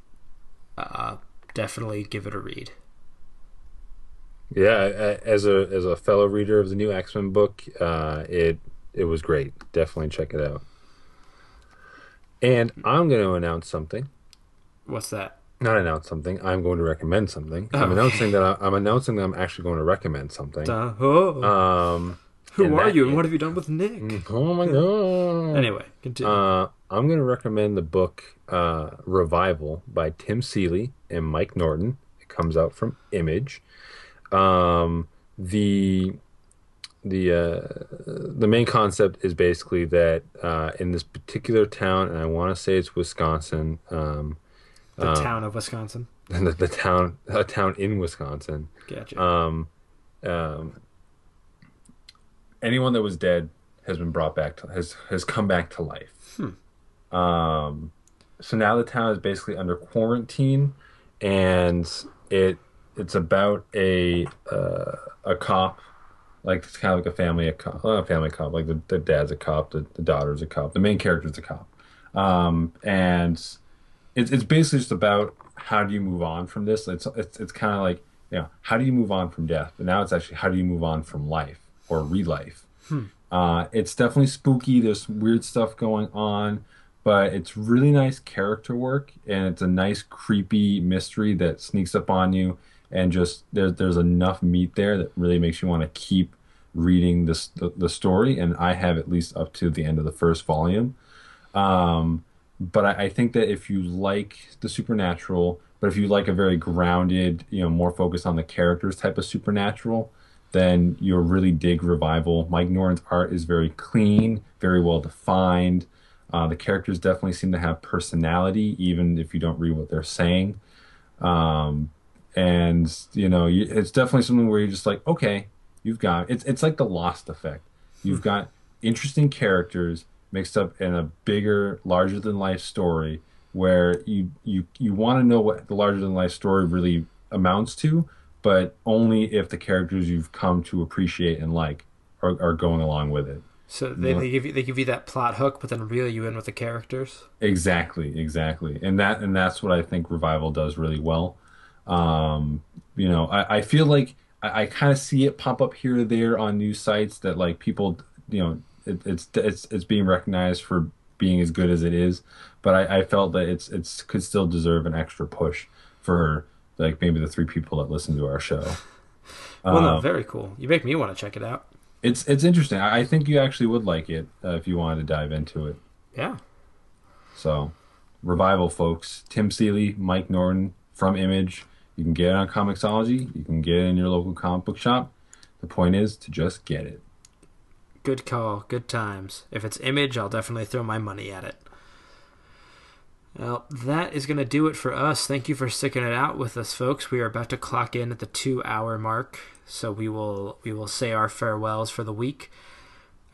uh, definitely give it a read. Yeah, as a as a fellow reader of the new X Men book, uh, it it was great. Definitely check it out. And I'm going to announce something. What's that? Not announce something. I'm going to recommend something. I'm Oh. announcing that I, I'm announcing that I'm actually going to recommend something. Uh, oh. Um, Who are you, and what have you done with Nick? oh my god. Anyway, continue. Uh, I'm going to recommend the book uh, Revival by Tim Seeley and Mike Norton. It comes out from Image. Um, the the uh, the main concept is basically that uh, in this particular town, and I want to say it's Wisconsin, um, the town of Wisconsin. (laughs) the, the town a town in Wisconsin. Gotcha. Um, um, anyone that was dead has been brought back to has has come back to life. Um, so now the town is basically under quarantine, and it it's about a uh, a cop, like it's kind of like a family a cop, a family cop. Like the, the dad's a cop, the, the daughter's a cop, the main character's a cop, um, and it's it's basically just about how do you move on from this. It's it's it's kind of like you know how do you move on from death, but now it's actually how do you move on from life or re-life. Uh, it's definitely spooky. There's some weird stuff going on, but it's really nice character work, and it's a nice creepy mystery that sneaks up on you, and just there's there's enough meat there that really makes you want to keep reading this the, the story. And I have at least up to the end of the first volume. Um, but I, I think that if you like the supernatural, but if you like a very grounded, you know, more focused on the characters type of supernatural, then you'll really dig Revival. Mike Norton's art is very clean, very well defined. Uh, the characters definitely seem to have personality, even if you don't read what they're saying. Um, and you know, you, it's definitely something where you're just like, okay, you've got it's it's like the Lost effect. You've got interesting characters mixed up in a bigger, larger than life story where you you you want to know what the larger than life story really amounts to, but only if the characters you've come to appreciate and like are, are going along with it. so they, they give you they give you that plot hook, but then reel you in with the characters. Exactly, exactly, and that and that's what I think Revival does really well. Um, you know, I, I feel like I, I kind of see it pop up here or there on news sites that like people, you know, it, it's it's it's being recognized for being as good as it is, but I, I felt that it's it's could still deserve an extra push for like maybe the three people that listen to our show. Well, no, Um, very cool. You make me want to check it out. It's it's interesting. I, I think you actually would like it uh, if you wanted to dive into it. Yeah. So, revival, folks. Tim Seeley, Mike Norton from Image. You can get it on Comixology. You can get it in your local comic book shop. The point is to just get it. Good call. Good times. If it's Image, I'll definitely throw my money at it. Well, that is going to do it for us. Thank you for sticking it out with us, folks. We are about to clock in at the two-hour mark, so we will we will say our farewells for the week.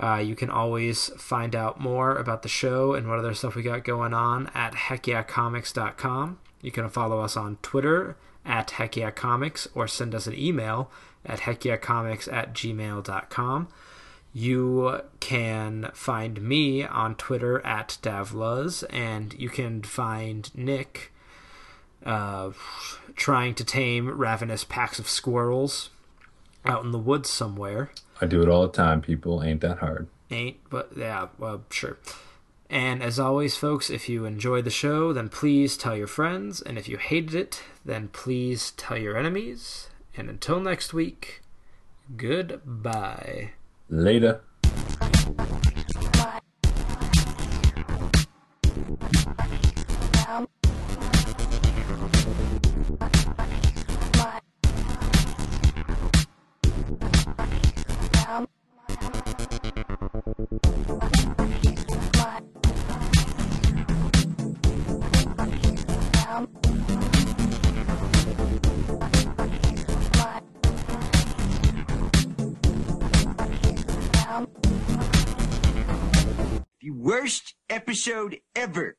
Uh, you can always find out more about the show and what other stuff we got going on at heckyeahcomics.com. You can follow us on Twitter at heckyeahcomics or send us an email at heckyeahcomics at gmail.com. You can find me on Twitter at Davluz, and you can find Nick uh, trying to tame ravenous packs of squirrels out in the woods somewhere. I do it all the time, people. Ain't that hard. Ain't, but yeah, well, sure. And as always, folks, if you enjoyed the show, then please tell your friends. And if you hated it, then please tell your enemies. And until next week, goodbye. Later. The worst episode ever.